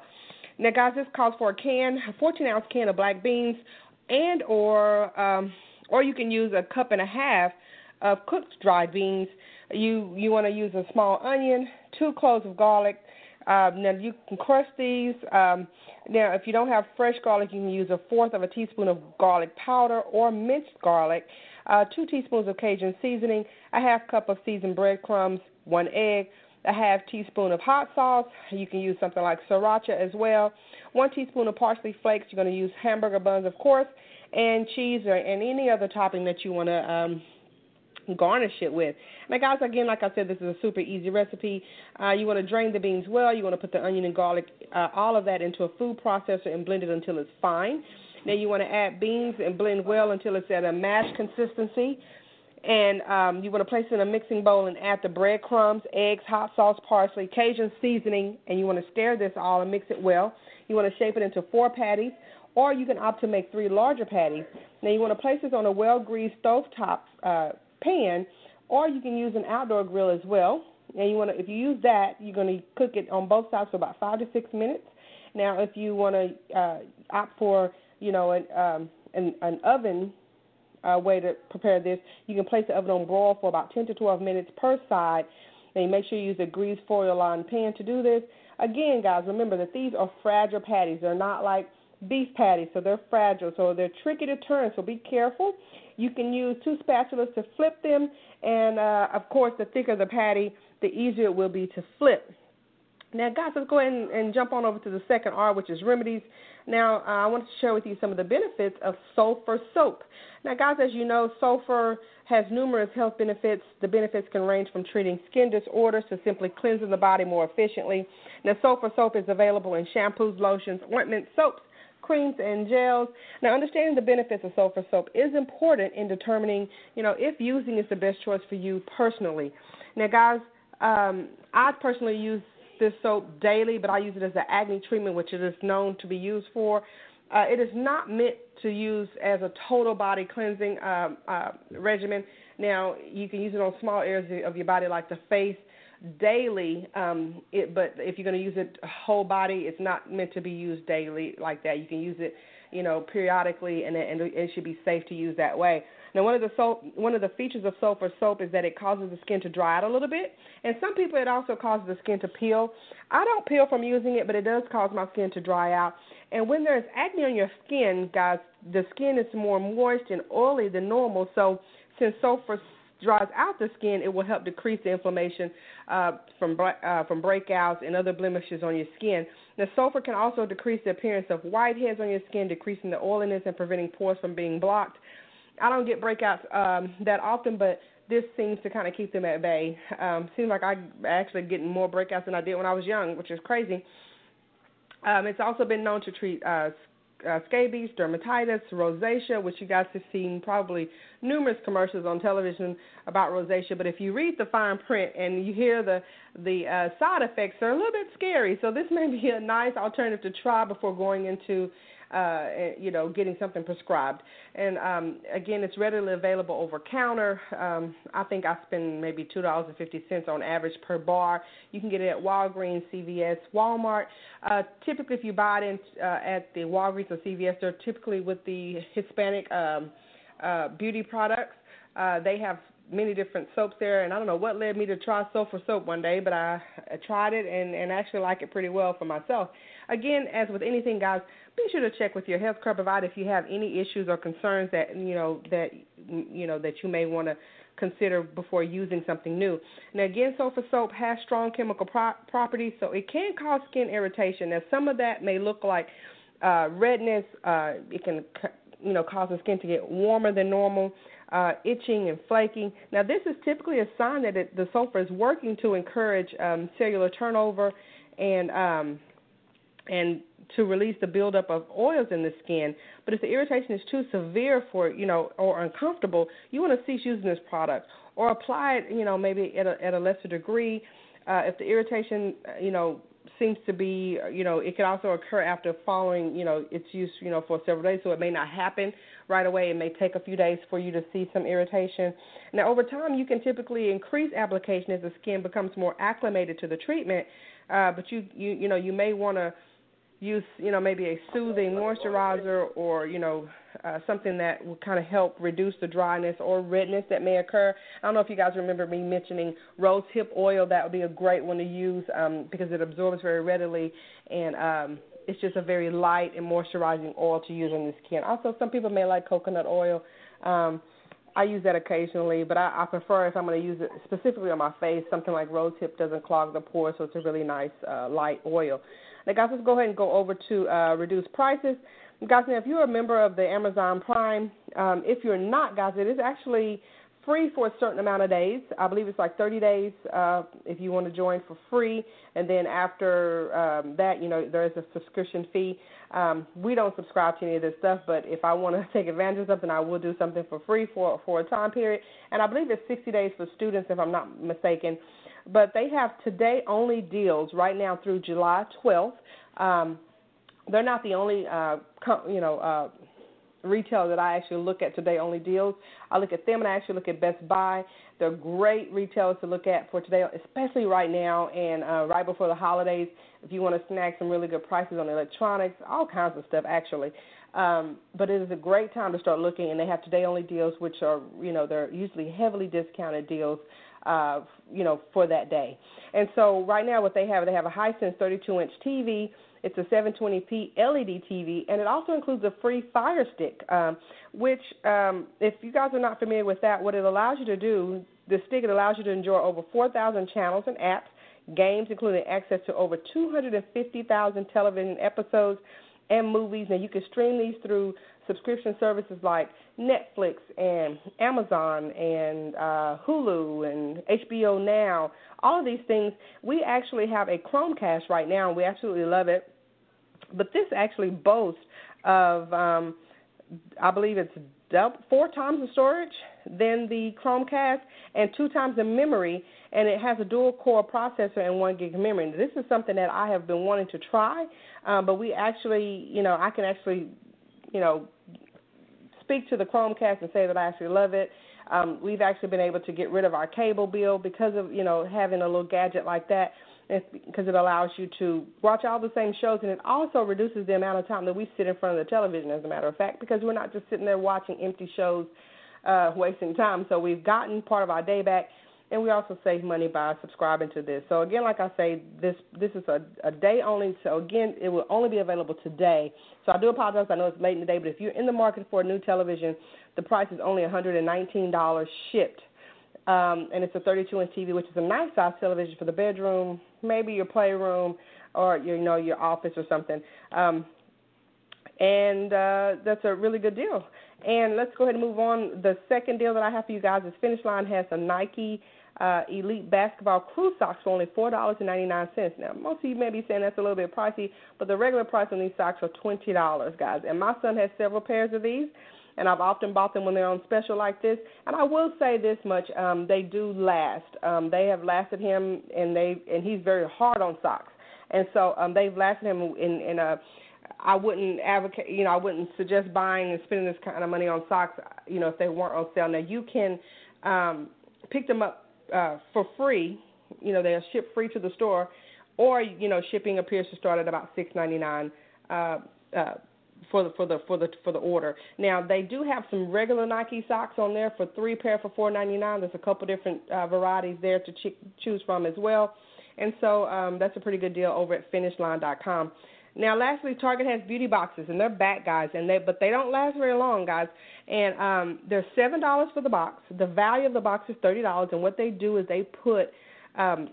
Now, guys, this calls for a can, a 14 ounce can of black beans, and or um, or you can use a cup and a half of cooked dried beans. You you want to use a small onion, two cloves of garlic. Um, now you can crush these. Um, now, if you don't have fresh garlic, you can use a fourth of a teaspoon of garlic powder or minced garlic uh, two teaspoons of Cajun seasoning, a half cup of seasoned breadcrumbs, one egg, a half teaspoon of hot sauce. You can use something like sriracha as well. One teaspoon of parsley flakes. You're going to use hamburger buns, of course, and cheese or and any other topping that you want to um, garnish it with. Now, guys, again, like I said, this is a super easy recipe. Uh, you want to drain the beans well. You want to put the onion and garlic, uh, all of that into a food processor and blend it until it's fine. Now you want to add beans and blend well until it's at a mash consistency. And um, you want to place it in a mixing bowl and add the breadcrumbs, eggs, hot sauce, parsley, Cajun seasoning, and you want to stir this all and mix it well. You want to shape it into four patties, or you can opt to make three larger patties. Now you want to place this on a well-greased stovetop uh, pan, or you can use an outdoor grill as well. And you want to, if you use that, you're going to cook it on both sides for about five to six minutes. Now, if you want to uh, opt for you know, an um, an, an oven uh, way to prepare this. You can place the oven on broil for about 10 to 12 minutes per side. And make sure you use a greased foil lined pan to do this. Again, guys, remember that these are fragile patties. They're not like beef patties, so they're fragile, so they're tricky to turn. So be careful. You can use two spatulas to flip them, and uh, of course, the thicker the patty, the easier it will be to flip. Now, guys, let's go ahead and, and jump on over to the second R, which is remedies. Now, uh, I want to share with you some of the benefits of sulfur soap. Now, guys, as you know, sulfur has numerous health benefits. The benefits can range from treating skin disorders to simply cleansing the body more efficiently. Now, sulfur soap is available in shampoos, lotions, ointments, soaps, creams, and gels. Now, understanding the benefits of sulfur soap is important in determining, you know, if using is the best choice for you personally. Now, guys, um, I personally use this soap daily, but I use it as an acne treatment, which it is known to be used for. Uh, it is not meant to use as a total body cleansing um, uh, regimen. Now, you can use it on small areas of your body, like the face, daily. Um, it, but if you're going to use it whole body, it's not meant to be used daily like that. You can use it, you know, periodically, and it, and it should be safe to use that way. Now, one of the soap, one of the features of sulfur soap is that it causes the skin to dry out a little bit, and some people it also causes the skin to peel. I don't peel from using it, but it does cause my skin to dry out. And when there's acne on your skin, guys, the skin is more moist and oily than normal. So, since sulfur dries out the skin, it will help decrease the inflammation uh, from uh, from breakouts and other blemishes on your skin. The sulfur can also decrease the appearance of whiteheads on your skin, decreasing the oiliness and preventing pores from being blocked. I don't get breakouts um, that often, but this seems to kind of keep them at bay. Um, seems like I'm actually getting more breakouts than I did when I was young, which is crazy. Um, it's also been known to treat uh, uh, scabies, dermatitis, rosacea, which you guys have seen probably numerous commercials on television about rosacea. But if you read the fine print and you hear the the uh, side effects, they're a little bit scary. So this may be a nice alternative to try before going into uh, you know, getting something prescribed. And um, again, it's readily available over counter. Um, I think I spend maybe two dollars and fifty cents on average per bar. You can get it at Walgreens, CVS, Walmart. Uh, typically, if you buy it in, uh, at the Walgreens or CVS, they're typically with the Hispanic um, uh, beauty products. Uh, they have many different soaps there, and I don't know what led me to try Sulfur soap one day, but I, I tried it and, and actually like it pretty well for myself. Again, as with anything, guys, be sure to check with your health care provider if you have any issues or concerns that you know that you know that you may want to consider before using something new. Now, again, sulfur soap has strong chemical pro- properties, so it can cause skin irritation. Now, some of that may look like uh, redness. Uh, it can you know cause the skin to get warmer than normal. Uh, itching and flaking. Now, this is typically a sign that it, the sulfur is working to encourage um, cellular turnover and um, and to release the buildup of oils in the skin. But if the irritation is too severe for you know or uncomfortable, you want to cease using this product or apply it you know maybe at a at a lesser degree. Uh, if the irritation uh, you know seems to be you know it could also occur after following you know its use you know for several days, so it may not happen right away. It may take a few days for you to see some irritation. Now over time, you can typically increase application as the skin becomes more acclimated to the treatment. Uh, but you you you know you may want to use, you know, maybe a soothing moisturizer or, you know, uh, something that will kind of help reduce the dryness or redness that may occur. I don't know if you guys remember me mentioning rose hip oil. That would be a great one to use um, because it absorbs very readily and um, it's just a very light and moisturizing oil to use on the skin. Also, some people may like coconut oil. Um, I use that occasionally, but I, I prefer if I'm going to use it specifically on my face, something like rose hip doesn't clog the pores, so it's a really nice uh, light oil. Now, guys, let's go ahead and go over to uh, reduced prices. Guys, now if you're a member of the Amazon Prime, um, if you're not, guys, it is actually free for a certain amount of days. I believe it's like 30 days uh, if you want to join for free, and then after um, that, you know, there is a subscription fee. Um, we don't subscribe to any of this stuff, but if I want to (laughs) take advantage of something, I will do something for free for for a time period. And I believe it's 60 days for students, if I'm not mistaken but they have today only deals right now through July 12th. Um, they're not the only, uh, com- you know, uh, retailer that I actually look at today only deals. I look at them and I actually look at Best Buy. They're great retailers to look at for today, especially right now and uh, right before the holidays. If you want to snag some really good prices on electronics, all kinds of stuff actually. Um, but it is a great time to start looking, and they have today only deals, which are, you know, they're usually heavily discounted deals uh, you know, for that day. And so right now, what they have, they have a Hisense 32-inch TV. It's a 720p LED TV, and it also includes a free Fire Stick, um, which, um, if you guys are not familiar with that, what it allows you to do, the stick it allows you to enjoy over 4,000 channels and apps, games, including access to over 250,000 television episodes and movies. And you can stream these through subscription services like Netflix and Amazon and uh, Hulu and HBO Now. All of these things. We actually have a Chromecast right now, and we absolutely love it. But this actually boasts of, um, I believe it's double, four times the storage than the Chromecast and two times the memory, and it has a dual core processor and one gig memory. This is something that I have been wanting to try, um, but we actually, you know, I can actually, you know, speak to the Chromecast and say that I actually love it. Um, we've actually been able to get rid of our cable bill because of you know having a little gadget like that because it allows you to watch all the same shows and it also reduces the amount of time that we sit in front of the television as a matter of fact because we're not just sitting there watching empty shows uh wasting time so we've gotten part of our day back and we also save money by subscribing to this. So again, like I say, this this is a, a day only. So again, it will only be available today. So I do apologize. I know it's late in the day, but if you're in the market for a new television, the price is only $119 shipped. Um, and it's a 32-inch TV, which is a nice size television for the bedroom, maybe your playroom, or your, you know your office or something. Um, and uh, that's a really good deal. And let's go ahead and move on. The second deal that I have for you guys is Finish Line has a Nike uh, Elite Basketball Crew socks for only four dollars and ninety nine cents. Now, most of you may be saying that's a little bit pricey, but the regular price on these socks are twenty dollars, guys. And my son has several pairs of these, and I've often bought them when they're on special like this. And I will say this much: um, they do last. Um, they have lasted him, and they and he's very hard on socks, and so um, they've lasted him in in a I wouldn't advocate, you know, I wouldn't suggest buying and spending this kind of money on socks, you know, if they weren't on sale. Now you can um, pick them up uh, for free. You know, they're shipped free to the store, or you know, shipping appears to start at about six ninety nine. Uh, uh, for the for the for the for the order. Now they do have some regular Nike socks on there for three pair for four ninety nine. There's a couple different uh, varieties there to ch- choose from as well, and so um, that's a pretty good deal over at FinishLine.com. Now, lastly, Target has beauty boxes, and they're back, guys, and they but they don't last very long, guys. And um, they're seven dollars for the box. The value of the box is thirty dollars, and what they do is they put um,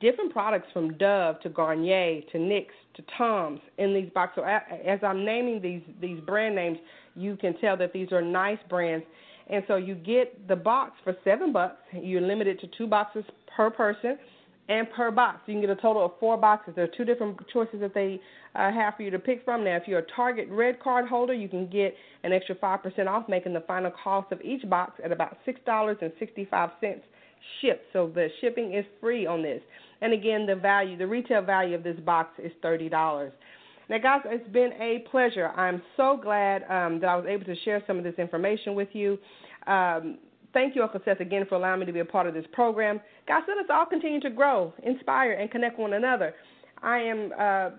different products from Dove to Garnier to NYX to Tom's in these boxes. So as I'm naming these these brand names, you can tell that these are nice brands. And so you get the box for seven bucks. You're limited to two boxes per person and per box. You can get a total of four boxes. There are two different choices that they uh, have for you to pick from. Now, if you're a Target Red Card holder, you can get an extra 5% off, making the final cost of each box at about $6.65 shipped. So the shipping is free on this. And again, the value, the retail value of this box is $30. Now, guys, it's been a pleasure. I'm so glad um, that I was able to share some of this information with you. Um, Thank you, Uncle Seth, again for allowing me to be a part of this program. God, let us all continue to grow, inspire, and connect one another. I am uh,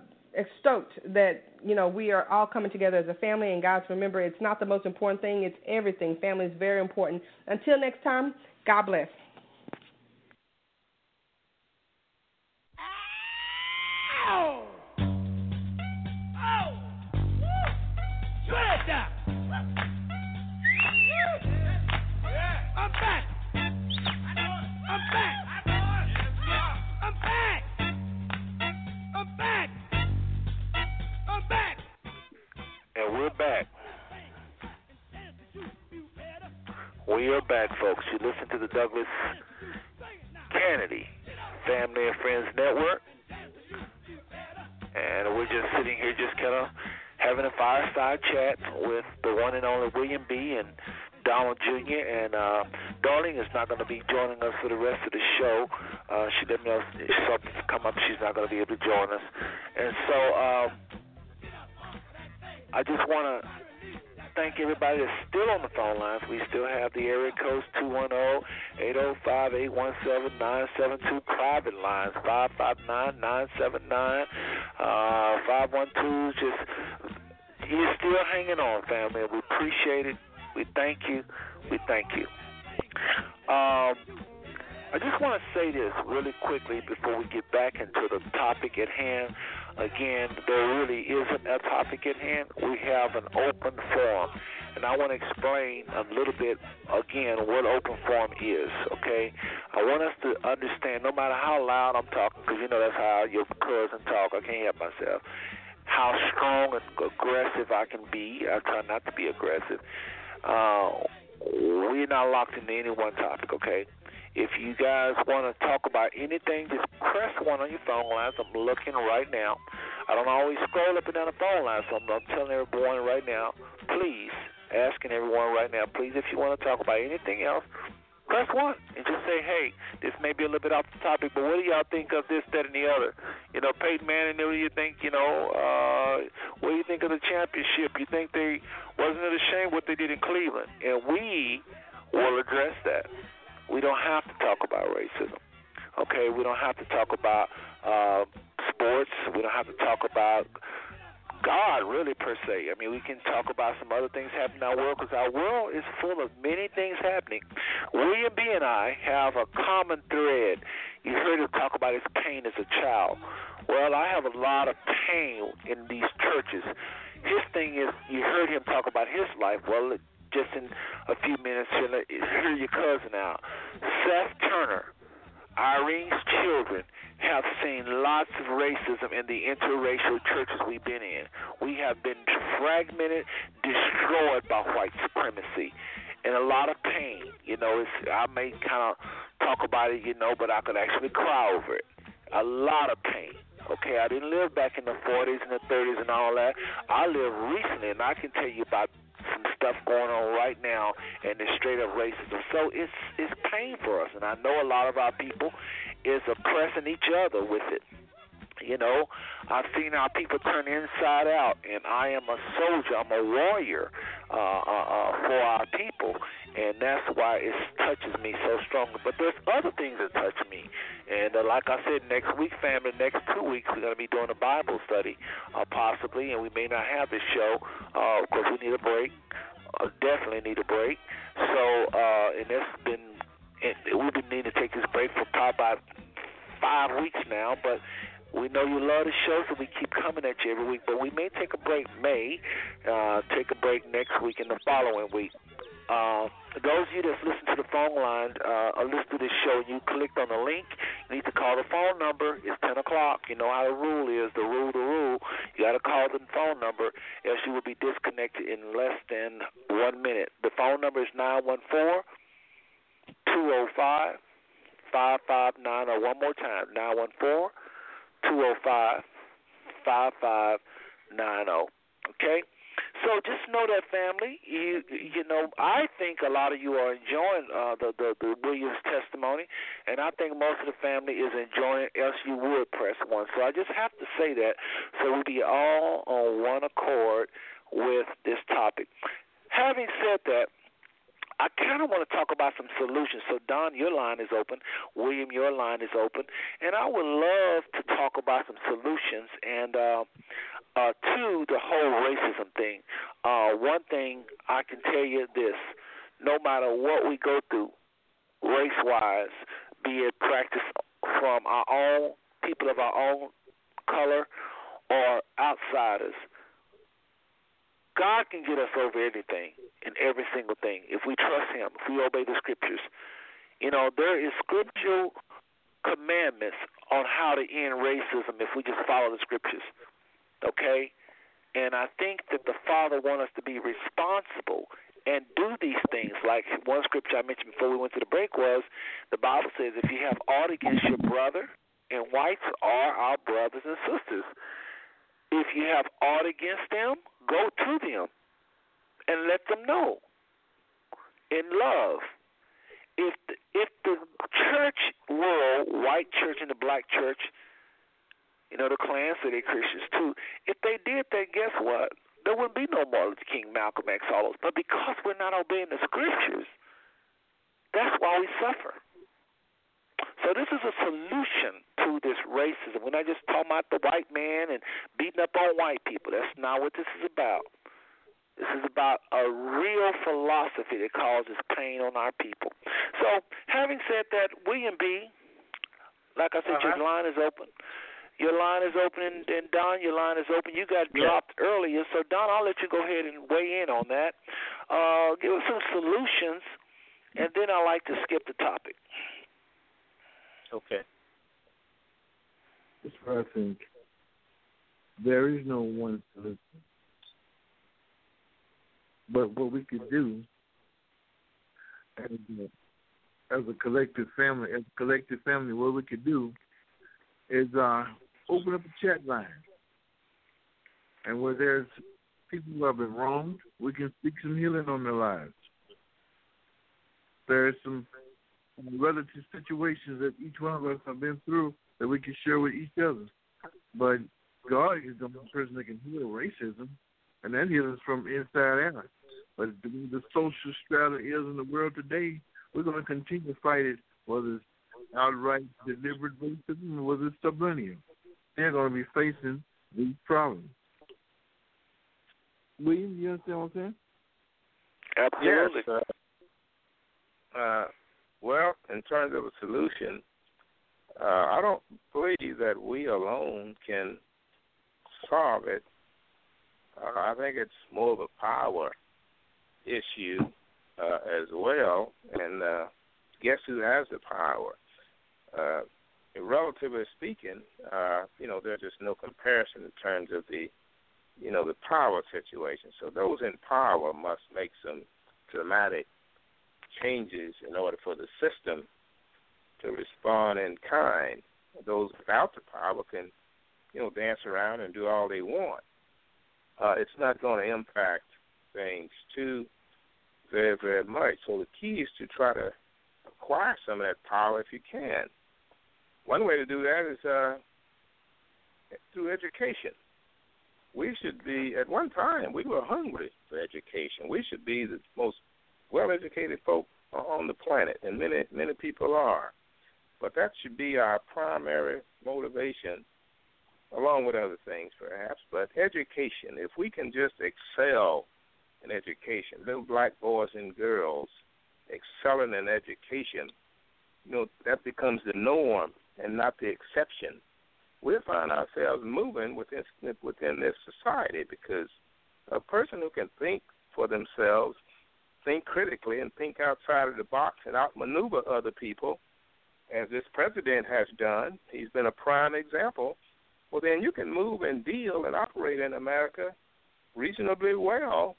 stoked that you know we are all coming together as a family. And guys, remember, it's not the most important thing; it's everything. Family is very important. Until next time, God bless. The Douglas Canady Family and Friends Network. And we're just sitting here just kind of having a fireside chat with the one and only William B. and Donald Jr. and uh, Darling is not going to be joining us for the rest of the show. Uh, she let me know something's come up, she's not going to be able to join us. And so um, I just want to thank everybody that's still on the phone lines. We still have the area codes 210-805-817-972 private lines 559-979 uh, 512 just you're still hanging on family we appreciate it we thank you. We thank you. Um, I just want to say this really quickly before we get back into the topic at hand. Again, there really isn't a topic at hand. We have an open forum. And I want to explain a little bit, again, what open forum is, okay? I want us to understand, no matter how loud I'm talking, because you know that's how your cousin talk, I can't help myself, how strong and aggressive I can be. I try not to be aggressive. Uh, we're not locked into any one topic, okay? If you guys want to talk about anything, just press one on your phone lines. I'm looking right now. I don't always scroll up and down the phone lines, so I'm, I'm telling everyone right now, please, asking everyone right now, please, if you want to talk about anything else, press one and just say, hey, this may be a little bit off the topic, but what do y'all think of this, that, and the other? You know, Peyton Manning, what do you think, you know, uh, what do you think of the championship? You think they, wasn't it a shame what they did in Cleveland? And we will address that. We don't have to talk about racism. Okay, we don't have to talk about uh, sports. We don't have to talk about God, really, per se. I mean, we can talk about some other things happening in our world because our world is full of many things happening. William B. and I have a common thread. You heard him talk about his pain as a child. Well, I have a lot of pain in these churches. His thing is, you heard him talk about his life. Well, just in a few minutes, hear your cousin out. Seth Turner Irene's children have seen lots of racism in the interracial churches we've been in. We have been fragmented, destroyed by white supremacy, and a lot of pain. You know, it's I may kind of talk about it, you know, but I could actually cry over it. A lot of pain. Okay, I didn't live back in the 40s and the 30s and all that. I live recently, and I can tell you about some stuff going on right now, and it's straight up racism. So it's it's pain for us, and I know a lot of our people is oppressing each other with it. You know, I've seen our people turn inside out, and I am a soldier. I'm a warrior uh, uh, uh, for our people, and that's why it touches me so strongly. But there's other things that touch me, and uh, like I said, next week, family, next two weeks, we're going to be doing a Bible study, uh, possibly, and we may not have this show because uh, we need a break. Uh, definitely need a break. So, uh, and it's been, it, we've been needing to take this break for probably five weeks now, but we know you love the show, so we keep coming at you every week. But we may take a break May, uh, take a break next week and the following week. Uh, those of you that's listening to the phone line uh, or listen to this show, you clicked on the link. You need to call the phone number. It's 10 o'clock. You know how the rule is. The rule, the rule. You got to call the phone number, else you will be disconnected in less than one minute. The phone number is 914 205 5590. One more time 914 205 5590. Okay? So just know that family. You you know I think a lot of you are enjoying uh, the, the the Williams testimony, and I think most of the family is enjoying. Else you would press one. So I just have to say that so we be all on one accord with this topic. Having said that, I kind of want to talk about some solutions. So, Don, your line is open. William, your line is open. And I would love to talk about some solutions and uh, uh, to the whole racism thing. Uh, one thing I can tell you this no matter what we go through, race wise, be it practice from our own people of our own color or outsiders, God can get us over anything and every single thing if we trust Him, if we obey the scriptures. You know, there is scriptural commandments on how to end racism if we just follow the scriptures. Okay? And I think that the Father wants us to be responsible and do these things. Like one scripture I mentioned before we went to the break was the Bible says, if you have aught against your brother, and whites are our brothers and sisters. If you have aught against them, go to them and let them know in love. If the, if the church world, white church and the black church, you know the Klan say they're Christians too. If they did that, guess what? There wouldn't be no Martin Luther King, Malcolm X, all those. But because we're not obeying the scriptures, that's why we suffer. So this is a solution to this racism. We're not just talking about the white man and beating up on white people. That's not what this is about. This is about a real philosophy that causes pain on our people. So, having said that, William B., like I said, uh-huh. your line is open. Your line is open, and, and Don, your line is open. You got yeah. dropped earlier, so Don, I'll let you go ahead and weigh in on that. Uh, give us some solutions, and then I like to skip the topic. Okay. That's what I think. There is no one solution. But what we could do as a, as a collective family, as a collective family, what we could do is uh, open up a chat line. And where there's people who have been wronged, we can speak some healing on their lives. There's some relative situations that each one of us have been through that we can share with each other. But God is the only person that can heal racism, and that heals from inside out. But the, the social strata is in the world today, we're going to continue to fight it, whether it's outright deliberate racism or whether it's subliminal. They're going to be facing these problems. William, you understand what I'm saying? Absolutely. Yes, uh, uh, well, in terms of a solution, uh, I don't believe that we alone can solve it. Uh, I think it's more of a power issue uh, as well. And uh, guess who has the power? uh, relatively speaking, uh, you know, there's just no comparison in terms of the, you know, the power situation. So those in power must make some dramatic changes in order for the system to respond in kind. Those without the power can, you know, dance around and do all they want. Uh, it's not going to impact things too very, very much. So the key is to try to acquire some of that power if you can. One way to do that is uh, through education. We should be, at one time, we were hungry for education. We should be the most well educated folk are on the planet, and many, many people are. But that should be our primary motivation, along with other things perhaps. But education, if we can just excel in education, little black boys and girls excelling in education, you know, that becomes the norm and not the exception. We'll find ourselves moving within within this society because a person who can think for themselves, think critically, and think outside of the box and outmaneuver other people, as this president has done, he's been a prime example. Well, then you can move and deal and operate in America reasonably well,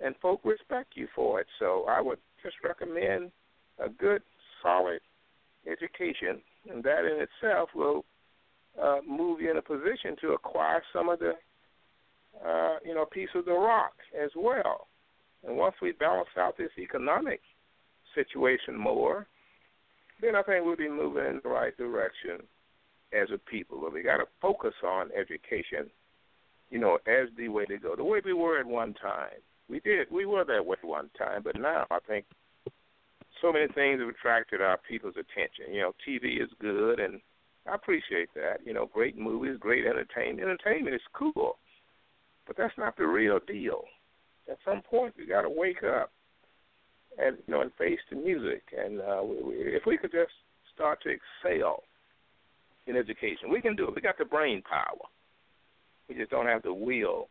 and folk respect you for it. So I would just recommend a good, solid education and that in itself will uh, move you in a position to acquire some of the, uh, you know, piece of the rock as well. And once we balance out this economic situation more, then I think we'll be moving in the right direction as a people. But we got to focus on education, you know, as the way to go. The way we were at one time. We did. We were that way at one time, but now I think so many things have attracted our people's attention. You know, TV is good, and I appreciate that. You know, great movies, great entertainment. Entertainment is cool, but that's not the real deal. At some point, we got to wake up and you know and face the music. And uh, we, we, if we could just start to excel in education, we can do it. We got the brain power. We just don't have the will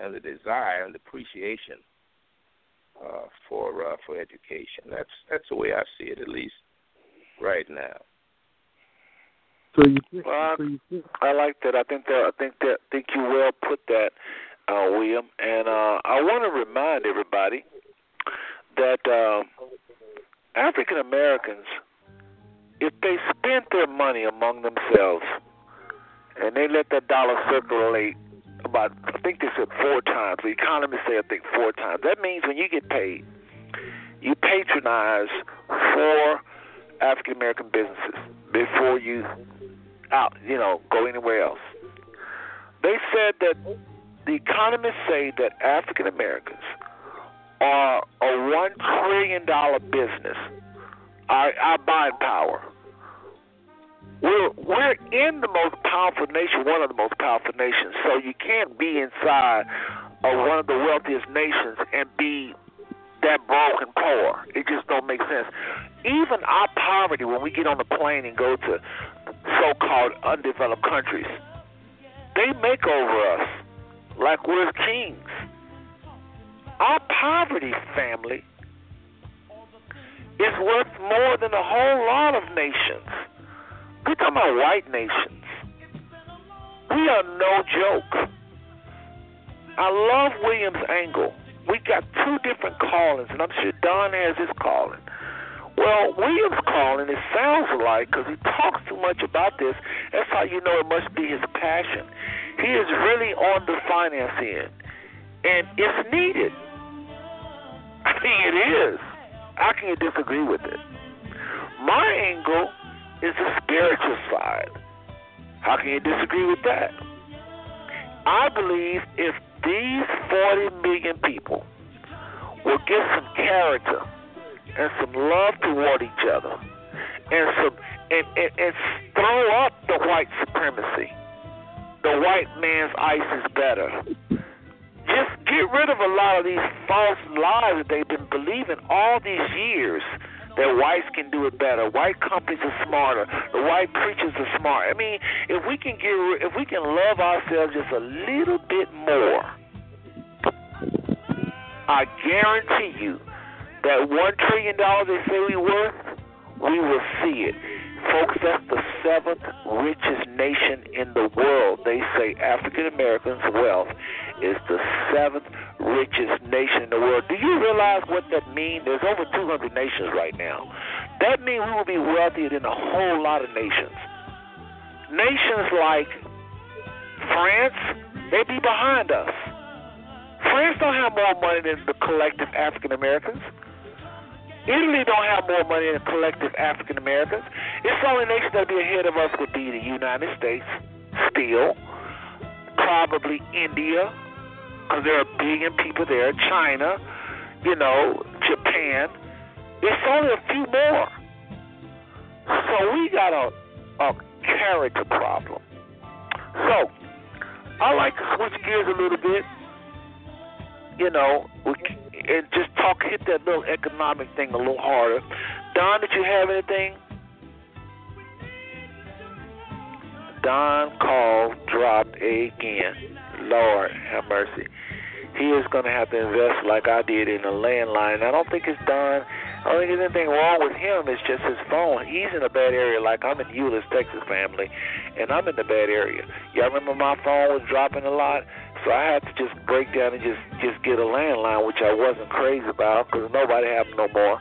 and the desire and the appreciation uh, for uh, for education. That's that's the way I see it, at least right now. So you, well, so you I like that. I think that I think that think you well put that, uh, William. And uh, I want to remind everybody that uh, African Americans, if they spend their money among themselves and they let that dollar circulate about I think they said four times. The economists say I think four times. That means when you get paid, you patronize four African American businesses before you out you know go anywhere else. They said that the economists say that African Americans are a one trillion dollar business. Our, our buying power we're we're in the most powerful nation, one of the most powerful nations. So you can't be inside of one of the wealthiest nations and be that broke and poor. It just don't make sense. Even our poverty, when we get on the plane and go to so-called undeveloped countries, they make over us like we're kings. Our poverty, family, is worth more than a whole lot of nations. We're talking about white nations. We are no joke. I love William's angle. We got two different callings, and I'm sure Don has his calling. Well, William's calling, it sounds like, because he talks too much about this, that's how you know it must be his passion. He is really on the finance end, and it's needed. I (laughs) mean, it is. How can you disagree with it? My angle is the spiritual side. How can you disagree with that? I believe if these 40 million people will get some character and some love toward each other and some and, and, and throw up the white supremacy. The white man's ice is better. Just get rid of a lot of these false lies that they've been believing all these years that whites can do it better. White companies are smarter. The white preachers are smart. I mean, if we can get, if we can love ourselves just a little bit more, I guarantee you that one trillion dollars they say we worth, we will see it. Folks, that's the seventh richest nation in the world. They say African Americans' wealth is the seventh richest nation in the world. Do you realize what that means? There's over 200 nations right now. That means we will be wealthier than a whole lot of nations. Nations like France, they be behind us. France don't have more money than the collective African Americans. Italy don't have more money than collective African Americans. It's the only nation that'd be ahead of us would be the United States, still, probably India, because there are a billion people there. China, you know, Japan. It's only a few more. So we got a a character problem. So I like to switch gears a little bit. You know, we, and just talk, hit that little economic thing a little harder. Don, did you have anything? Don called, dropped again. Lord have mercy. He is going to have to invest like I did in a landline. I don't think it's Don. I don't think there's anything wrong with him. It's just his phone. He's in a bad area. Like I'm in Euless, Texas, family, and I'm in the bad area. Y'all remember my phone was dropping a lot, so I had to just break down and just just get a landline, which I wasn't crazy about because nobody have no more.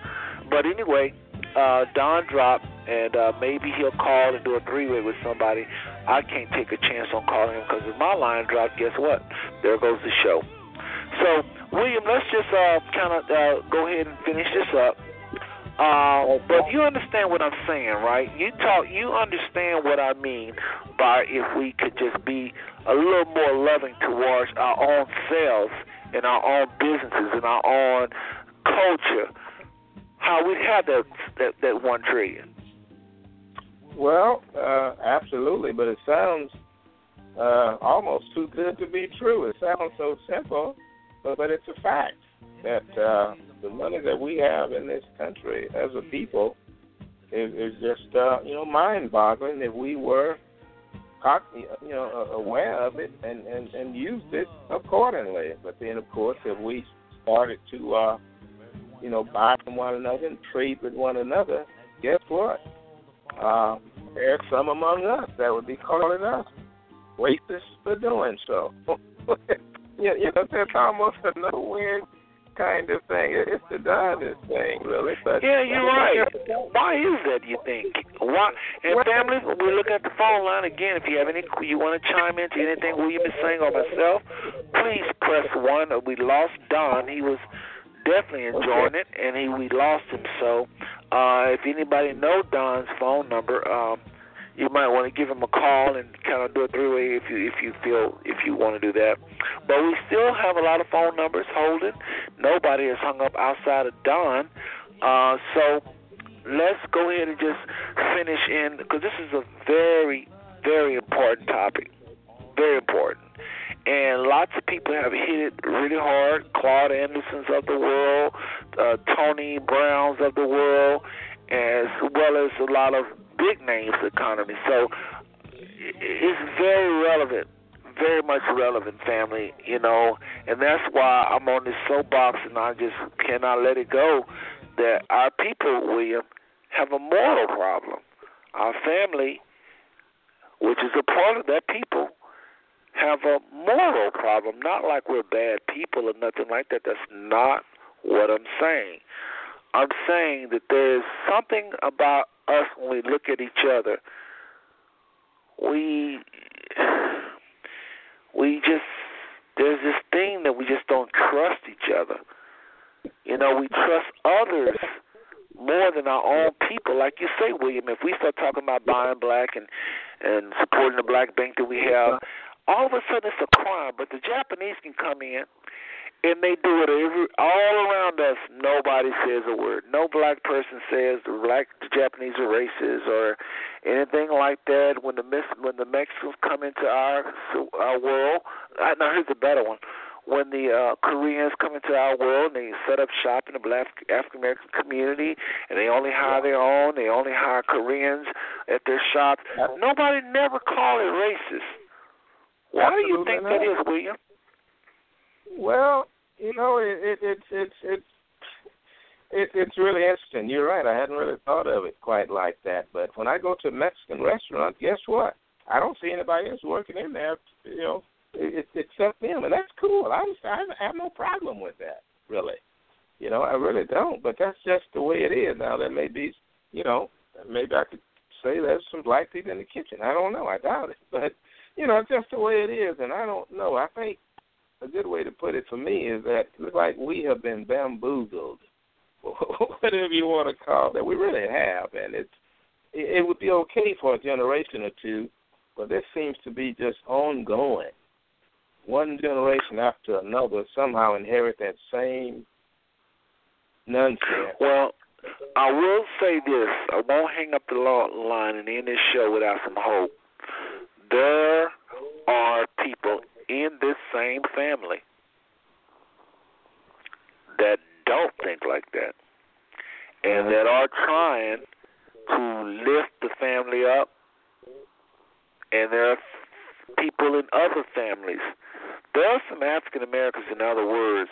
But anyway, uh, Don dropped, and uh, maybe he'll call and do a three-way with somebody. I can't take a chance on calling him because if my line dropped, guess what? There goes the show. So, William, let's just uh, kind of uh, go ahead and finish this up. Uh, but you understand what I'm saying, right? You talk, you understand what I mean by if we could just be a little more loving towards our own selves and our own businesses and our own culture. How we'd have that that, that one trillion. Well, uh, absolutely, but it sounds uh, almost too good to be true. It sounds so simple, but, but it's a fact that uh, the money that we have in this country as a people is, is just uh, you know mind-boggling. If we were you know aware of it and, and and used it accordingly, but then of course if we started to uh, you know buy from one another and trade with one another, guess what? Uh, there's some among us that would be calling us racist for doing so. (laughs) you, know, that's almost a no-win kind of thing. It's the dumbest thing, really. But yeah, you're right. Why is that? You think? Why? And family, we're looking at the phone line again. If you have any, you want to chime into anything William is saying or myself, please press one. We lost Don. He was definitely enjoying it, and he we lost him. So, uh, if anybody know Don's phone number, um, you might want to give him a call and kind of do a three way if you if you feel if you want to do that. But we still have a lot of phone numbers holding. Nobody has hung up outside of Don. Uh, so let's go ahead and just finish in because this is a very very important topic, very important. And lots of people have hit it really hard. Claude Andersons of the world, uh, Tony Browns of the world, as well as a lot of big names economy. So it's very relevant, very much relevant, family. You know, and that's why I'm on this soapbox, and I just cannot let it go. That our people, William, have a moral problem. Our family, which is a part of that people, have a moral problem. Not like we're bad people or nothing like that. That's not what I'm saying. I'm saying that there is something about us when we look at each other. We we just there's this thing that we just don't trust each other. You know, we trust others more than our own people. Like you say, William, if we start talking about buying black and and supporting the black bank that we have, all of a sudden it's a crime. But the Japanese can come in and they do it every all around us. Nobody says a word. No black person says the black the Japanese are racist or anything like that. When the when the Mexicans come into our our world, I now here's a better one. When the uh, Koreans come into our world and they set up shop in the black African American community and they only hire their own, they only hire Koreans at their shops. Nobody never call it racist. Why do you think that is, William? Well, you know, it, it, it's it's it's it, it's really interesting. You're right. I hadn't really thought of it quite like that. But when I go to a Mexican restaurant, guess what? I don't see anybody else working in there. You know, it, it, except them, and that's cool. I, I have no problem with that, really. You know, I really don't. But that's just the way it is. Now there may be, you know, maybe I could say there's some black people in the kitchen. I don't know. I doubt it. (laughs) But you know, it's just the way it is, and I don't know. I think a good way to put it for me is that it's like we have been bamboozled, (laughs) whatever you want to call it. We really have, and it's it, it would be okay for a generation or two, but this seems to be just ongoing. One generation after another somehow inherit that same nonsense. Well, I will say this. I won't hang up the line and end this show without some hope. There are people in this same family that don't think like that and that are trying to lift the family up. And there are people in other families. There are some African Americans, in other words,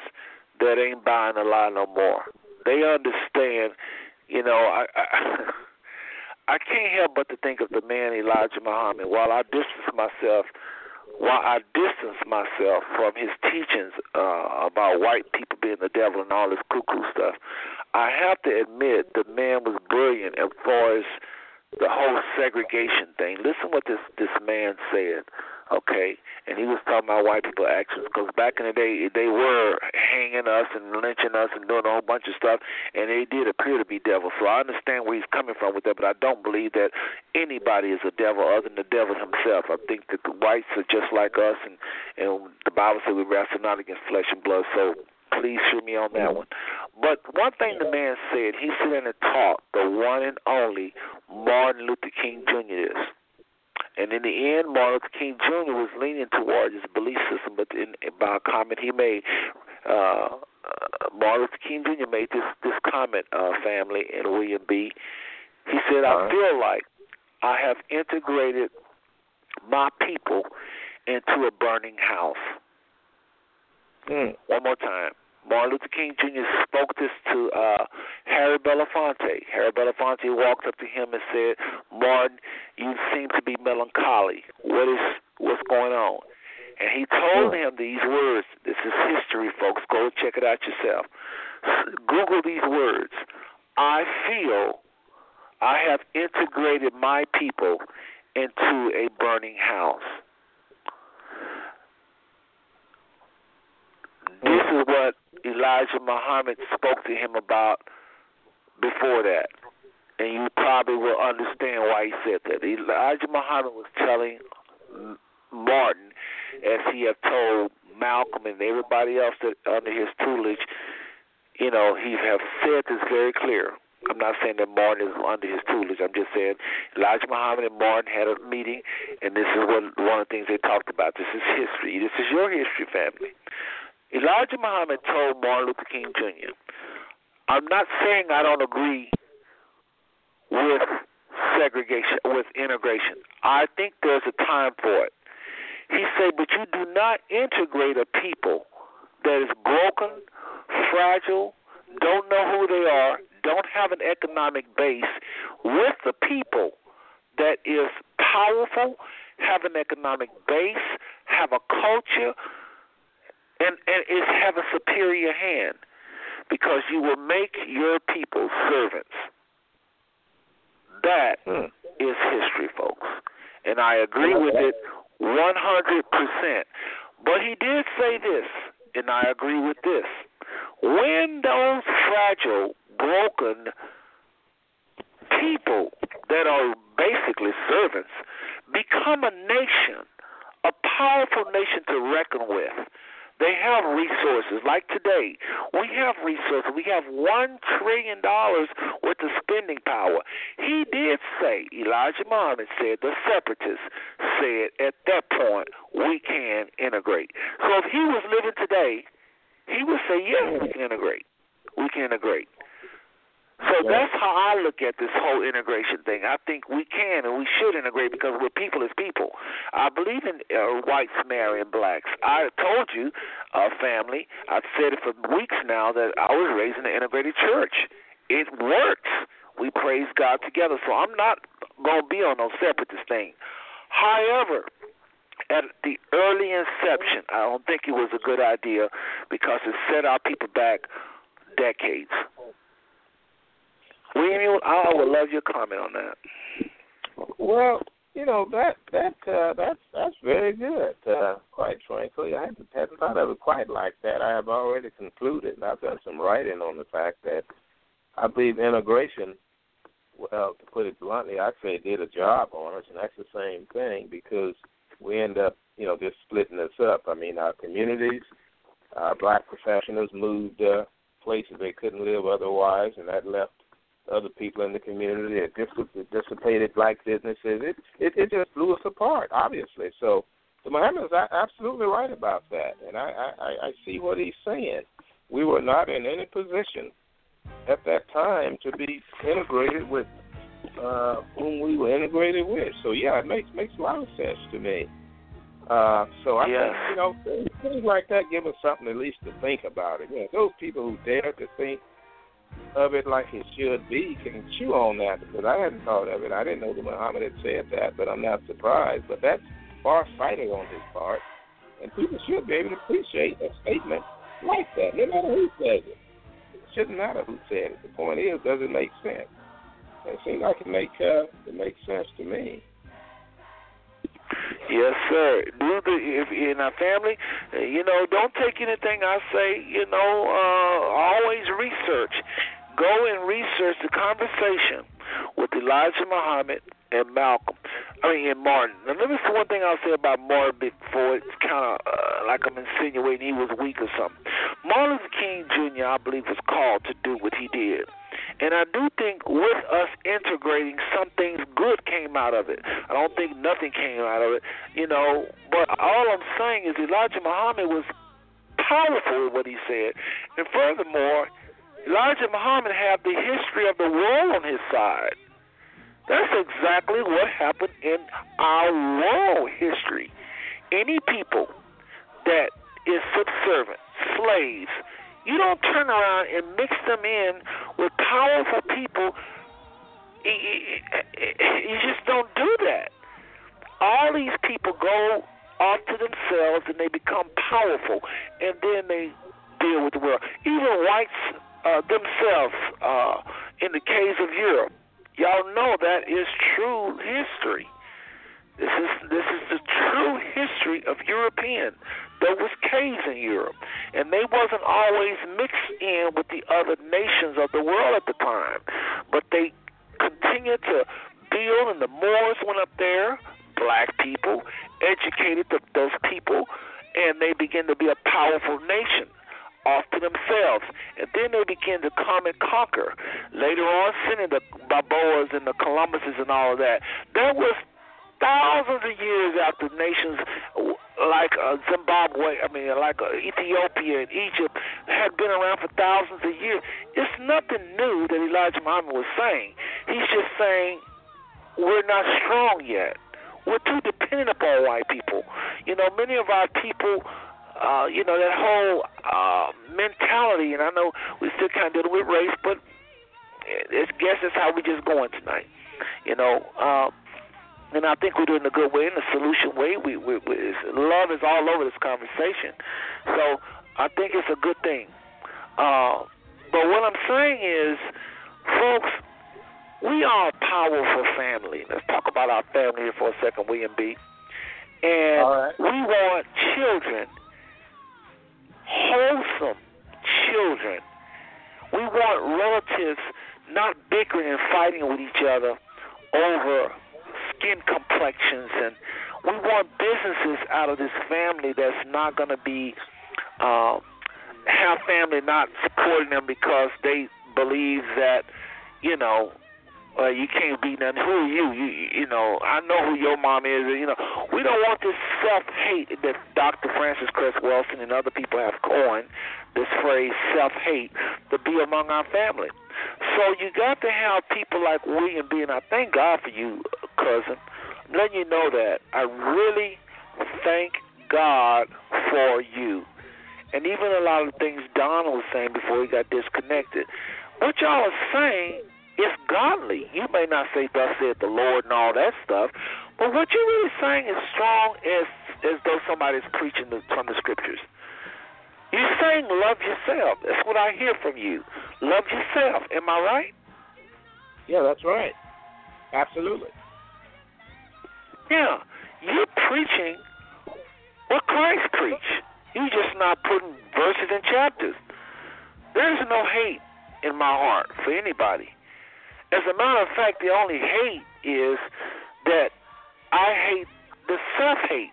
that ain't buying a lie no more. They understand, you know, I, I (laughs) I can't help but to think of the man Elijah Muhammad. While I distance myself, while I distance myself from his teachings uh, about white people being the devil and all this cuckoo stuff, I have to admit the man was brilliant as far as the whole segregation thing. Listen what this this man said okay? And he was talking about white people actions because back in the day they were hanging us and lynching us and doing a whole bunch of stuff, and they did appear to be devils. So I understand where he's coming from with that, but I don't believe that anybody is a devil other than the devil himself. I think that the whites are just like us, and and the Bible says we wrestle not against flesh and blood. So please shoot me on that one. But one thing the man said, he said and taught the one and only Martin Luther King Jr. is. And in the end, Martin Luther King Jr. was leaning towards his belief system, but in, by a comment he made, uh, uh, Martin Luther King Jr. made this this comment, uh, family, and William B. He said, "I feel like I have integrated my people into a burning house." Mm. One more time. Martin Luther King Jr. spoke this to uh, Harry Belafonte. Harry Belafonte walked up to him and said, "Martin, you seem to be melancholy. What is what's going on?" And he told him these words. This is history, folks. Go check it out yourself. Google these words. I feel I have integrated my people into a burning house. This is what Elijah Muhammad spoke to him about before that. And you probably will understand why he said that. Elijah Muhammad was telling Martin, as he had told Malcolm and everybody else that under his tutelage, you know, he have said this very clear. I'm not saying that Martin is under his tutelage. I'm just saying Elijah Muhammad and Martin had a meeting, and this is one of the things they talked about. This is history. This is your history, family. Elijah Muhammad told Martin Luther King Jr., I'm not saying I don't agree with segregation, with integration. I think there's a time for it. He said, but you do not integrate a people that is broken, fragile, don't know who they are, don't have an economic base with the people that is powerful, have an economic base, have a culture, and, and is have a superior hand because you will make your people servants. That hmm. is history, folks. And I agree with it 100%. But he did say this, and I agree with this. When those fragile, broken people that are basically servants become a nation, a powerful nation to reckon with, they have resources. Like today, we have resources. We have $1 trillion worth of spending power. He did say, Elijah Muhammad said, the separatists said at that point, we can integrate. So if he was living today, he would say, yes, we can integrate. We can integrate. So So that's how I look at this whole integration thing. I think we can and we should integrate because we're people as people. I believe in uh, whites marrying blacks. I told you, uh, family, I've said it for weeks now that I was raised in an integrated church. It works. We praise God together. So I'm not going to be on no separatist thing. However, at the early inception, I don't think it was a good idea because it set our people back decades. William, I would love your comment on that. Well, you know that that uh, that's that's very good. Uh, quite frankly, I hadn't, thought of it quite like that. I have already concluded, and I've done some writing on the fact that I believe integration. Well, to put it bluntly, I'd say did a job on us, and that's the same thing because we end up, you know, just splitting us up. I mean, our communities, uh, black professionals moved uh, places they couldn't live otherwise, and that left other people in the community. It, it dissipated black businesses. It, it it just blew us apart, obviously. So the Muhammad is absolutely right about that, and I, I I see what he's saying. We were not in any position at that time to be integrated with uh, whom we were integrated with. So yeah, it makes makes a lot of sense to me. Uh, so I yes. think you know things like that give us something at least to think about it. You know, those people who dare to think of it like it should be can chew on that because I hadn't thought of it. I didn't know that Muhammad had said that, but I'm not surprised. But that's far sighted on his part, and people should be able to appreciate a statement like that, no matter who says it. It shouldn't matter who said it. The point is, does it make sense? It seems like it make uh, it makes sense to me. Yes, sir. Do the if in our family, uh, you know, don't take anything I say. You know, uh, always research. Go and research the conversation with Elijah Muhammad and Malcolm. I mean, and Martin. Now, let me say one thing I'll say about Martin before it's kind of uh, like I'm insinuating he was weak or something. Martin Luther King Jr., I believe, was called to do what he did. And I do think with us integrating, some things good came out of it. I don't think nothing came out of it, you know. But all I'm saying is Elijah Muhammad was powerful in what he said. And furthermore, Elijah Muhammad had the history of the world on his side. That's exactly what happened in our world history. Any people that is subservient, slaves, you don't turn around and mix them in with powerful people. You just don't do that. All these people go off to themselves and they become powerful, and then they deal with the world. Even whites uh, themselves, uh, in the case of Europe, y'all know that is true history. This is this is the true history of European. There was caves in Europe, and they wasn't always mixed in with the other nations of the world at the time, but they continued to build, and the Moors went up there, black people, educated the, those people, and they began to be a powerful nation off to themselves. And then they began to come and conquer. Later on, sending the Balboas and the Columbuses and all of that. That was thousands of years after nations like uh, Zimbabwe, I mean, like uh, Ethiopia and Egypt had been around for thousands of years. It's nothing new that Elijah Muhammad was saying. He's just saying we're not strong yet. We're too dependent upon white people. You know, many of our people, uh, you know, that whole uh, mentality, and I know we still kind of dealing with race, but I guess that's how we're just going tonight. You know, uh, and I think we're doing a good way in the solution way. We, we, we love is all over this conversation, so I think it's a good thing. Uh, but what I'm saying is, folks, we are a powerful family. Let's talk about our family here for a second, William B. And right. we want children, wholesome children. We want relatives not bickering and fighting with each other over skin complexions, and we want businesses out of this family that's not going to be uh, have family not supporting them because they believe that you know uh, you can't be nothing. Who are you? You you know, I know who your mom is. You know, we don't want this self hate that Dr. Frances Cress Welsing and other people have coined this phrase self hate to be among our family. So you got to have people like William B. And I thank God for you, cousin. I'm letting you know that I really thank God for you. And even a lot of things Donald was saying before he got disconnected. What y'all are saying is godly. You may not say thus saith the Lord and all that stuff, but what you're really saying is strong as as though somebody's preaching the, from the scriptures. You're saying love yourself. That's what I hear from you. Love yourself. Am I right? Yeah, that's right. Absolutely. Yeah. You're preaching what Christ preached. You're just not putting verses and chapters. There's no hate in my heart for anybody. As a matter of fact, the only hate is that I hate the self hate.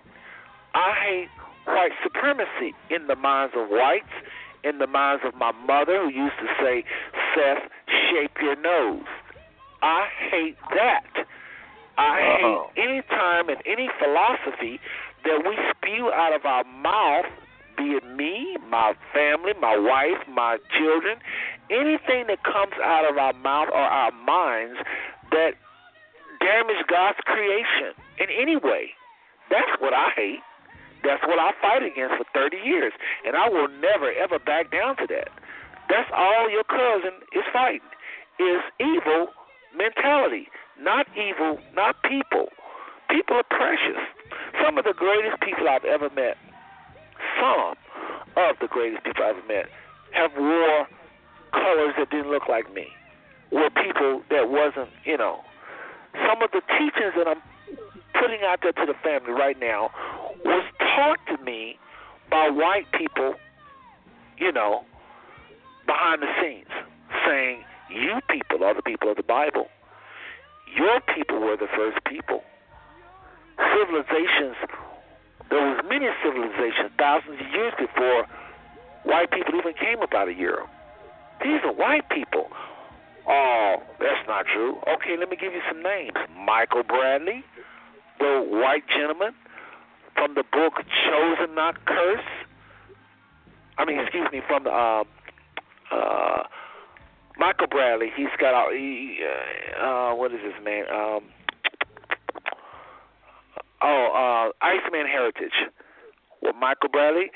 I hate white supremacy in the minds of whites, in the minds of my mother who used to say, Seth, shape your nose. I hate that. I Uh-oh. hate any time and any philosophy that we spew out of our mouth, be it me, my family, my wife, my children, anything that comes out of our mouth or our minds that damage God's creation in any way. That's what I hate. That's what I fight against for 30 years. And I will never, ever back down to that. That's all your cousin is fighting, is evil mentality. Not evil, not people. People are precious. Some of the greatest people I've ever met, some of the greatest people I've ever met, have wore colors that didn't look like me. Were people that wasn't, you know. Some of the teachings that I'm putting out there to the family right now was taught to me by white people, you know, behind the scenes, saying, You people are the people of the Bible. Your people were the first people. Civilizations, there was many civilizations thousands of years before white people even came about a Europe. These are white people. Oh, that's not true. Okay, let me give you some names. Michael Bradley, the white gentleman from the book Chosen Not Curse. I mean, excuse me, from the uh, uh, Michael Bradley. He's got a he, uh, uh, what is his name? Um, oh, uh, Iceman Heritage. With Michael Bradley.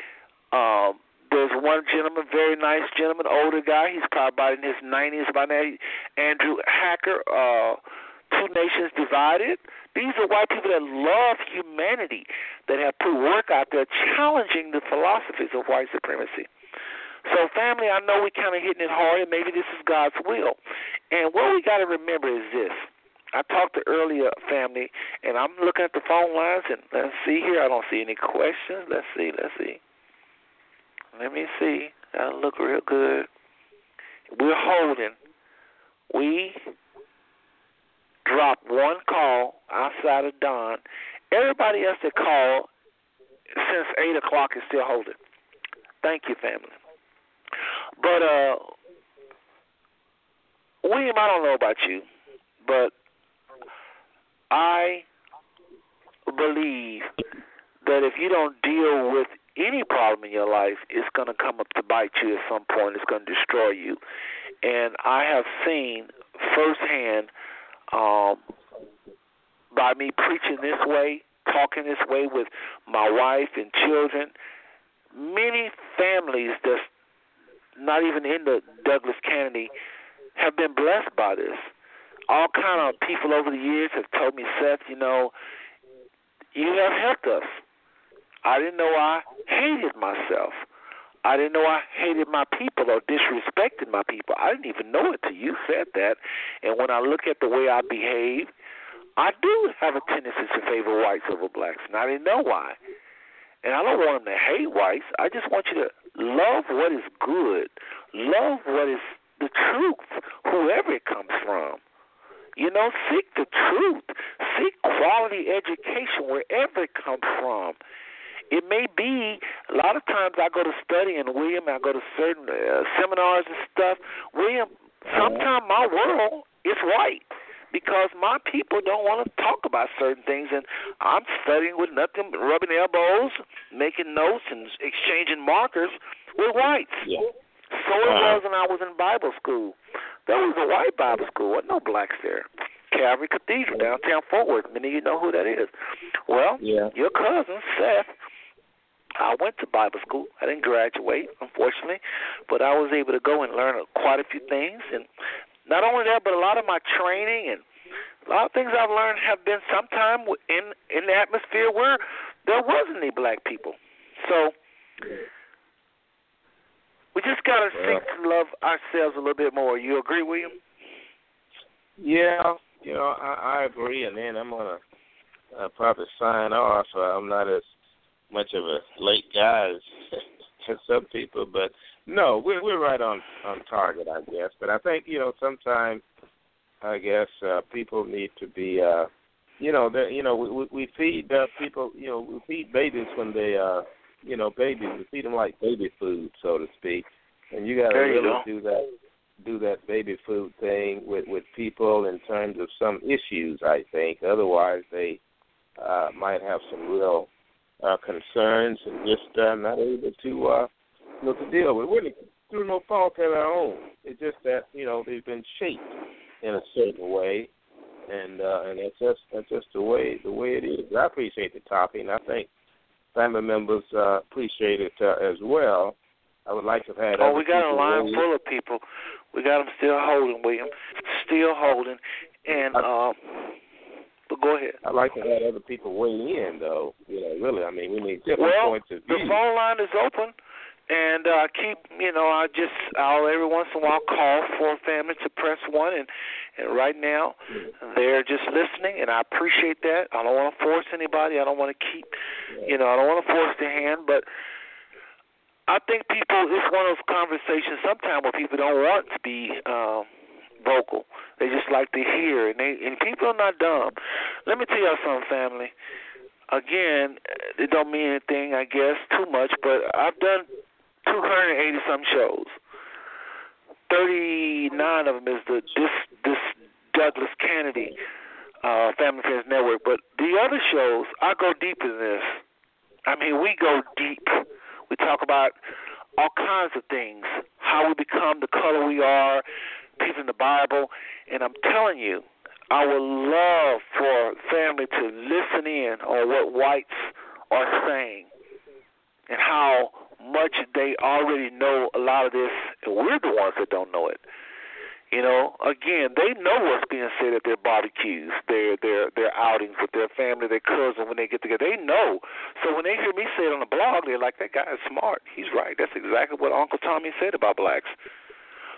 Um, there's one gentleman, very nice gentleman, older guy. He's probably about in his 90s by now. Andrew Hacker, uh, Two Nations Divided. These are white people that love humanity, that have put work out there challenging the philosophies of white supremacy. So, family, I know we're kind of hitting it hard, and maybe this is God's will. And what we got to remember is this. I talked to earlier, family, and I'm looking at the phone lines, and let's see here. I don't see any questions. Let's see. Let's see. Let me see. That'll look real good. We're holding. We dropped one call outside of Don. Everybody else that called since 8 o'clock is still holding. Thank you, family. But, uh, William, I don't know about you, but I believe that if you don't deal with any problem in your life, it's going to come up to bite you at some point. It's going to destroy you. And I have seen firsthand um, by me preaching this way, talking this way with my wife and children, many families that's not even in the Douglas Canady have been blessed by this. All kind of people over the years have told me, Seth, you know, you have helped us. I didn't know I hated myself. I didn't know I hated my people or disrespected my people. I didn't even know it till you said that. And when I look at the way I behave, I do have a tendency to favor whites over blacks, and I didn't know why. And I don't want them to hate whites. I just want you to love what is good, love what is the truth, whoever it comes from. You know, seek the truth, seek quality education wherever it comes from. It may be a lot of times I go to study and William, I go to certain uh, seminars and stuff. William, sometimes my world is white. Because my people don't want to talk about certain things, and I'm studying with nothing but rubbing elbows, making notes, and exchanging markers with whites. Yeah. So it uh-huh. was when I was in Bible school. There was a white Bible school, wasn't no blacks there. Calvary Cathedral, downtown Fort Worth. Many of you know who that is. Well, Yeah. your cousin Seth. I went to Bible school. I didn't graduate, unfortunately, but I was able to go and learn quite a few things. And not only that, but a lot of my training and a lot of things I've learned have been sometime in in the atmosphere where there wasn't any black people. So we just gotta seek to love ourselves a little bit more. You agree, William? Yeah, you know, I, I agree, and then I'm gonna uh, probably sign off. Uh, I'm not as much of a late guy as, as (laughs) some people, but no, we're we're right on on target, I guess. But I think you know sometimes I guess uh, people need to be, uh, you know, they you know we we we feed uh, people, you know, we feed babies when they uh, you know, babies. We feed them like baby food, so to speak, and you got to really go. do that do that baby food thing with with people in terms of some issues. I think otherwise they uh, might have some real uh, concerns and just uh, not able to uh, you know to deal with. Really through no fault of their own. It's just that you know they've been shaped in a certain way, and uh, and that's just that's just the way the way it is. I appreciate the topic, and I think family members uh, appreciate it uh, as well. I would like to have had. Oh, we got a line weigh full of people. We got them still holding, William. Still holding. And um, but go ahead. I'd like to have other people weigh in, though. You know, really, I mean, we need different well, points of view. the phone line is open, and uh, keep you know I just I'll every once in a while call for family to press one, and and right now they're just listening, and I appreciate that. I don't want to force anybody. I don't want to keep, you know, I don't want to force the hand, but. I think people it's one of those conversations sometimes where people don't want to be um vocal. They just like to hear and they and people are not dumb. Let me tell y'all something, family. Again, it don't mean anything I guess too much, but I've done two hundred and eighty some shows. Thirty nine of them is the this this Douglas Canady uh Family Friends Network. But the other shows I go deeper than this. I mean we go deep. We talk about all kinds of things, how we become the color we are, people in the Bible, and I'm telling you, I would love for family to listen in on what whites are saying and how much they already know a lot of this, and we're the ones that don't know it. You know, again, they know what's being said at their barbecues, their their their outings with their family, their cousin when they get together. They know. So when they hear me say it on the blog, they're like, "That guy is smart. He's right. That's exactly what Uncle Tommy said about blacks."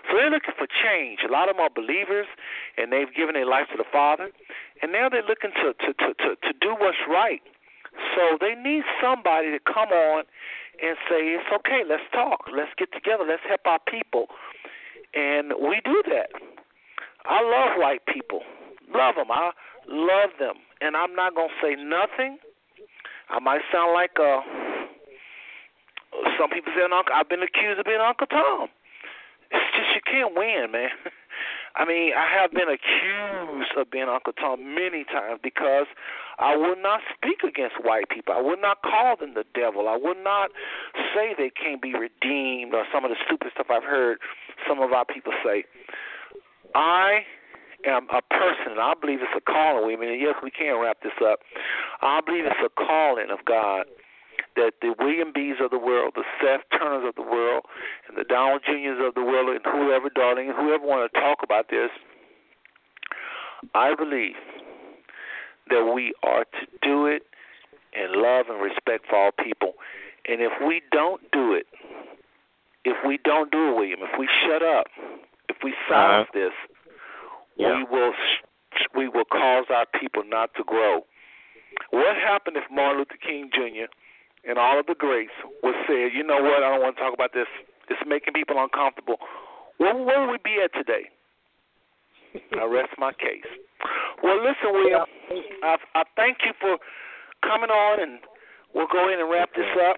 So they're looking for change. A lot of them are believers, and they've given their life to the Father, and now they're looking to to to to, to do what's right. So they need somebody to come on and say, "It's okay. Let's talk. Let's get together. Let's help our people." And we do that. I love white people. Love them. I love them. And I'm not to say nothing. I might sound like uh some people say I've been accused of being Uncle Tom. It's just you can't win, man. (laughs) I mean, I have been accused of being Uncle Tom many times because I would not speak against white people. I would not call them the devil. I would not say they can't be redeemed or some of the stupid stuff I've heard some of our people say. I am a person, and I believe it's a calling. I mean, yes, we can wrap this up. I believe it's a calling of God that the William B's of the world, the Seth Turners of the world, and the Donald Juniors of the world, and whoever, darling, whoever want to talk about this, I believe that we are to do it in love and respect for all people. And if we don't do it, if we don't do it, William, if we shut up, if we uh-huh. silence this, Yeah. we will we will cause our people not to grow. What happened if Martin Luther King Jr. and all of the greats would say, you know what, I don't want to talk about this. It's making people uncomfortable. Where, where would we be at today? I rest my case. Well, listen, William, I, I thank you for coming on, and we'll go in and wrap this up.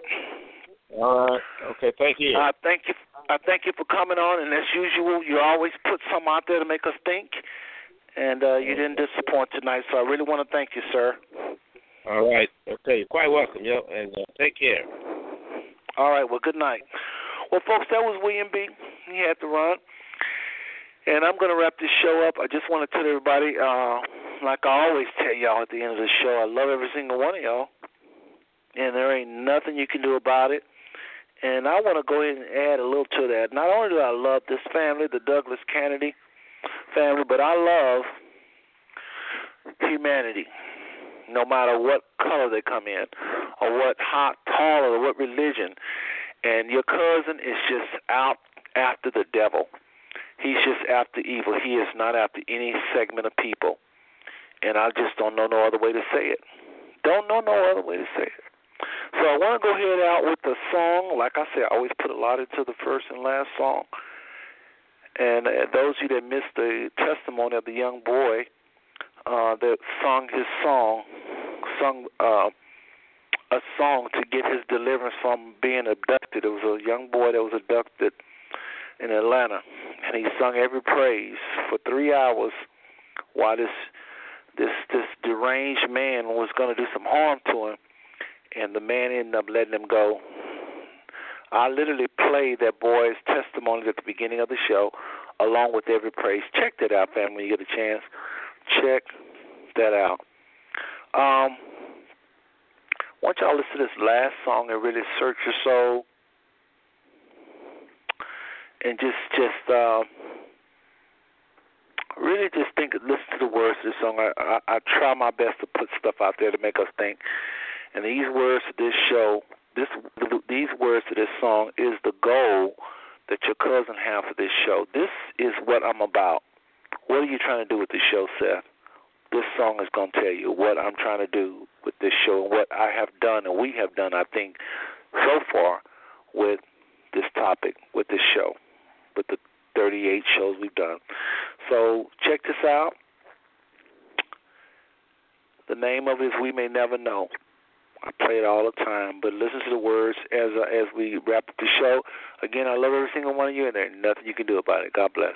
All right. Okay. Thank you. I thank you. I thank you for coming on, and as usual, you always put something out there to make us think. and uh, you didn't disappoint tonight. So I really want to thank you, sir. All right. Okay. You're quite welcome, yo, and uh, take care. All right. Well, good night. Well, folks, that was William B. He had to run. And I'm going to wrap this show up. I just want to tell everybody, uh, like I always tell y'all at the end of the show, I love every single one of y'all. And there ain't nothing you can do about it. And I want to go ahead and add a little to that. Not only do I love this family, the Douglas Canady family, but I love humanity, no matter what color they come in, or what hot, tall, or what religion. And your cousin is just out after the devil. He's just after evil. He is not after any segment of people. And I just don't know no other way to say it. Don't know no other way to say it. So I want to go ahead out with the song. Like I said, I always put a lot into the first and last song. And uh, those of you that missed the testimony of the young boy uh, that sung his song, sung uh, a song to get his deliverance from being abducted. It was a young boy that was abducted in Atlanta, and he sung every praise for three hours while this this this deranged man was going to do some harm to him and the man ended up letting him go. I literally played that boy's testimony at the beginning of the show, along with every praise. Check that out, family. You get a chance, check that out. Um, want y'all listen to this last song and really search your soul, and just just uh, really just think, listen to the words of this song. I, I I try my best to put stuff out there to make us think. And these words to this show, this these words to this song is the goal that your cousin have for this show. This is what I'm about. What are you trying to do with this show, Seth? This song is going to tell you what I'm trying to do with this show and what I have done and we have done, I think, so far with this topic, with this show, with the 38 shows we've done. So check this out. The name of it is We May Never Know. I play it all the time, but listen to the words as uh, as we wrap up the show. Again, I love every single one of you, and there's nothing you can do about it. God bless.